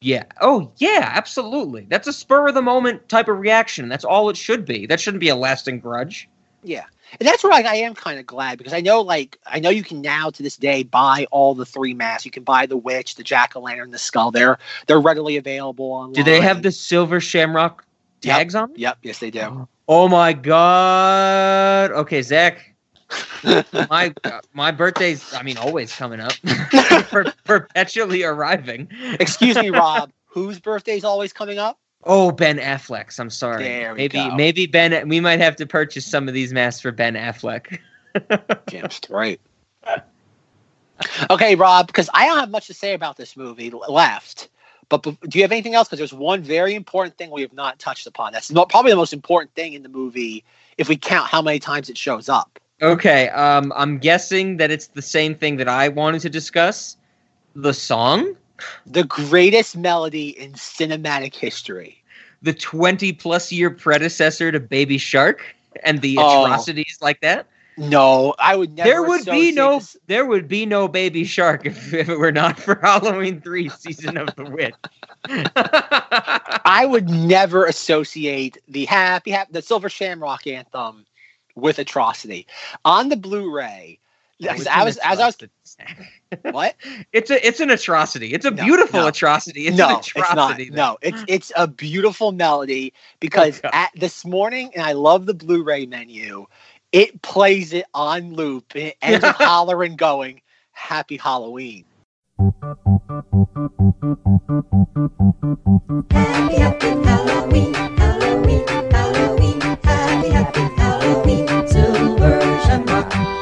Yeah. Oh, yeah, absolutely. That's a spur of the moment type of reaction. That's all it should be. That shouldn't be a lasting grudge. Yeah. And that's where like, I am kind of glad because I know like I know you can now to this day buy all the three masks. You can buy the witch, the jack o' lantern, the skull. They're they're readily available online. Do they have the silver shamrock Yep. tags on? them? Yep, yes they do. Oh my god. Okay, Zach. (laughs) my uh, my birthday's I mean always coming up. (laughs) Per- perpetually arriving. Excuse me, Rob. (laughs) Whose birthday's always coming up? Oh, Ben Affleck. I'm sorry. Maybe go. maybe Ben. We might have to purchase some of these masks for Ben Affleck. (laughs) Damn straight. Okay, Rob, because I don't have much to say about this movie left. But, but do you have anything else? Because there's one very important thing we have not touched upon. That's not, probably the most important thing in the movie if we count how many times it shows up. Okay, um, I'm guessing that it's the same thing that I wanted to discuss. The song, The greatest melody in cinematic history. the 20 plus year predecessor to Baby Shark, and the Oh. atrocities like that. No, I would never. there would be no this- there would be no Baby Shark (laughs) if, if it were not for Halloween three season of the witch. I would never associate the happy, happy the Silver Shamrock anthem with atrocity on the Blu-ray. As I was, as I was, (laughs) what? It's a it's an atrocity. It's a No, beautiful no. atrocity. It's no, an it's not. atrocity. though. No, it's it's a beautiful melody because Oh, at this morning, and I love the Blu-ray menu. It plays it on loop and it ends with hollering, going, "Happy Halloween." Happy, happy Halloween, Halloween, Halloween. Happy, happy Halloween, Silver Shamrock.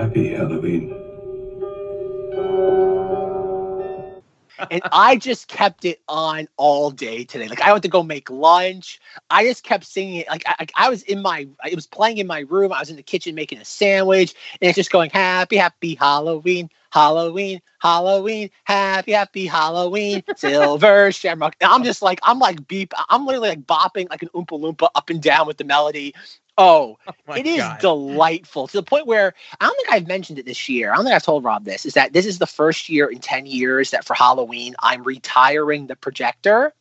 Happy Halloween. and I just kept it on all day today. Like I went to go make lunch. I just kept singing it. Like I, I- I was in my, it was playing in my room. I was in the kitchen making a sandwich, and it's just going, "Happy, happy Halloween, Halloween, Halloween, happy, happy Halloween, (laughs) Silver Shamrock." And I'm just like, I'm like beep. I'm literally like bopping like an Oompa Loompa up and down with the melody. (laughs) Oh, my it is God. delightful to the point where I don't think I've mentioned it this year. I don't think I've told Rob this. Is that this is the first year in 10 years that for Halloween I'm retiring the projector.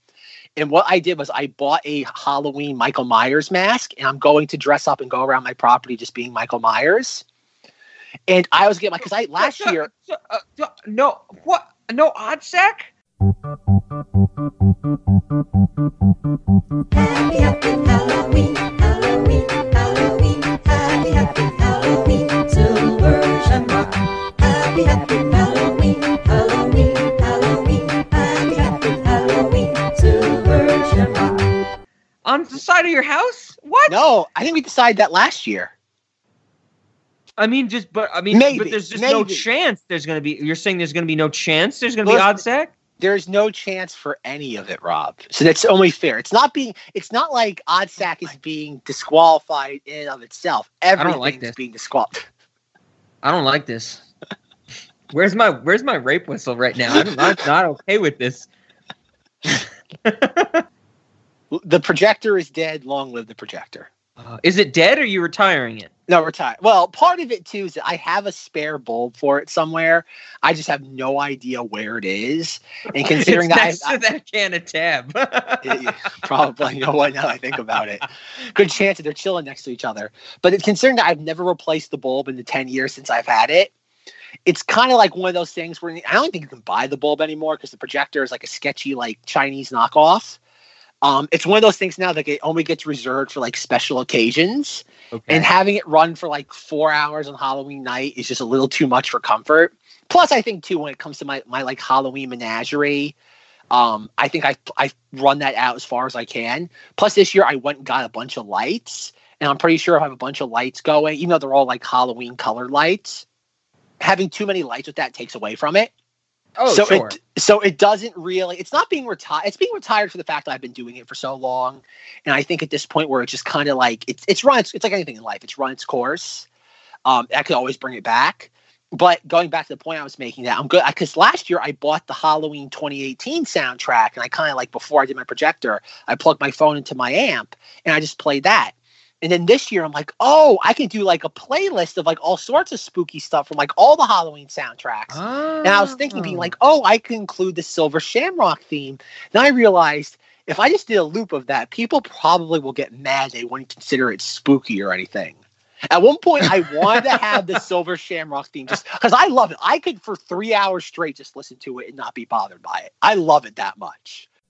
And what I did was I bought a Halloween Michael Myers mask and I'm going to dress up and go around my property just being Michael Myers. And I was getting my because I last year Uh, uh, no, what? No odd sack? Happy, happy Halloween, Halloween, Halloween. Happy, happy Halloween, Silver Shamrock. Happy, happy Halloween, Halloween, Halloween. Happy, happy Halloween, Silver Shamrock. On the side of your house? What? no, I think we decided that last year. I mean, just but I mean, Maybe, but there's just no chance. There's going to be. You're saying there's going to be no chance. There's going to be Listen, odd sack. There's no chance for any of it, Rob. So that's only fair. It's not being. It's not like odd sack is being disqualified in and of itself. I don't like this. being disqualified. I don't like this. Where's my Where's my rape whistle right now? I'm not, not okay with this. (laughs) The projector is dead. Long live the projector. Uh, is it dead or are you retiring it? No, retire. Well, part of it too is that I have a spare bulb for it somewhere. I just have no idea where it is. And (laughs) considering that I, that can of tab. (laughs) I- probably you know what now I think about it, good chance that they're chilling next to each other. But it- considering that I've never replaced the bulb in the ten years since I've had it, it's kind of like one of those things where I don't think you can buy the bulb anymore because the projector is like a sketchy like Chinese knockoff. Um, it's one of those things now that it only gets reserved for like special occasions. okay. And having it run for like four hours on Halloween night is just a little too much for comfort. Plus, I think too when it comes to my my like Halloween menagerie, um, I think I I run that out as far as I can. Plus, this year I went and got a bunch of lights, and I'm pretty sure I have a bunch of lights going, even though they're all like Halloween colored lights. Having too many lights with that takes away from it. Oh, so sure. it so it doesn't really it's not being retired it's being retired for the fact that I've been doing it for so long. And I think at this point where it's just kind of like it's it's run its, it's like anything in life, it's run its course. Um I could always bring it back. But going back to the point I was making that I'm good because last year I bought the Halloween 2018 soundtrack and I kind of like before I did my projector, I plugged my phone into my amp and I just played that. And then this year I'm like, oh, I can do like a playlist of like all sorts of spooky stuff from like all the Halloween soundtracks. And I was thinking, being like, oh, I can include the Silver Shamrock theme. Then I realized if I just did a loop of that, people probably will get mad. They wouldn't consider it spooky or anything. At one point, I (laughs) wanted to have the Silver Shamrock theme just because I love it. I could, for three hours straight, just listen to it and not be bothered by it. I love it that much.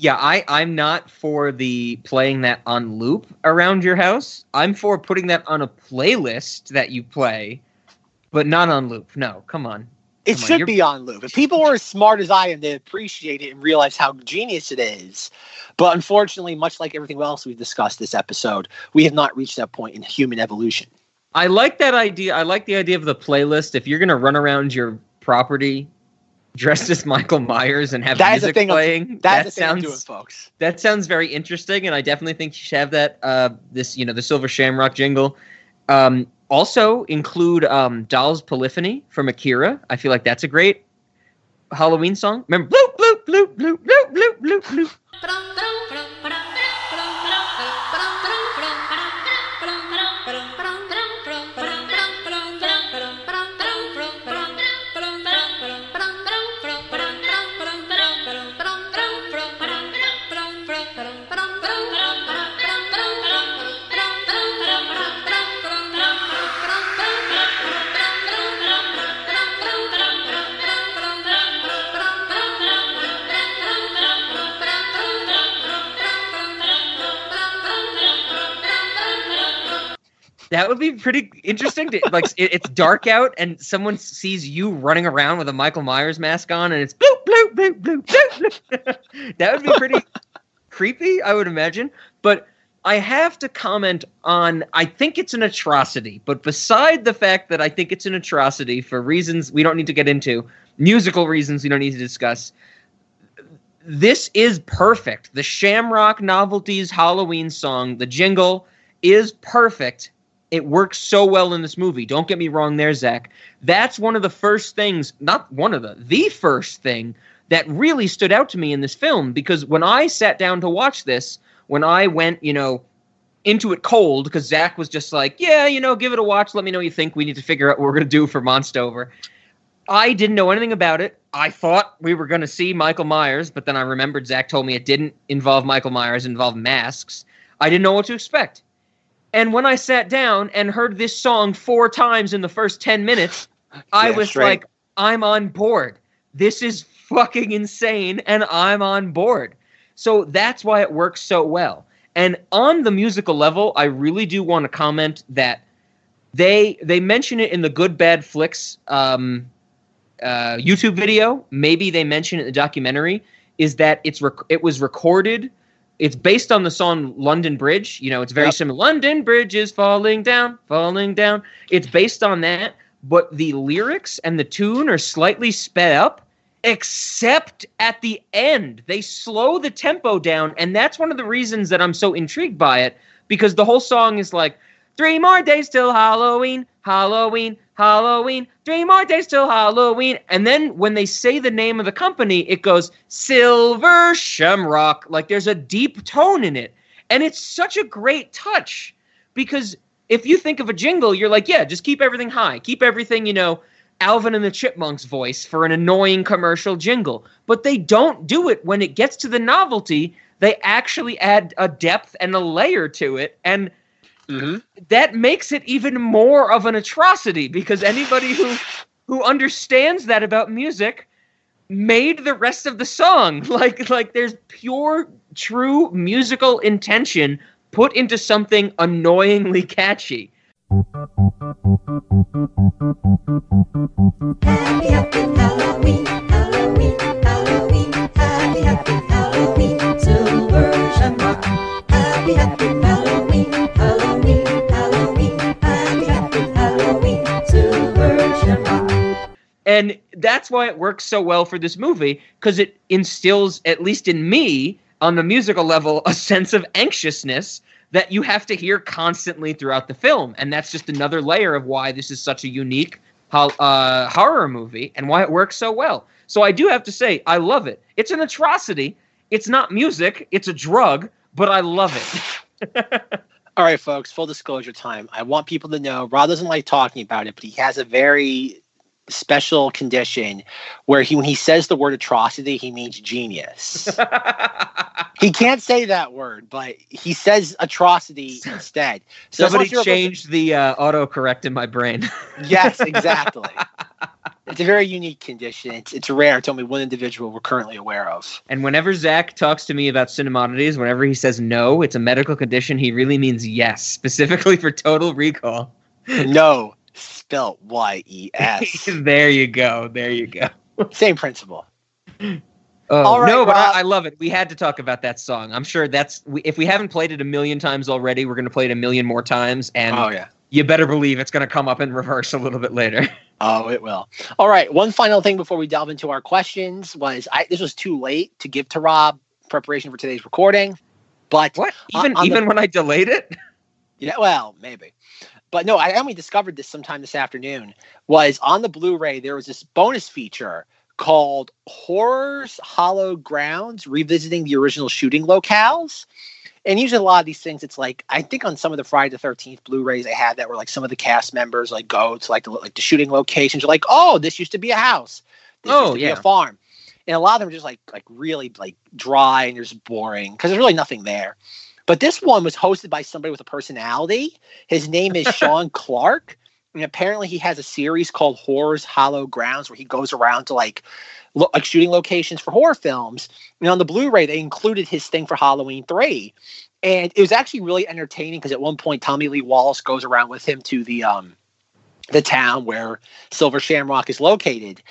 Yeah, I I'm not for the playing that on loop around your house. I'm for putting that on a playlist that you play, but not on loop. No, come on. It Come should you're- be on loop. If people were as smart as I am, they appreciate it and realize how genius it is. But unfortunately, much like everything else we've discussed this episode, we have not reached that point in human evolution. I like that idea. I like the idea of the playlist. If you're gonna run around your property dressed as Michael Myers and have That is the music thing I'm- playing, That's that the thing I'm sounds doing, folks. that sounds very interesting, and I definitely think you should have that. Uh, this you know the Silver Shamrock jingle. Um, also include um, Doll's Polyphony from Akira. I feel like that's a great Halloween song. Remember, bloop bloop bloop bloop bloop bloop bloop bloop. That would be pretty interesting. To, like it, it's dark out, and someone sees you running around with a Michael Myers mask on, and it's bloop bloop bloop bloop bloop. bloop. (laughs) that would be pretty creepy, I would imagine. But I have to comment on. I think it's an atrocity, but beside the fact that I think it's an atrocity for reasons we don't need to get into, musical reasons we don't need to discuss. This is perfect. The Shamrock Novelties Halloween song, the jingle, is perfect it works so well in this movie. Don't get me wrong there, Zach. That's one of the first things, not one of the, the first thing that really stood out to me in this film because when I sat down to watch this, when I went, you know, into it cold, because Zach was just like, yeah, you know, give it a watch. Let me know what you think. We need to figure out what we're going to do for Monstover. I didn't know anything about it. I thought we were going to see Michael Myers, but then I remembered Zach told me it didn't involve Michael Myers, it involved masks. I didn't know what to expect. And when I sat down and heard this song four times in the first 10 minutes, (laughs) I was straight. like, I'm on board. This is fucking insane, and I'm on board. So that's why it works so well. And on the musical level, I really do want to comment that they they mention it in the Good Bad Flicks um, uh, YouTube video. Maybe they mention it in the documentary. Is that it's rec- it was recorded. It's based on the song London Bridge. You know, it's very Yep. similar. London Bridge is falling down, falling down. It's based on that, but the lyrics and the tune are slightly sped up, except at the end. They slow the tempo down, and that's one of the reasons that I'm so intrigued by it because the whole song is like three more days till Halloween, Halloween, Halloween, three more days till Halloween. And then when they say the name of the company, it goes Silver Shamrock. Like there's a deep tone in it. And it's such a great touch because if you think of a jingle, you're like, yeah, just keep everything high. Keep everything, you know, Alvin and the Chipmunks voice for an annoying commercial jingle. But they don't do it when it gets to the novelty. They actually add a depth and a layer to it. And Mm-hmm. that makes it even more of an atrocity because anybody who who understands that about music made the rest of the song. (laughs) Like like there's pure true musical intention put into something annoyingly catchy. Happy, happy and that's why it works so well for this movie because it instills at least in me on the musical level a (laughs) sense of anxiousness that you have to hear constantly throughout the film. And that's just another layer of why this is such a unique uh, horror movie and why it works so well. So i do have to say i love it. It's an atrocity. It's not music. It's a drug but i love it. (laughs) All right, folks, full disclosure time. I want people to know Rod doesn't like talking about it, but he has a very special condition where he when he says the word atrocity, he means genius. (laughs) he can't say that word, but he says atrocity instead. So somebody changed the uh, autocorrect in my brain (laughs) Yes, exactly. it's a very unique condition. It's, it's rare. It's only one individual we're currently aware of. And whenever Zach talks to me about cinemodities, whenever he says no, it's a medical condition, he really means yes, specifically for total recall. No, spelt Y E S. (laughs) there you go. There you go. Same principle. Oh, All right, no, but I, I love it. We had to talk about that song. I'm sure that's we, if we haven't played it a million times already, we're going to play it a million more times. And Oh, yeah. you better believe it's going to come up in reverse a little bit later. (laughs) Oh, it will. All right. One final thing before we delve into our questions was I this was too late to give to Rob preparation for today's recording. But what? Even on the- even when I delayed it? Yeah, well, maybe. But no, I only discovered this sometime this afternoon. Was on the Blu-ray there was this bonus feature called Horror's Hallowed Grounds, revisiting the original shooting locales. And usually a lot of these things, it's like I think on some of the Friday the Thirteenth Blu-rays I had that were like some of the cast members like go to like the like the shooting locations. You're like, oh, this used to be a house. This Oh, used to be yeah. a farm. And a lot of them are just like like really like dry and just boring because there's really nothing there. But this one was hosted by somebody with a personality. His name is (laughs) Sean Clark. And apparently he has a series called Horror's Hallowed Grounds where he goes around to like lo- like shooting locations for horror films. And on the Blu-ray, they included his thing for Halloween 3. And it was actually really entertaining because at one point Tommy Lee Wallace goes around with him to the um the town where Silver Shamrock is located.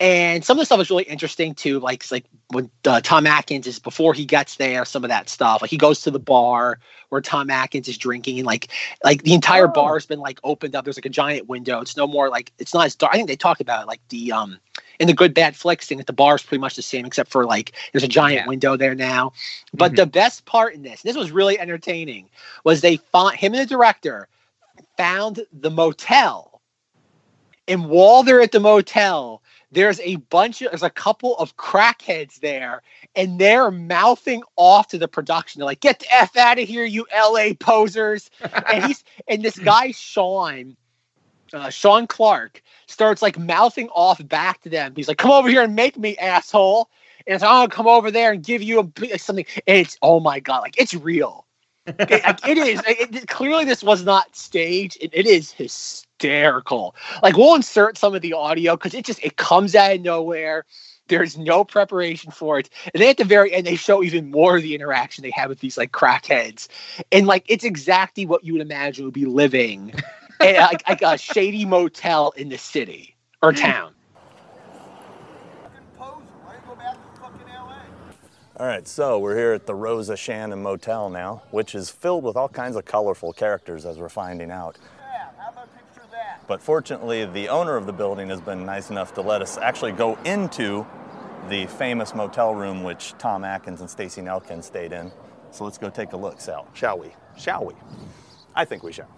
And some of the stuff is really interesting too. Like like when uh, Tom Atkins is before he gets there, some of that stuff. Like he goes to the bar where Tom Atkins is drinking, and like like the entire bar has been like opened up. There's like a giant window. It's no more like it's not as dark. I think they talk about it, like the um in the good bad flicks thing that the bar is pretty much the same except for like there's a giant window there now. But the best part in this, and this was really entertaining, was they found him and the director found the motel. And while they're at the motel, there's a bunch of there's a couple of crackheads there, and they're mouthing off to the production. They're like, "Get the f out of here, you LA posers!" and he's (laughs) and this guy Sean, uh, Sean Clark, starts like mouthing off back to them. He's like, "Come over here and make me, asshole!" And it's, "I'm gonna come over there and give you a something." And it's oh my god, like it's real. Okay, like, it is. It, it- clearly, this was not staged. It, it is hysterical. Like we'll insert some of the audio because it just it comes out of nowhere. There's no preparation for it. And then at the very end, they show even more of the interaction they have with these like crackheads. And like it's exactly what you would imagine would be living (laughs) at like, like a shady motel in the city or (laughs) town. All right, so we're here at the Rosa Shannon Motel now, which is filled with all kinds of colorful characters as we're finding out. But fortunately, the owner of the building has been nice enough to let us actually go into the famous motel room which Tom Atkins and Stacy Nelkin stayed in. So let's go take a look, Sal. Shall we? Shall we? I think we shall.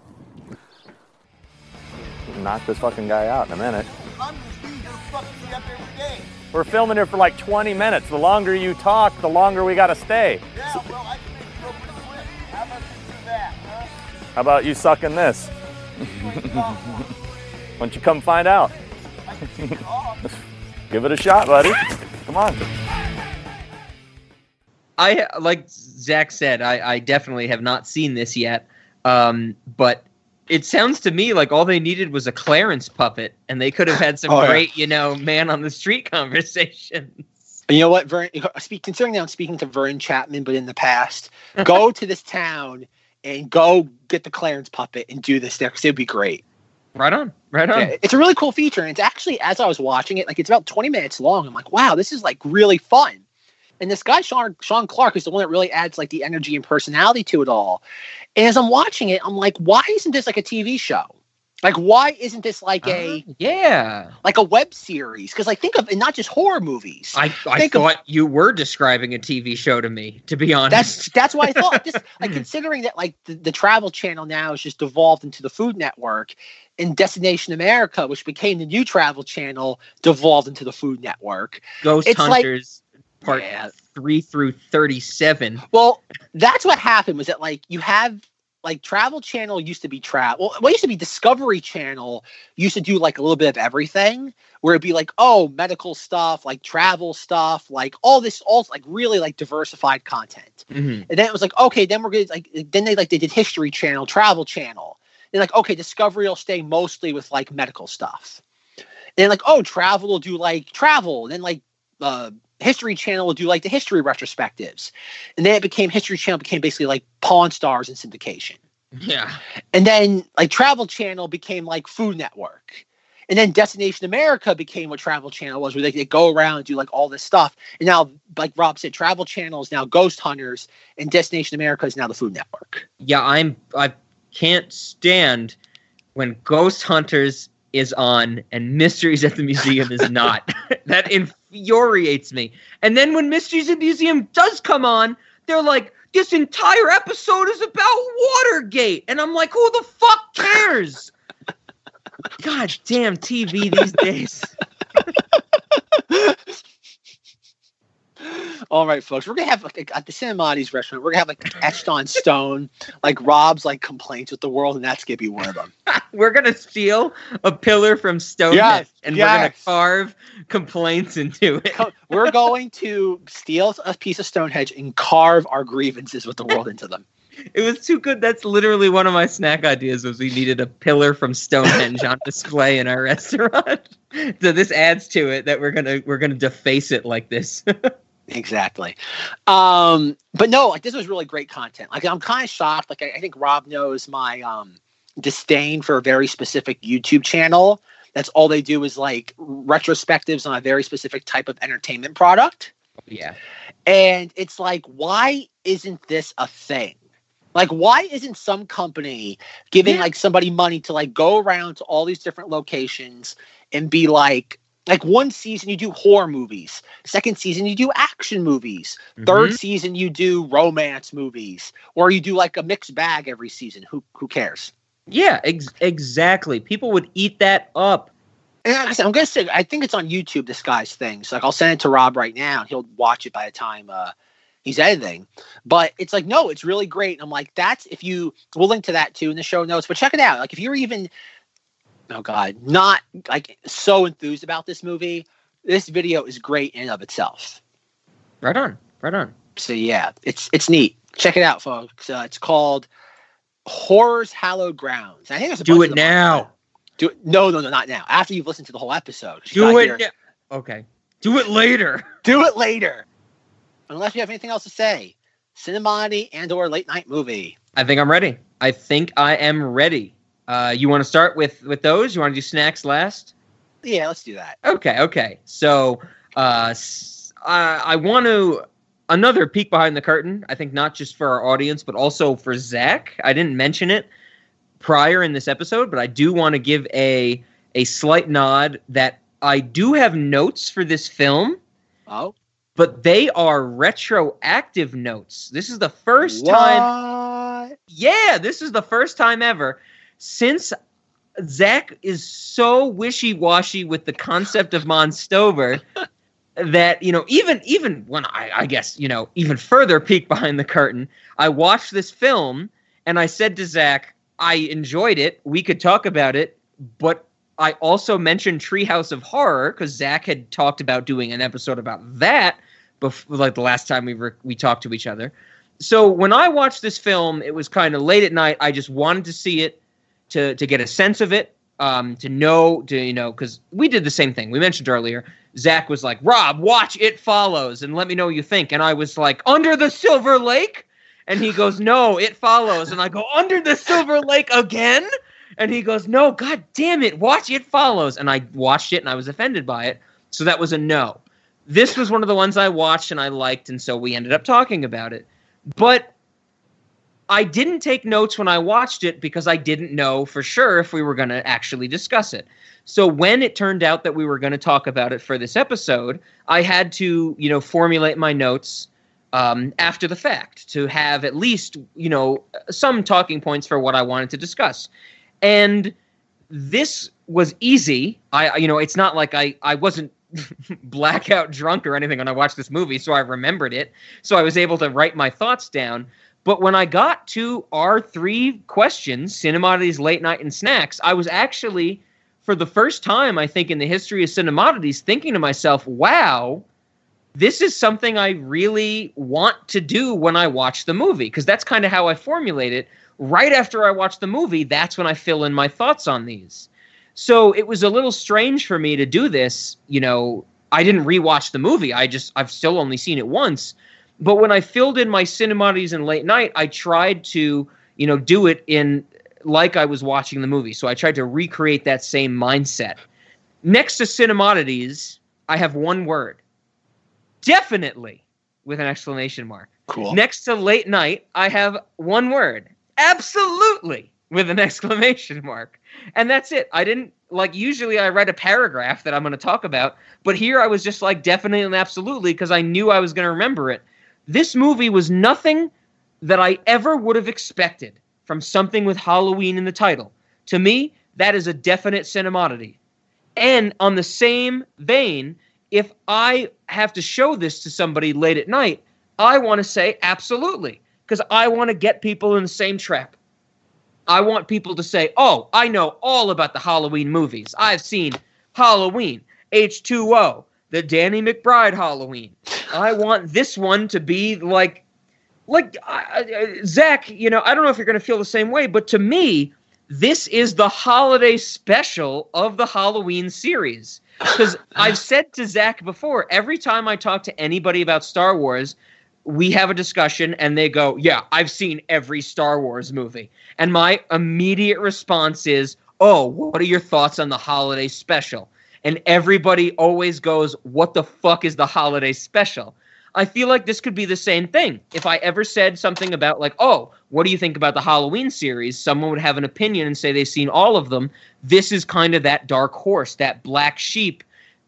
Knock this fucking guy out in a minute. We're filming here for like 20 minutes. The longer you talk, the longer we gotta stay. So- How about you sucking this? (laughs) Why don't you come find out? (laughs) Give it a shot, buddy. Come on. I like Zach said, I, I definitely have not seen this yet. Um, but it sounds to me like all they needed was a Clarence puppet, and they could have had some (laughs) Oh, yeah. great, you know, man on the street (laughs) conversations. You know what, Vern? Speak, considering that I'm speaking to Vern Chapman, but in the past, go to this town and go get the Clarence puppet and do this there because it'd be great. Right on, right on. Yeah, it's a really cool feature, and it's actually as I was watching it, like it's about 20 minutes long. I'm like, wow, this is like really fun. And this guy Sean Sean Clark is the one that really adds like the energy and personality to it all. And as I'm watching it, I'm like, why isn't this like a TV show? Like, why isn't this like a Uh, yeah, like a web series? Because like think of and not just horror movies. I, I Think of- thought you were describing a TV show to me, to be honest. That's that's what I thought. (laughs) Just like considering that like the, the travel channel now is just devolved into the Food Network, and Destination America, which became the new travel channel, devolved into the Food Network. Ghost It's like- Hunters part three through thirty-seven. Well, that's what happened. Was that like you have like Travel Channel used to be travel. Well, what used to be Discovery Channel used to do like a little bit of everything, where it'd be like oh medical stuff, like travel stuff, like all this, all like really like diversified content. Mhm. And then it was like, okay, then we're gonna like then they like they did History Channel, Travel Channel. They're like, okay, Discovery will stay mostly with like medical stuff. And then like, oh, travel will do like travel. And then like uh History Channel will do like the history retrospectives. And then it became History Channel became basically like Pawn Stars and syndication. Yeah. And then like Travel Channel became like Food Network. And then Destination America became what Travel Channel was, where they could go around and do like all this stuff. And now, like Rob said, Travel Channel is now Ghost Hunters, and Destination America is now the Food Network. Yeah, I'm I can't stand when Ghost Hunters is on and Mysteries at the Museum is not. (laughs) that infuriates me. And then when Mysteries at the Museum does come on, they're like, this entire episode is about Watergate. And I'm like, who the fuck cares? (laughs) God damn TV these days. (laughs) All right, folks, we're gonna have like at the Cinemati's restaurant, we're gonna have like etched on stone, like Rob's like complaints with the world, and that's gonna be one of them. (laughs) we're gonna steal a pillar from Stonehenge Yes, and we're gonna carve complaints into it. We're going to steal a piece of Stonehenge and carve our grievances with the world into them. It was too good. That's literally one of my snack ideas. Was we needed a pillar from Stonehenge on display in our (laughs) restaurant. so this adds to it that we're gonna we're gonna deface it like this. (laughs) Exactly. Um, but no, like this was really great content. Like I'm kind of shocked. Like I, I think Rob knows my um disdain for a very specific YouTube channel. That's all they do is like retrospectives on a very specific type of entertainment product. yeah. And it's like, why isn't this a thing? Like, why isn't some company giving Yeah. like somebody money to like go around to all these different locations and be like, like one season you do horror movies, second season you do action movies, third Mhm. season you do romance movies, or you do like a mixed bag every season. Who who cares? Yeah. Ex- exactly. People would eat that up. And like I said, I'm gonna say I think it's on YouTube. This guy's thing. So like I'll send it to Rob right now, and he'll watch it by the time uh, he's editing. But it's like no, it's really great. And I'm like, that's if you we'll link to that too in the show notes. But check it out. Like if you're even oh god, not like so enthused about this movie, this video is great in and of itself. Right on. Right on. So yeah, it's it's neat. Check it out, folks. Uh, it's called Horror's Hallowed Grounds. I think there's a Do it of them on now. Do it. No, no, no, not now. After you've listened to the whole episode. Do it now. Okay. Do it later. (laughs) Do it later. Unless you have anything else to say. Cinemati and or late night movie. I think I'm ready. I think I am ready. Uh, you want to start with with those? You want to do snacks last? Yeah, let's do that. Okay, okay. So uh, s- I, I want to another peek behind the curtain. I think not just for our audience, but also for Zach. I didn't mention it prior in this episode, but I do want to give a a slight nod that I do have notes for this film. Oh. But they are retroactive notes. This is the first time yeah, this is the first time ever since Zach is so wishy-washy with the concept of Monstober (laughs) that you know even even when I, I guess you know even further peek behind the curtain, I watched this film and I said to Zach, I enjoyed it. We could talk about it, but I also mentioned Treehouse of Horror because Zach had talked about doing an episode about that before, like the last time we were we talked to each other. So when I watched this film, it was kind of late at night. I just wanted to see it to to get a sense of it, um, to know, to you know, because we did the same thing. We mentioned earlier. Zach was like, "Rob, watch It Follows and let me know what you think." And I was like, "Under the Silver Lake," and he goes, "No, It Follows." And I go, "Under the Silver Lake again?" And he goes, "No, God damn it, watch It Follows." And I watched it and I was offended by it, so that was a no. This was one of the ones I watched and I liked, and so we ended up talking about it. But I didn't take notes when I watched it because I didn't know for sure if we were going to actually discuss it. So when it turned out that we were going to talk about it for this episode, I had to, you know, formulate my notes um, after the fact to have at least, you know, some talking points for what I wanted to discuss. And this was easy. I, you know, it's not like I, I wasn't (laughs) blackout drunk or anything when I watched this movie, so I remembered it. So I was able to write my thoughts down. But when I got to our three questions, Cinemodities, Late Night, and Snacks, I was actually, for the first time, I think, in the history of Cinemodities, thinking to myself, wow, this is something I really want to do when I watch the movie. Because that's kind of how I formulate it. Right after I watch the movie, that's when I fill in my thoughts on these. So it was a little strange for me to do this. You know, I didn't rewatch the movie. I just, I've still only seen it once. But when I filled in my cinemodities and late night, I tried to, you know, do it in like I was watching the movie. So I tried to recreate that same mindset. Next to cinemodities, I have one word. Definitely with an exclamation mark. Cool. Next to late night, I have one word. Absolutely with an (laughs) exclamation mark. And that's it. I didn't like usually I write a paragraph that I'm going to talk about, but here I was just like definitely and absolutely because I knew I was going to remember it. This movie was nothing that I ever would have expected from something with Halloween in the title. To me, that is a definite cinemodity. And on the same vein, if I have to show this to somebody late at night, I want to say absolutely because I want to get people in the same trap. I want people to say, "Oh, I know all about the Halloween movies. I've seen Halloween, H2O, the Danny McBride Halloween. I want this one to be like like Zach, you know, I don't know if you're going to feel the same way, but to me, this is the holiday special of the Halloween series. Because (laughs) I've said to Zach before, every time I talk to anybody about Star Wars, we have a discussion and they go, Yeah, I've seen every Star Wars movie. And my immediate response is, Oh, what are your thoughts on the holiday special? And everybody always goes, What the fuck is the holiday special? I feel like this could be the same thing. If I ever said something about, like, oh, what do you think about the Halloween series? Someone would have an opinion and say they've seen all of them. This is kind of that dark horse, that black sheep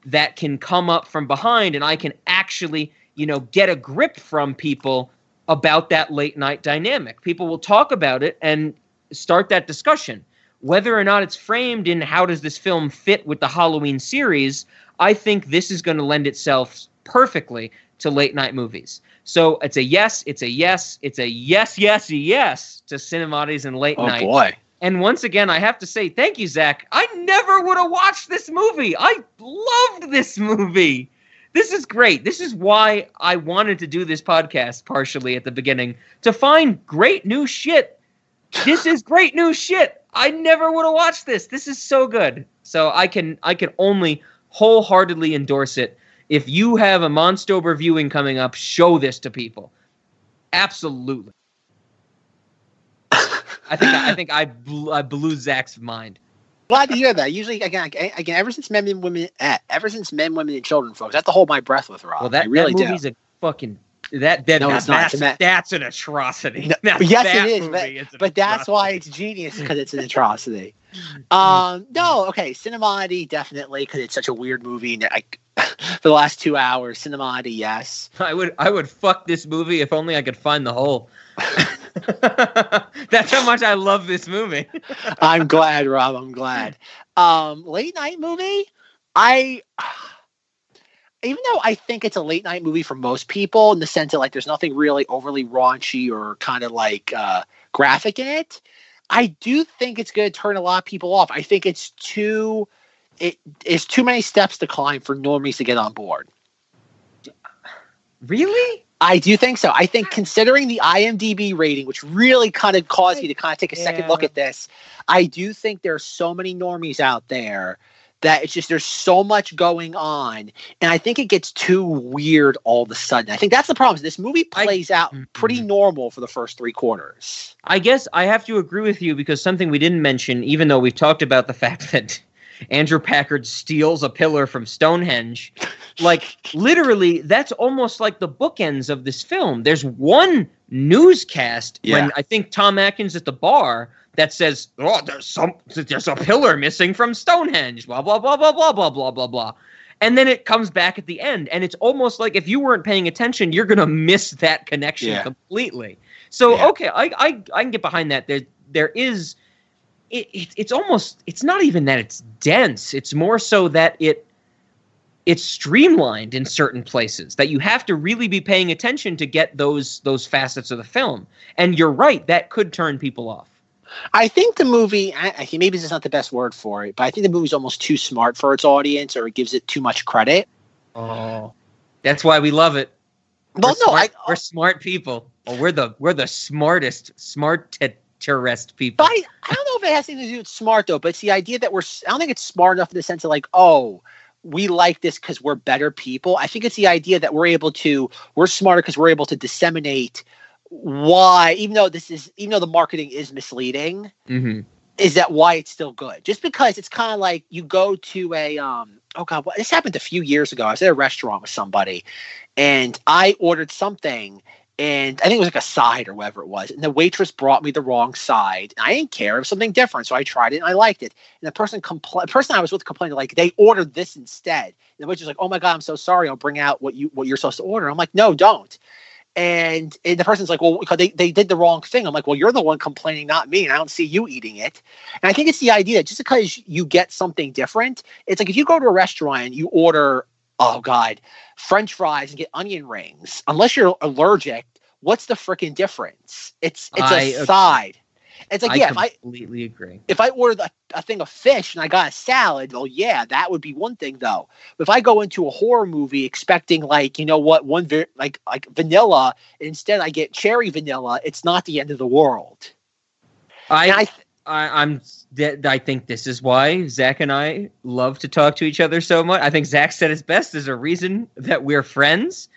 that can come up from behind, and I can actually, you know, get a grip from people about that late night dynamic. People will talk about it and start that discussion. Whether or not it's framed in how does this film fit with the Halloween series, I think this is going to lend itself perfectly to late night movies. So it's a yes, it's a yes, it's a yes, yes, yes to cinemodities and late Oh night. boy. And once again, I have to say thank you, Zach. I never would have watched this movie. I loved this movie. This is great. This is why I wanted to do this podcast partially at the beginning to find great new shit. This is great new shit. I never would have watched this. This is so good. So I can I can only wholeheartedly endorse it. If you have a Monstober viewing coming up, show this to people. Absolutely. I think I think I blew, I blew Zach's mind. Glad to hear that. Usually, again, again, ever since men and women, eh, ever since men, women, and children, folks, I have to hold my breath with Rob. Well, that, I really that do. movie's a fucking that that No, that- it's not. that's, that's an atrocity. No, (laughs) Now, yes, that it is, but, an but that's why it's genius because it's an (laughs) atrocity. Um, no, okay, Cinemati definitely because it's such a weird movie. And like (laughs) for the last two hours, Cinemati, yes. I would I would fuck this movie if only I could find the hole. That's how much I love this movie. I'm glad, Rob. I'm glad. Um, late night movie. I even though I think it's a late night movie for most people in the sense that like there's nothing really overly raunchy or kind of like uh, graphic in it. I do think it's going to turn a lot of people off. I think it's too it is too many steps to climb for normies to get on board. Really? I do think so. I think considering the IMDb rating, which really kind of caused me to kind of take a second look at this, I do think there are so many normies out there that it's just there's so much going on, and I think it gets too weird all of a sudden. I think that's the problem. This movie plays out mm-hmm. pretty normal for the first three quarters. I guess I have to agree with you because something we didn't mention, even though we've talked about the fact (laughs) that Andrew Packard steals a pillar from Stonehenge, (laughs) like literally, that's almost like the bookends of this film. There's one newscast Yeah. when I think Tom Atkins at the bar that says, "Oh, there's some, there's a pillar missing from Stonehenge." Blah blah blah blah blah blah blah blah blah. And then it comes back at the end, and it's almost like if you weren't paying attention, you're gonna miss that connection Yeah. completely. So Yeah. okay, I, I I can get behind that. There there is, it, it it's almost it's not even that it's dense. It's more so that it it's streamlined in certain places that you have to really be paying attention to get those those facets of the film. And you're right, that could turn people off. I think the movie, I, I maybe this is not the best word for it, but I think the movie's almost too smart for its audience, or it gives it too much credit. Oh, that's why we love it. Well, we're no, smart, we're smart people. Well, we're the we're the smartest smart terrorist people. But I, I don't know if it has anything to do with smart though. But it's the idea that we're. I don't think it's smart enough in the sense of like, oh, we like this because we're better people. I think it's the idea that we're able to. We're smarter because we're able to disseminate why, even though this is, even though the marketing is misleading, Mm-hmm. is that why it's still good? Just because it's kind of like you go to a um oh god, what this happened a few years ago. I was at a restaurant with somebody and I ordered something and I think it was like a side or whatever it was. And the waitress brought me the wrong side. and I didn't care. It was something different. So I tried it and I liked it. And the person compl- the person I was with complained like they ordered this instead. And the waitress was like, Oh my god, I'm so sorry. I'll bring out what you what you're supposed to order. I'm like, no, don't. And, and the person's like, well, because they, they did the wrong thing. I'm like, well, you're the one complaining, not me. And I don't see you eating it. And I think it's the idea that just because you get something different, it's like if you go to a restaurant and you order, oh God, French fries and get onion rings, unless you're allergic, what's the freaking difference? It's it's I a side. It's like, I yeah, if I completely agree. if I ordered a, a thing of fish and I got a salad, well, yeah, that would be one thing though. But if I go into a horror movie expecting like, you know what, one like like vanilla, instead I get cherry vanilla, it's not the end of the world. I, I I'm that I think this is why Zach and I love to talk to each other so much. I think Zach said it best. There's a reason that we're friends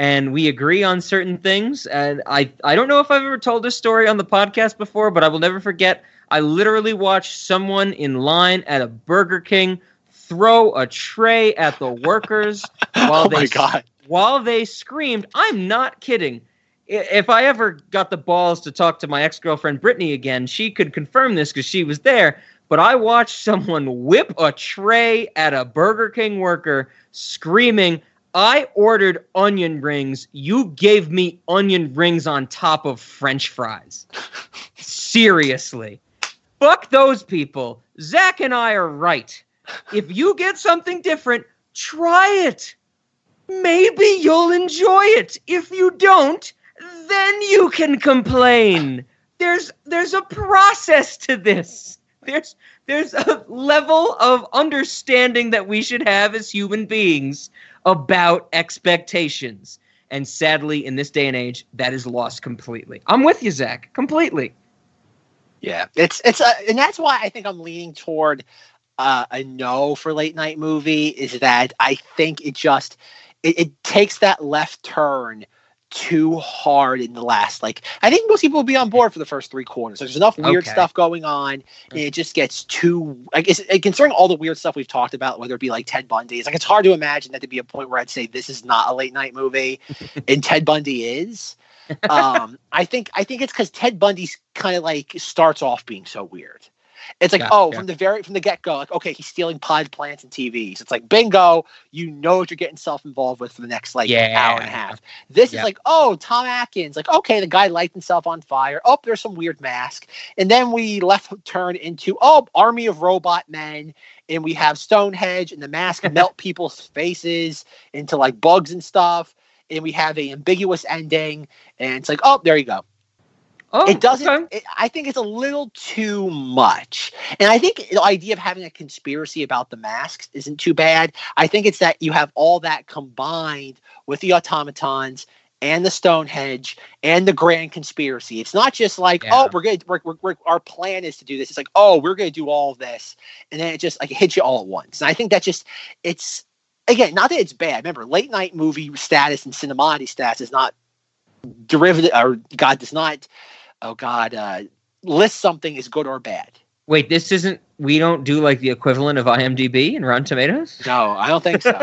and we agree on certain things. And I I don't know if I've ever told this story on the podcast before, but I will never forget. I literally watched someone in line at a Burger King throw a tray at the workers (laughs) oh while Oh they while they screamed. I'm not kidding. If I ever got the balls to talk to my ex girlfriend Brittany again, she could confirm this because she was there. But I watched someone whip a tray at a Burger King worker, screaming, I ordered onion rings. You gave me onion rings on top of French fries. Seriously. Fuck those people. Zach and I are right. If you get something different, try it. Maybe you'll enjoy it. If you don't, then you can complain. There's there's a process to this. There's there's a level of understanding that we should have as human beings about expectations. And sadly, in this day and age, that is lost completely. I'm with you, Zach, completely. Yeah, it's it's uh, and that's why I think I'm leaning toward uh, a no for late night movie is that I think it just it, it takes that left turn too hard in the last like I think most people will be on board for the first three quarters. There's enough weird Okay. stuff going on, and it just gets too. I guess considering all the weird stuff we've talked about, whether it be like Ted Bundy, it's like it's hard to imagine that to be a point where I'd say this is not a late night movie, (laughs) and Ted Bundy is. Um, I think I think it's because Ted Bundy's kind of like starts off being so weird. It's like, Gotcha. oh, from the very from the get go, like, okay, he's stealing pod plants and TVs. It's like, bingo, you know what you're getting self involved with for the next like hour and a half. This is like, oh, Tom Atkins, like, okay, the guy lights himself on fire. Oh, there's some weird mask, and then we left turn into oh, army of robot men, and we have Stonehenge, and the mask (laughs) melt people's faces into like bugs and stuff, and we have a ambiguous ending, and it's like, oh, there you go Oh, it doesn't okay. it, i think it's a little too much. And i think the idea of having a conspiracy about the masks isn't too bad. I think it's that you have all that combined with the automatons and the stonehenge and the grand conspiracy. It's not just like oh, Yeah. oh we're gonna we're, we're, we're, our plan is to do this. It's like oh we're gonna do all this. And then it just like hits you all at once. And i think that just it's again not that it's bad. Remember late night movie status and cinemati status is not derivative or god does not oh god uh list something is good or bad Wait, this isn't. We don't do like the equivalent of IMDb and Rotten Tomatoes. no i don't think so (laughs)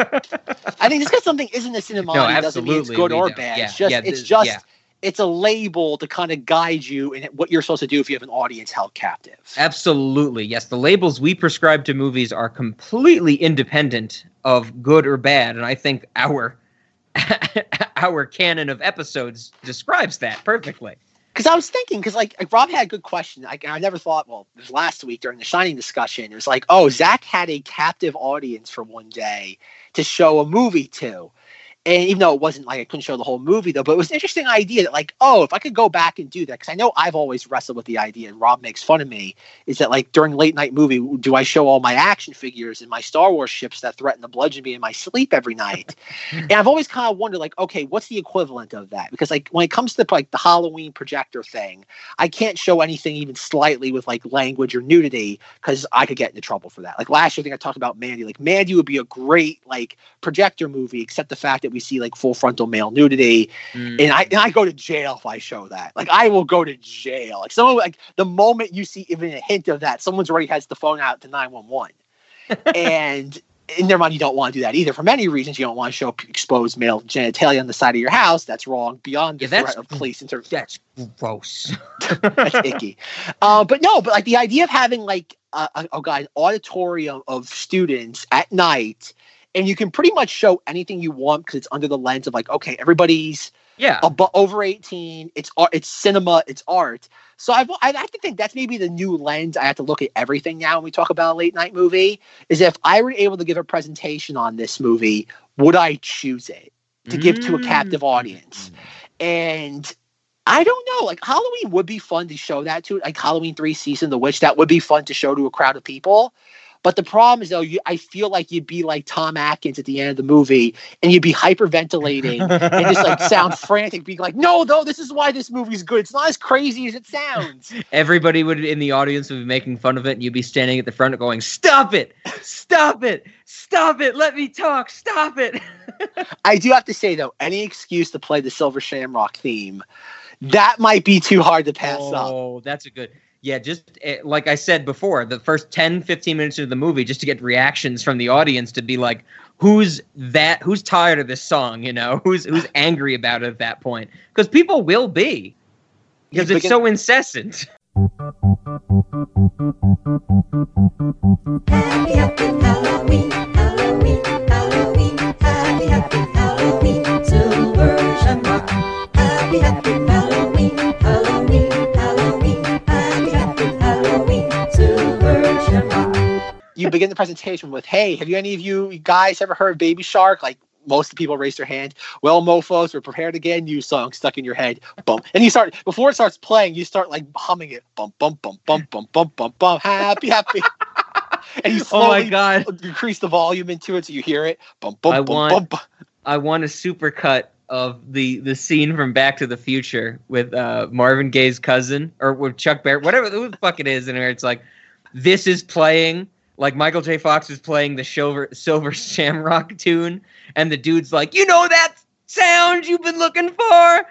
i think just because something isn't a cinemati No, doesn't mean it's good or don't. bad Yeah, it's just yeah, it's this- just yeah. it's a label to kind of guide you in what you're supposed to do if you have an audience held captive Absolutely, yes. The labels we prescribe to movies are completely independent of good or bad, and I think our (laughs) our canon of episodes describes that perfectly. Because I was thinking, because like, like Rob had a good question. Like, I never thought. Well, it was last week during the Shining discussion. It was like, oh, Zach had a captive audience for one day to show a movie to, and even though it wasn't like I couldn't show the whole movie though, but it was an interesting idea that like, oh, if I could go back and do that, because I know I've always wrestled with the idea, and Rob makes fun of me, is that like during late night movie, do I show all my action figures and my Star Wars ships that threaten to bludgeon me in my sleep every night? (laughs) and I've always kind of wondered, like, okay, what's the equivalent of that? Because like when it comes to like the Halloween projector thing, I can't show anything even slightly with like language or nudity because I could get into trouble for that. Like last year, I think I talked about Mandy. Like Mandy would be a great like projector movie, except the fact that we see like full frontal male nudity, Mm. and I and I go to jail if I show that. Like I will go to jail. Like someone like the moment you see even a hint of that, someone's already has the phone out to nine one one, (laughs) and. In their mind, you don't want to do that either. For many reasons, you don't want to show exposed male genitalia on the side of your house. That's wrong. Beyond the Yeah, threat of police inter- (laughs) That's gross. (laughs) that's icky. Uh, but no, but like the idea of having like a, a, god, an auditorium of students at night, and you can pretty much show anything you want because it's under the lens of like, okay, everybody's yeah. abo- over eighteen. It's art. It's cinema. It's art. So I've, I have to think that's maybe the new lens I have to look at everything now when we talk about a late night movie. Is if I were able to give a presentation on this movie, would I choose it to give to a captive mm. audience? And I don't know. Like Halloween would be fun to show that to, like Halloween three season, The Witch. That would be fun to show to a crowd of people. But the problem is though, you, I feel like you'd be like Tom Atkins at the end of the movie, and you'd be hyperventilating and just like (laughs) sound frantic, being like, "No, though, this is why this movie's good. It's not as crazy as it sounds." Everybody would in the audience would be making fun of it, and you'd be standing at the front going, "Stop it! Stop it! Stop it! Let me talk! Stop it!" (laughs) I do have to say though, any excuse to play the Silver Shamrock theme, that might be too hard to pass up. Oh, that's a good. Yeah, just eh, like I said before, the first 10, 15 minutes of the movie, just to get reactions from the audience to be like, who's that? Who's tired of this song? You know, (laughs) who's who's angry about it at that point? Because people will be, because it's so incessant. Happy, (laughs) happy Halloween, Halloween, you begin the presentation with, "Hey, have you any of you guys ever heard Baby Shark?" Like most of the people raise their hand. Well, mofo's, we're prepared again. New song stuck in your head. Bump, and you start before it starts playing. You start like humming it. Bump, bump, bump, bump, bump, bump, bump, bump. Happy, happy. (laughs) and you Oh my God. increase the volume into it so you hear it. Bump, bump, I bump, want- bump. I want a supercut of the the scene from Back to the Future with uh, Marvin Gaye's cousin or with Chuck Berry, whatever the fuck it is, and where it's like, this is playing like Michael J. Fox is playing the Silver Silver (laughs) Shamrock tune, and the dude's like, "You know that sound you've been looking for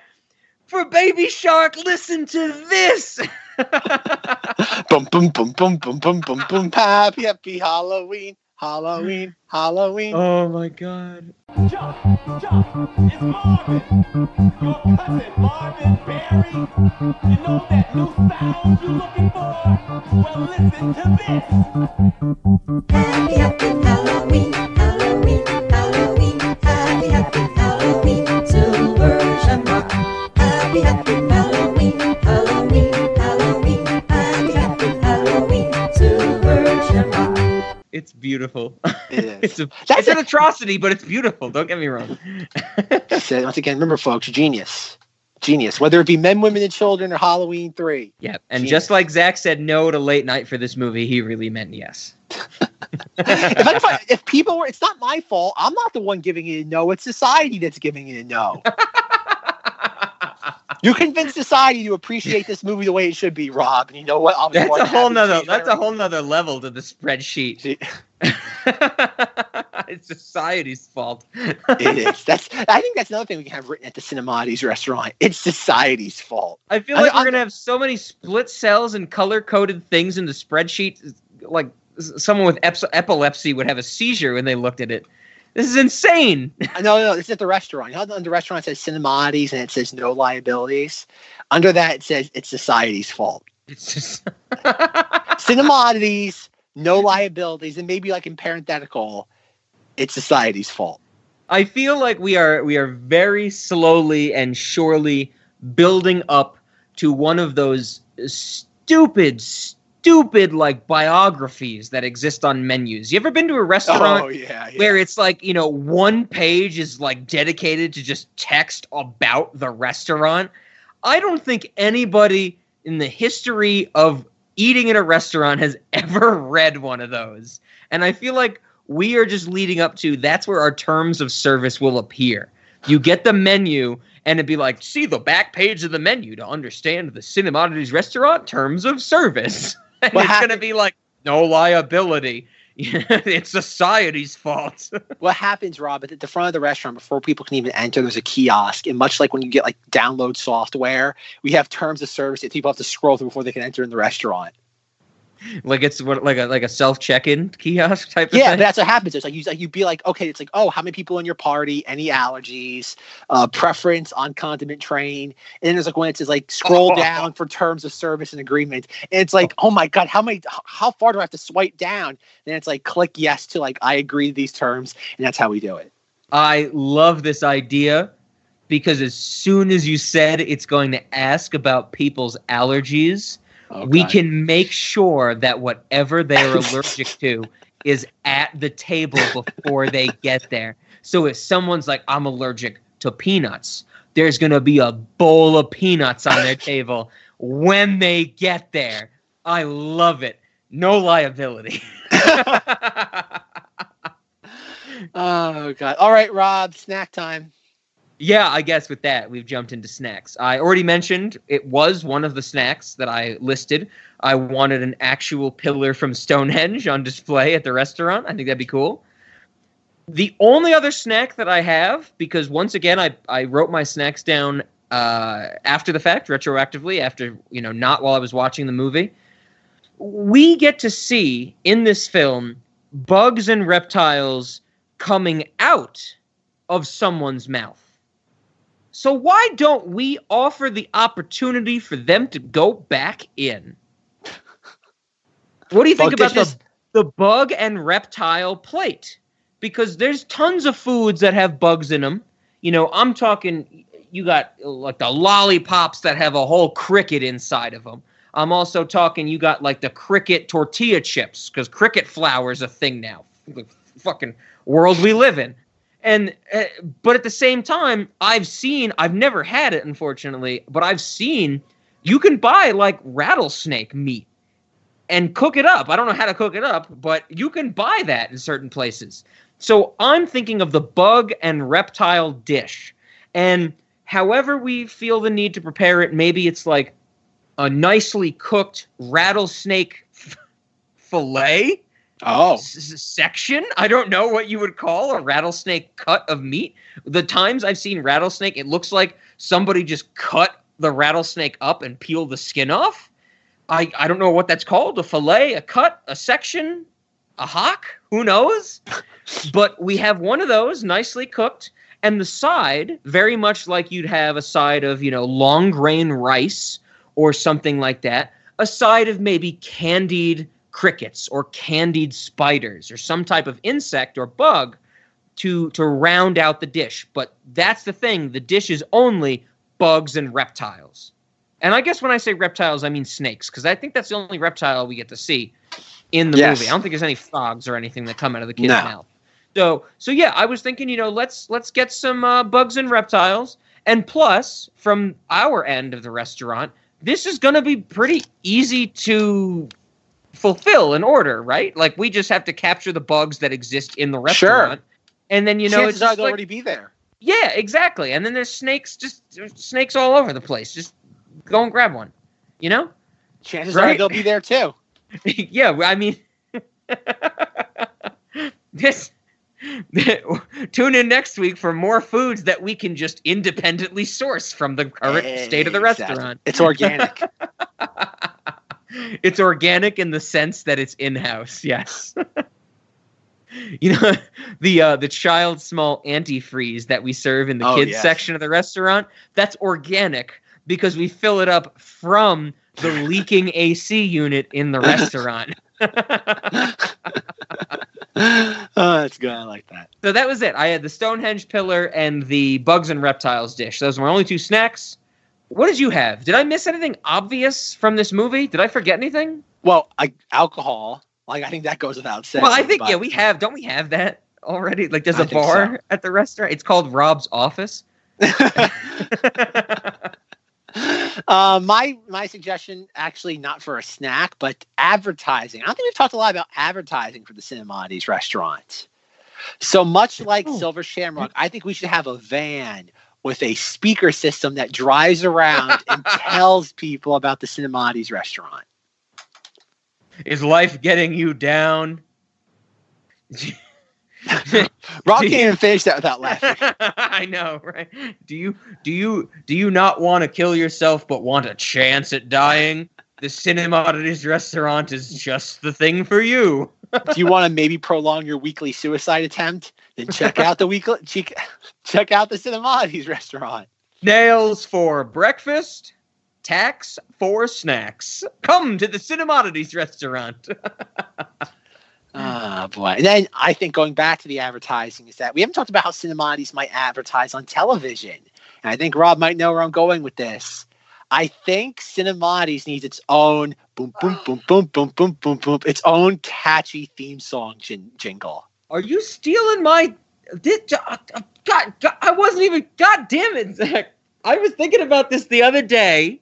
for Baby Shark? Listen to this." (laughs) boom, boom, boom, boom, boom, boom, boom, boom. Happy, happy Halloween, Halloween, (laughs) Halloween. Oh my god. Jump, jump. It's Marvin, your cousin Marvin Berry. You know that new sound you're looking for? Well, listen to Happy, happy Halloween, Halloween, It's beautiful. It is. (laughs) it's a That's it's an atrocity, but it's beautiful. Don't get me wrong. So, once again, remember, folks, genius. Genius. Whether it be men, women, and children or Halloween 3. Yeah, and Genius. just like Zach said no to late night for this movie, he really meant yes. if, I, if, I, if people were, it's not my fault. I'm not the one giving it a no. It's society that's giving it a no. (laughs) you convince society to appreciate this movie the way it should be, Rob. And you know what? I'm That's a whole nother. That's a whole nother level to the spreadsheet. (laughs) it's society's fault. it is. (laughs) That's. I think that's another thing we can have written at the Cinemati's restaurant. It's society's fault. I feel I- like we're I'm- gonna have so many split cells and color coded things in the spreadsheet. Like someone with eps- epilepsy would have a seizure when they looked at it. This is insane. No, no, this is at the restaurant. You know, how the restaurant says Cinemati's and it says no liabilities. Under that, it says it's society's fault. It's just (laughs) no liabilities, and maybe like in parenthetical, it's society's fault. I feel like we are we are very slowly and surely building up to one of those stupid, stupid like biographies that exist on menus. You ever been to a restaurant Oh yeah, yeah. where it's like, you know, one page is like dedicated to just text about the restaurant? I don't think anybody in the history of eating in a restaurant has (laughs) ever read one of those. And I feel like we are just leading up to that's where our terms of service will appear. You get the menu and it'd be like, see the back page of the menu to understand the Cinemodities restaurant terms of service. (laughs) (laughs) And What it's happened- going to be like, no liability. (laughs) it's society's fault. (laughs) what happens, Rob, at the front of the restaurant before people can even enter, there's a kiosk. And much like when you get like download software, we have terms of service that people have to scroll through before they can enter in the restaurant. Like it's what like a like a self check-in kiosk type of Yeah, thing. that's what happens. It's like you like you'd be like, okay, it's like, oh, how many people in your party? Any allergies? Uh, preference on condiment train? And then there's like when it says like scroll down for terms of service and agreement. And it's like, oh my god, how many? How far do I have to swipe down? And then it's like click yes to like I agree to these terms, and that's how we do it. I love this idea because as soon as you said it's going to ask about people's allergies, we can make sure that whatever they're (laughs) allergic to is at the table before they get there. So if someone's like, I'm allergic to peanuts, there's going to be a bowl of peanuts on their (laughs) table when they get there. I love it. No liability. (laughs) Oh god! All right, Rob, snack time. Yeah, I guess with that, we've jumped into snacks. I already mentioned it was one of the snacks that I listed. I wanted an actual pillar from Stonehenge on display at the restaurant. I think that'd be cool. The only other snack that I have, because once again, I, I wrote my snacks down uh, after the fact, retroactively, after, you know, not while I was watching the movie. We get to see in this film bugs and reptiles coming out of someone's mouth. So why don't we offer the opportunity for them to go back in? What do you think about dishes? the bug and reptile plate? Because there's tons of foods that have bugs in them. You know, I'm talking you got like the lollipops that have a whole cricket inside of them. I'm also talking you got like the cricket tortilla chips because cricket flour is a thing now. The fucking world we live in and uh, but at the same time i've seen i've never had it unfortunately but i've seen you can buy like rattlesnake meat and cook it up. I don't know how to cook it up but you can buy that in certain places. So i'm thinking of the bug and reptile dish. And however we feel the need to prepare it maybe it's like a nicely cooked rattlesnake f- (laughs) fillet Oh. s- section. I don't know what you would call a rattlesnake cut of meat. The times I've seen rattlesnake, it looks like somebody just cut the rattlesnake up and peeled the skin off. I, I don't know what that's called a fillet, a cut, a section, a hock. Who knows? (laughs) but we have one of those nicely cooked. And the side, very much like you'd have a side of, you know, long grain rice or something like that, a side of maybe candied crickets or candied spiders or some type of insect or bug to to round out the dish. But that's the thing, the dish is only bugs and reptiles. And I guess when I say reptiles, I mean snakes, because I think that's the only reptile we get to see in the Yes. movie. I don't think there's any frogs or anything that come out of the kid's No. mouth. So so yeah, I was thinking, you know, let's let's get some uh, bugs and reptiles, and plus from our end of the restaurant, this is going to be pretty easy to fulfill an order, right? Like we just have to capture the bugs that exist in the Sure. restaurant, and then you know Chances it's are they'll like, already be there. yeah, exactly. And then there's snakes, just there's snakes all over the place. Just go and grab one, you know? Chances are they'll be there too. (laughs) yeah, I mean, (laughs) this. (laughs) Tune in next week for more foods that we can just independently source from the current state of the Exactly. restaurant. It's organic. It's organic in the sense that it's in-house. Yes. (laughs) you know the uh, the child small antifreeze that we serve in the Oh, kids yes. section of the restaurant. That's organic because we fill it up from the leaking AC unit in the (laughs) restaurant. (laughs) oh, that's good. I like that. So that was it. I had the Stonehenge pillar and the bugs and reptiles dish. Those were my only two snacks. What did you have? Did I miss anything obvious from this movie? Did I forget anything? Well, I, alcohol. Like I think that goes without saying. well, I think but- yeah, we have. Don't we have that already? Like, there's I a think bar at the restaurant. It's called Rob's Office. (laughs) Uh, my my suggestion actually not for a snack, but advertising. I don't think we've talked a lot about advertising for the Cinemati's restaurant. So much like Oh. Silver Shamrock, I think we should have a van with a speaker system that drives around and (laughs) tells people about the Cinemati's restaurant. Is life getting you down? (laughs) Rob can't even finish that without laughing. (laughs) I know, right? Do you do you do you not want to kill yourself but want a chance at dying? The Cinemati's restaurant is just the thing for you. Do you want to maybe prolong your weekly suicide attempt? Then check out the weekly check, check out the Cinemati's restaurant. Nails for breakfast, tax for snacks. Come to the Cinemati's restaurant. (laughs) Ah, boy. And then I think going back to the advertising is that we haven't talked about how Cinemati's might advertise on television. And I think Rob might know where I'm going with this. I think Cinemati's needs its own boom, boom, boom, boom, boom, boom, boom, boom, its own catchy theme song jin- jingle. Are you stealing my? Did, uh, uh, God, God, I wasn't even. God damn it, Zach! I was thinking about this the other day,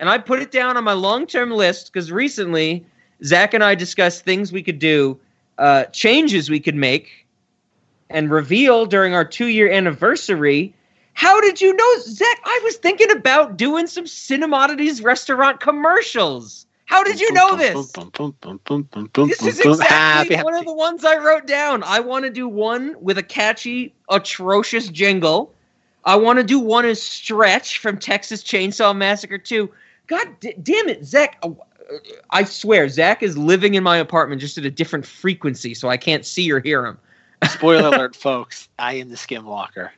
and I put it down on my long-term list because recently Zach and I discussed things we could do, uh, changes we could make, and reveal during our two-year anniversary. How did you know, Zach? I was thinking about doing some Cinemodities restaurant commercials. How did you know this? This is exactly one of the ones I wrote down. I want to do one with a catchy, atrocious jingle. I want to do one as Stretch from Texas Chainsaw Massacre 2. God d- damn it, Zach. uh, I swear, Zach is living in my apartment just at a different frequency, so I can't see or hear him. Spoiler alert, folks. I am the Skinwalker.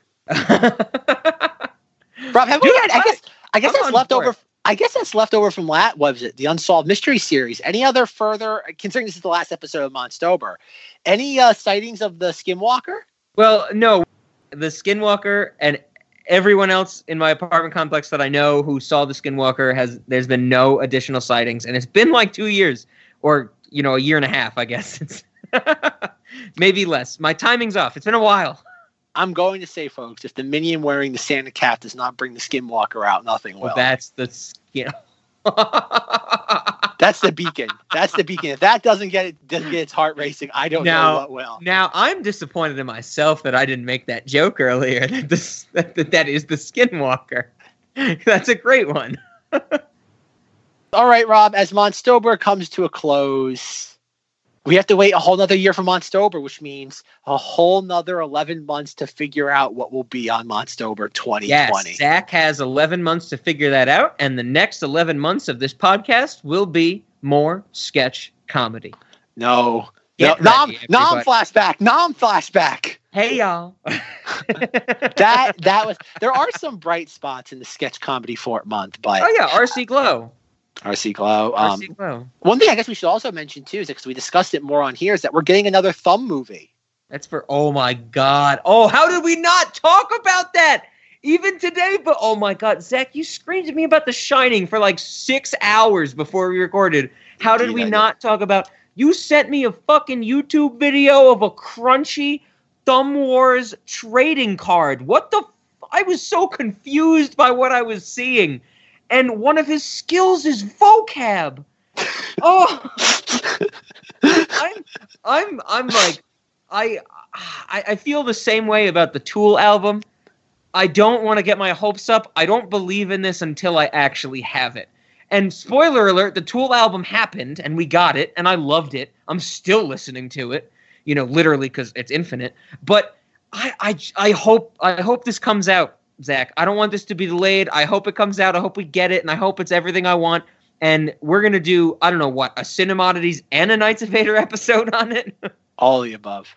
Rob, have we had? I I- guess. I guess that's on left board. over. I guess that's left over from lat. What was it? The Unsolved Mystery series. Any other further? Considering this is the last episode of Monstober, any uh, sightings of the Skinwalker? Well, no, the Skinwalker and everyone else in my apartment complex that I know who saw the Skinwalker has there's been no additional sightings, and it's been like two years or you know a year and a half, I guess. (laughs) (laughs) Maybe less. My timing's off. It's been a while. I'm going to say, folks, if the minion wearing the Santa cap does not bring the Skinwalker out, nothing will. Well, that's the know. (laughs) That's the beacon. That's the beacon. If that doesn't get it, doesn't get its heart racing, I don't know Now- what will. Now I'm disappointed in myself that I didn't make that joke earlier. (laughs) That this that, that, that is the Skinwalker. (laughs) That's a great one. All right, Rob. As Monstober comes to a close, we have to wait a whole nother year for Monstober, which means a whole nother 11 months to figure out what will be on Monstober 2020. Yes, Zach has 11 months to figure that out, and the next 11 months of this podcast will be more sketch comedy. No. Get no, nom, ready, nom flashback. Nom flashback. Hey, y'all. (laughs) That that was there are some bright spots in the sketch comedy Fort month, but oh, yeah, RC Glow. RC Glow. Um, RC Glow. one thing I guess we should also mention too is because we discussed it more on here is that we're getting another thumb movie. That's for, oh my God. Oh, how did we not talk about that? Even today, but oh my God, Zach, you screamed at me about The Shining for like six hours before we recorded. How did Indeed, we not talk about? You sent me a fucking YouTube video of a crunchy Thumb Wars trading card. What the? F- I was so confused by what I was seeing, and one of his skills is vocab. Oh, (laughs) I'm, I'm, I'm like, I, I, I feel the same way about the Tool album. I don't want to get my hopes up. I don't believe in this until I actually have it. And spoiler alert, the Tool album happened and we got it and I loved it. I'm still listening to it, you know, literally because it's infinite. But I, I, I hope I hope this comes out, Zach. I don't want this to be delayed. I hope it comes out. I hope we get it, and I hope it's everything I want. And we're gonna do I don't know what a Cinemodities and a Knights of Vader (laughs) episode on it. All of the above.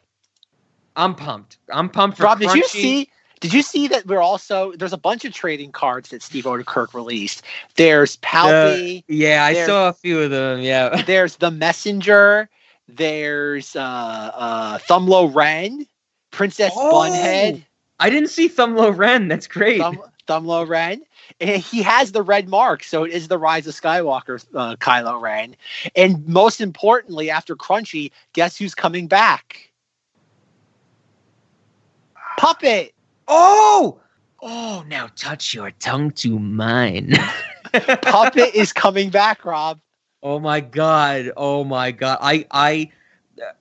I'm pumped. I'm pumped for Rob, did you see? Did you see that we're also there's a bunch of trading cards that Steve Oedekerk released. There's Palpy. Yeah, I saw a few of them. Yeah. (laughs) there's the Messenger. There's uh, uh, Thumlo Ren, Princess Oh, Bunhead, I didn't see Thumlo Ren. That's great. Thumb, Thumlo Ren, and he has the red mark, so it is the Rise of Skywalker, uh, Kylo Ren. And most importantly, after Crunchy, guess who's coming back? Puppet. Oh, oh! Now touch your tongue to mine. (laughs) Puppet is coming back, Rob. Oh my god! Oh my god! I I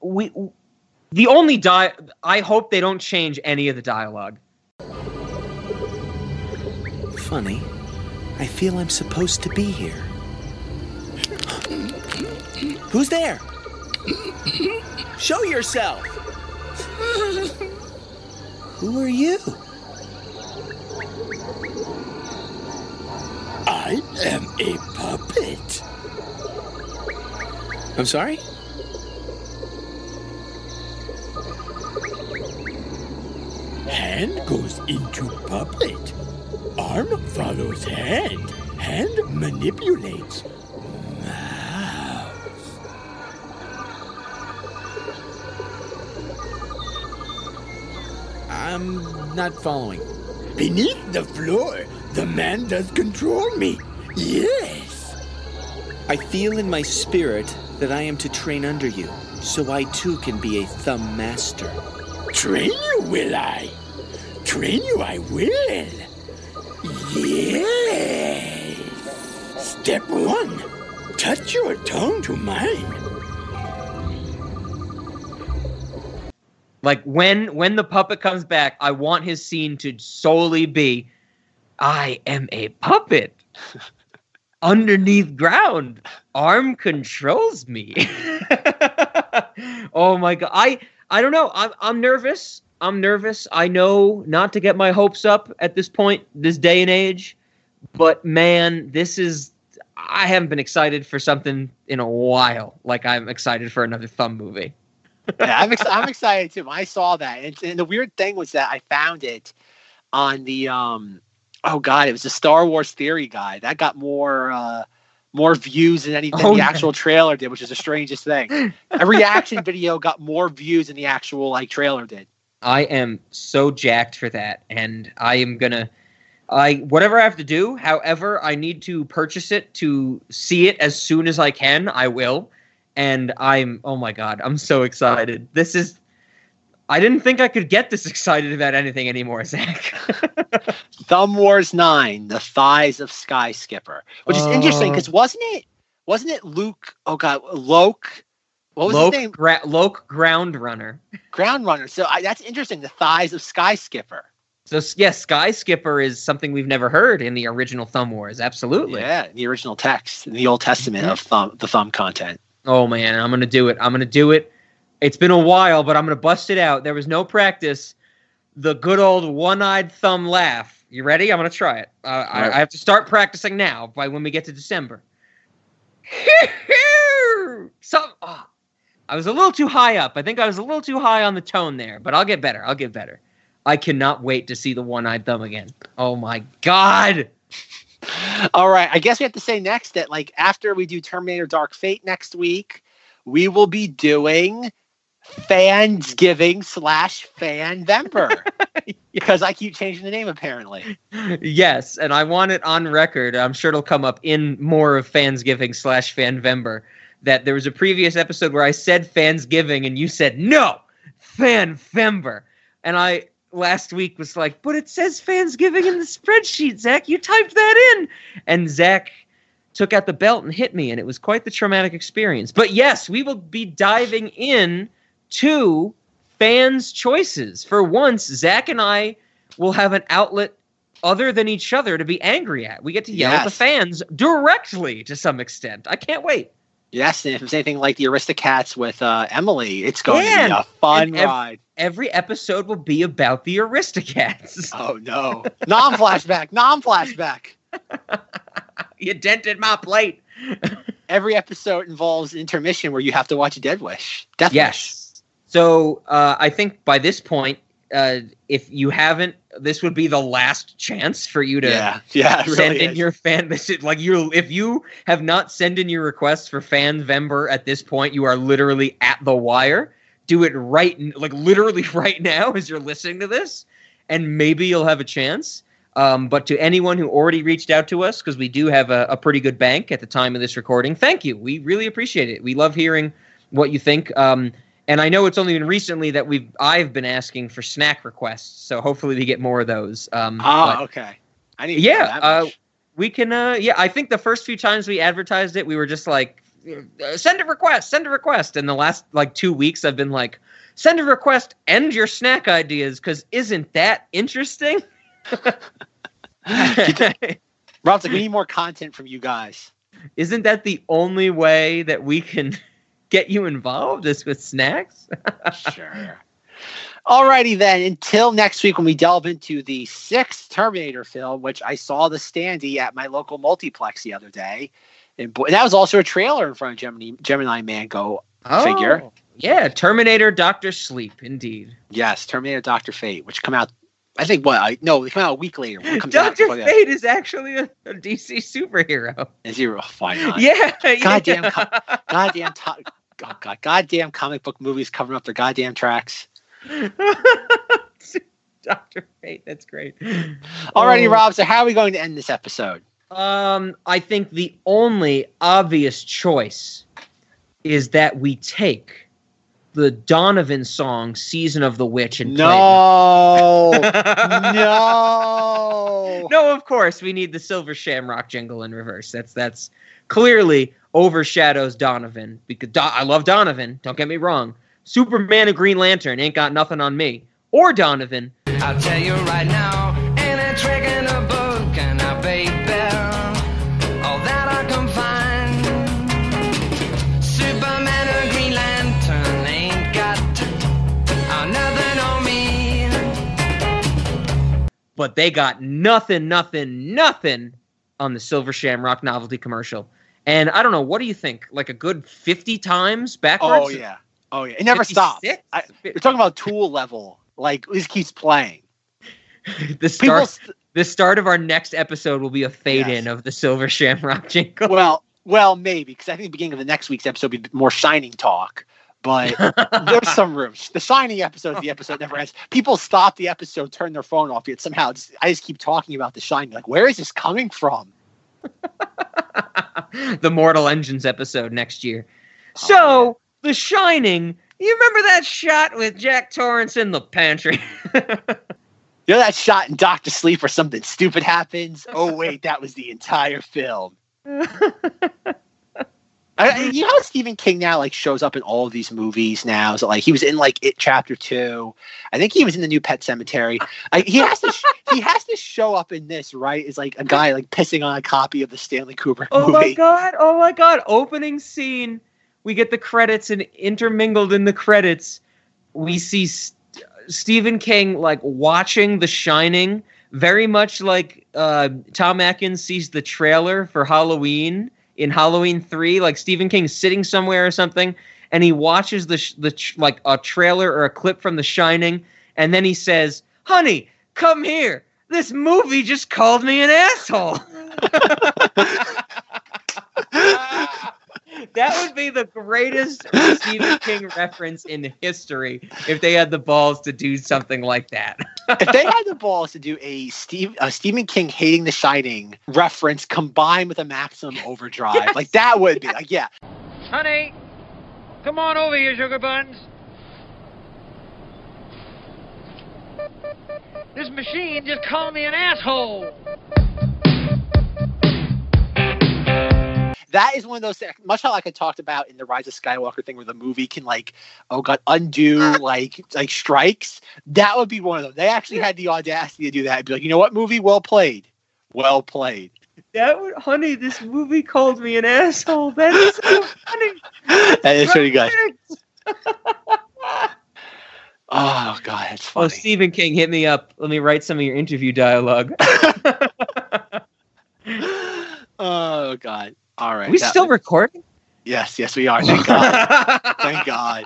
we the only di. I hope they don't change any of the dialogue. Funny. I feel I'm supposed to be here. Who's there? Show yourself. Who are you? I am a puppet. I'm sorry? Hand goes into puppet. Arm follows hand. Hand manipulates. Mouse. I'm not following. Beneath the floor, the man does control me. Yes. I feel in my spirit that I am to train under you, so I too can be a thumb master. Train you, will I? Train you, I will. Yes. Step one touch your tongue to mine. Like when when the puppet comes back, I want his scene to solely be, I am a puppet. (laughs) Underneath ground, arm controls me. (laughs) oh my god, I I don't know. I'm I'm nervous. I'm nervous. I know not to get my hopes up at this point, this day and age, but man, this is. I haven't been excited for something in a while. Like I'm excited for another Thumb movie. (laughs) yeah, I'm, ex- I'm excited too. I saw that, and, and the weird thing was that I found it on the um, oh god, it was a Star Wars theory guide that got more uh, more views than anything Oh, the no. actual trailer did, which is the strangest thing. (laughs) A reaction video got more views than the actual like trailer did. I am so jacked for that, and I am gonna, I whatever I have to do. However, I need to purchase it to see it as soon as I can. I will, and I'm oh my god, I'm so excited. This is, I didn't think I could get this (laughs) excited about anything anymore, Zach. (laughs) Thumb Wars Nine: The Thighs of Sky Skipper, which is interesting uh. Oh. because wasn't it wasn't it Luke? Oh god, Loke. What was Loke, his name? Gra- Loke Ground Runner. Ground Runner. So I, that's interesting. The Thighs of Sky Skipper. So yes, Sky Skipper is something we've never heard in the original Thumb Wars. Absolutely. Yeah, the original text in the Old Testament of thumb, the thumb content. Oh man, I'm gonna do it. I'm gonna do it. It's been a while, but I'm gonna bust it out. There was no practice. The good old one-eyed thumb laugh. You ready? I'm gonna try it. Uh, I, Right. I have to start practicing now. By when we get to December. (laughs) Some. ah, I was a little too high up. I think I was a little too high on the tone there, but I'll get better. I'll get better. I cannot wait to see the one-eyed thumb again. Oh my god. (laughs) All right. I guess we have to say next that like after we do Terminator Dark Fate next week, we will be doing Fansgiving slash Fanvember. (laughs) Because I keep changing the name apparently. yes, and I want it on record. I'm sure it'll come up in more of Fansgiving slash Fanvember. That there was a previous episode where I said Fansgiving and you said no, Fan Fember. and I last week was like, but it says Fansgiving in the spreadsheet, Zach. You typed that in, and Zach took out the belt and hit me, and it was quite the traumatic experience. But yes, we will be diving in to fans' choices. For once, Zach and I will have an outlet other than each other to be angry at. We get to yell at the fans directly to some extent. I can't wait. Yes, and if it's anything like the Aristocats with uh, Emily, it's going Yeah, to be a fun ev- ride. Every episode will be about the Aristocats. (laughs) Oh no. Non flashback, non flashback. (laughs) you dented my plate. (laughs) Every episode involves intermission where you have to watch Dead Wish. Death Wish. Yes. So uh, I think by this point, uh, if you haven't, this would be the last chance for you to Yeah, (laughs) yeah, send really in is. your fan. This is like you. If you have not sent in your requests for Fanvember at this point, you are literally at the wire. Do it right, like literally (laughs) right now, as you're listening to this, and maybe you'll have a chance. Um, but to anyone who already reached out to us, because we do have a, a pretty good bank at the time of this recording, thank you. We really appreciate it. We love hearing what you think. Um, and I know it's only been recently that we've I've been asking for snack requests, so hopefully we get more of those. Um, but- okay. I need yeah, uh, we can. Uh, yeah, I think the first few times we advertised it, we were just like, uh, send a request, send a request. And the last like two weeks, I've been like, send a request and your snack ideas, because isn't that interesting? (laughs) (laughs) Rob's like, we need more content from you guys. Isn't that the only way that we can get you involved is with snacks? (laughs) sure. Alrighty then. Until next week when we delve into the sixth Terminator film, which I saw the standee at my local multiplex the other day. And, boy, and that was also a trailer in front of Gemini Gemini Mango oh, figure. Oh, Yeah, Terminator Doctor Sleep, indeed. Yes, Terminator Doctor Fate, which come out I think what I no, they come out a week later. When it comes out, Doctor before that. Fate is actually a, a DC superhero. Is he real? Fine. not. (laughs) Yeah, Goddamn, yeah. co- goddamn, to- oh God, goddamn comic book movies covering up their goddamn tracks. (laughs) Doctor Fate, that's great. Alrighty, Oh. Rob. So how are we going to end this episode? Um, I think the only obvious choice is that we take the Donovan song "Season of the Witch" and play. No, (laughs) no. no, of course we need the Silver Shamrock jingle in reverse. That's that's clearly overshadows Donovan because Do- I love Donovan. Don't get me wrong. Superman and Green Lantern ain't got nothing on me or Donovan. I'll tell you right now, ain't a trick in a book, and I baby, all that I can find. Superman and Green Lantern ain't got nothing on me. but they got nothing, nothing, nothing on the Silver Shamrock novelty commercial. And I don't know, what do you think? Like a good 50 times backwards? Oh yeah, oh yeah. It never stops. 56? I, you're talking about Tool level. Like this keeps playing. (laughs) The start, the start of our next episode will be a fade in of the Silver (laughs) Shamrock jingle. Well, well, maybe because I think the beginning of the next week's episode will be more Shining talk. But (laughs) there's some room. The Shining episode is the episode never ends. People stop the episode, turn their phone off, yet somehow just, I just keep talking about the Shining. Like, where is this coming from? (laughs) the Mortal Engines episode next year. Oh, so, The Shining, you remember that shot with Jack Torrance in the pantry? (laughs) You know that shot in Doctor Sleep where something stupid happens? Oh wait, that was the entire film. (laughs) I, you know how Stephen King now like shows up in all of these movies now. So like he was in like It Chapter Two. I think he was in the new Pet Sematary. I, he has to sh- he has to show up in this right? Is like a guy like pissing on a copy of the Stanley Kubrick Oh movie. my god! Oh my god! Opening scene we get the credits, and intermingled in the credits, we see S- Stephen King like watching The Shining, very much like uh, Tom Atkins sees the trailer for Halloween in Halloween Three. Like Stephen King sitting somewhere or something, and he watches the sh- the ch- like a trailer or a clip from The Shining, and then he says, "Honey, come here. This movie just called me an asshole." (laughs) (laughs) that would be the greatest Stephen King reference in history if they had the balls to do something like that. if they had the balls to do a Steve a Stephen King hating The Shining reference combined with a Maximum Overdrive, like that would be like yeah. Honey, come on over here, sugar buns. This machine just called me an asshole. That is one of those things, much like I talked about in the Rise of Skywalker thing, where the movie can like, oh god, undo uh. like like strikes. That would be one of them. They actually had the audacity to do that. Be like, you know what, movie, well played, well played. That would, honey, this movie called me an asshole. That is so funny. (laughs) That is pretty good. (laughs) Oh god, that's funny. Oh, Stephen King, hit me up. Let me write some of your interview dialogue. (laughs) Oh god. All right. Are we that- still recording? Yes, yes, we are. Thank God. (laughs) Thank God.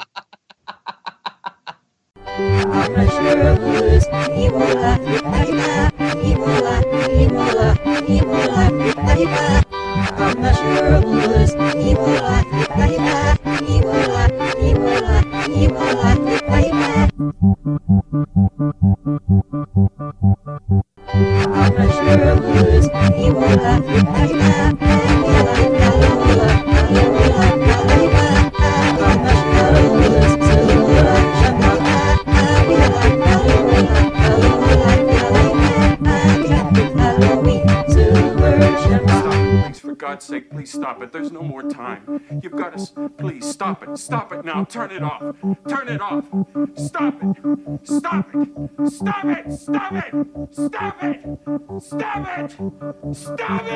God's sake, please stop it. There's no more time. You've got to, please stop it. Stop it now. Turn it off. Turn it off. Stop it. Stop it. Stop it. Stop it. Stop it. Stop it. Stop it.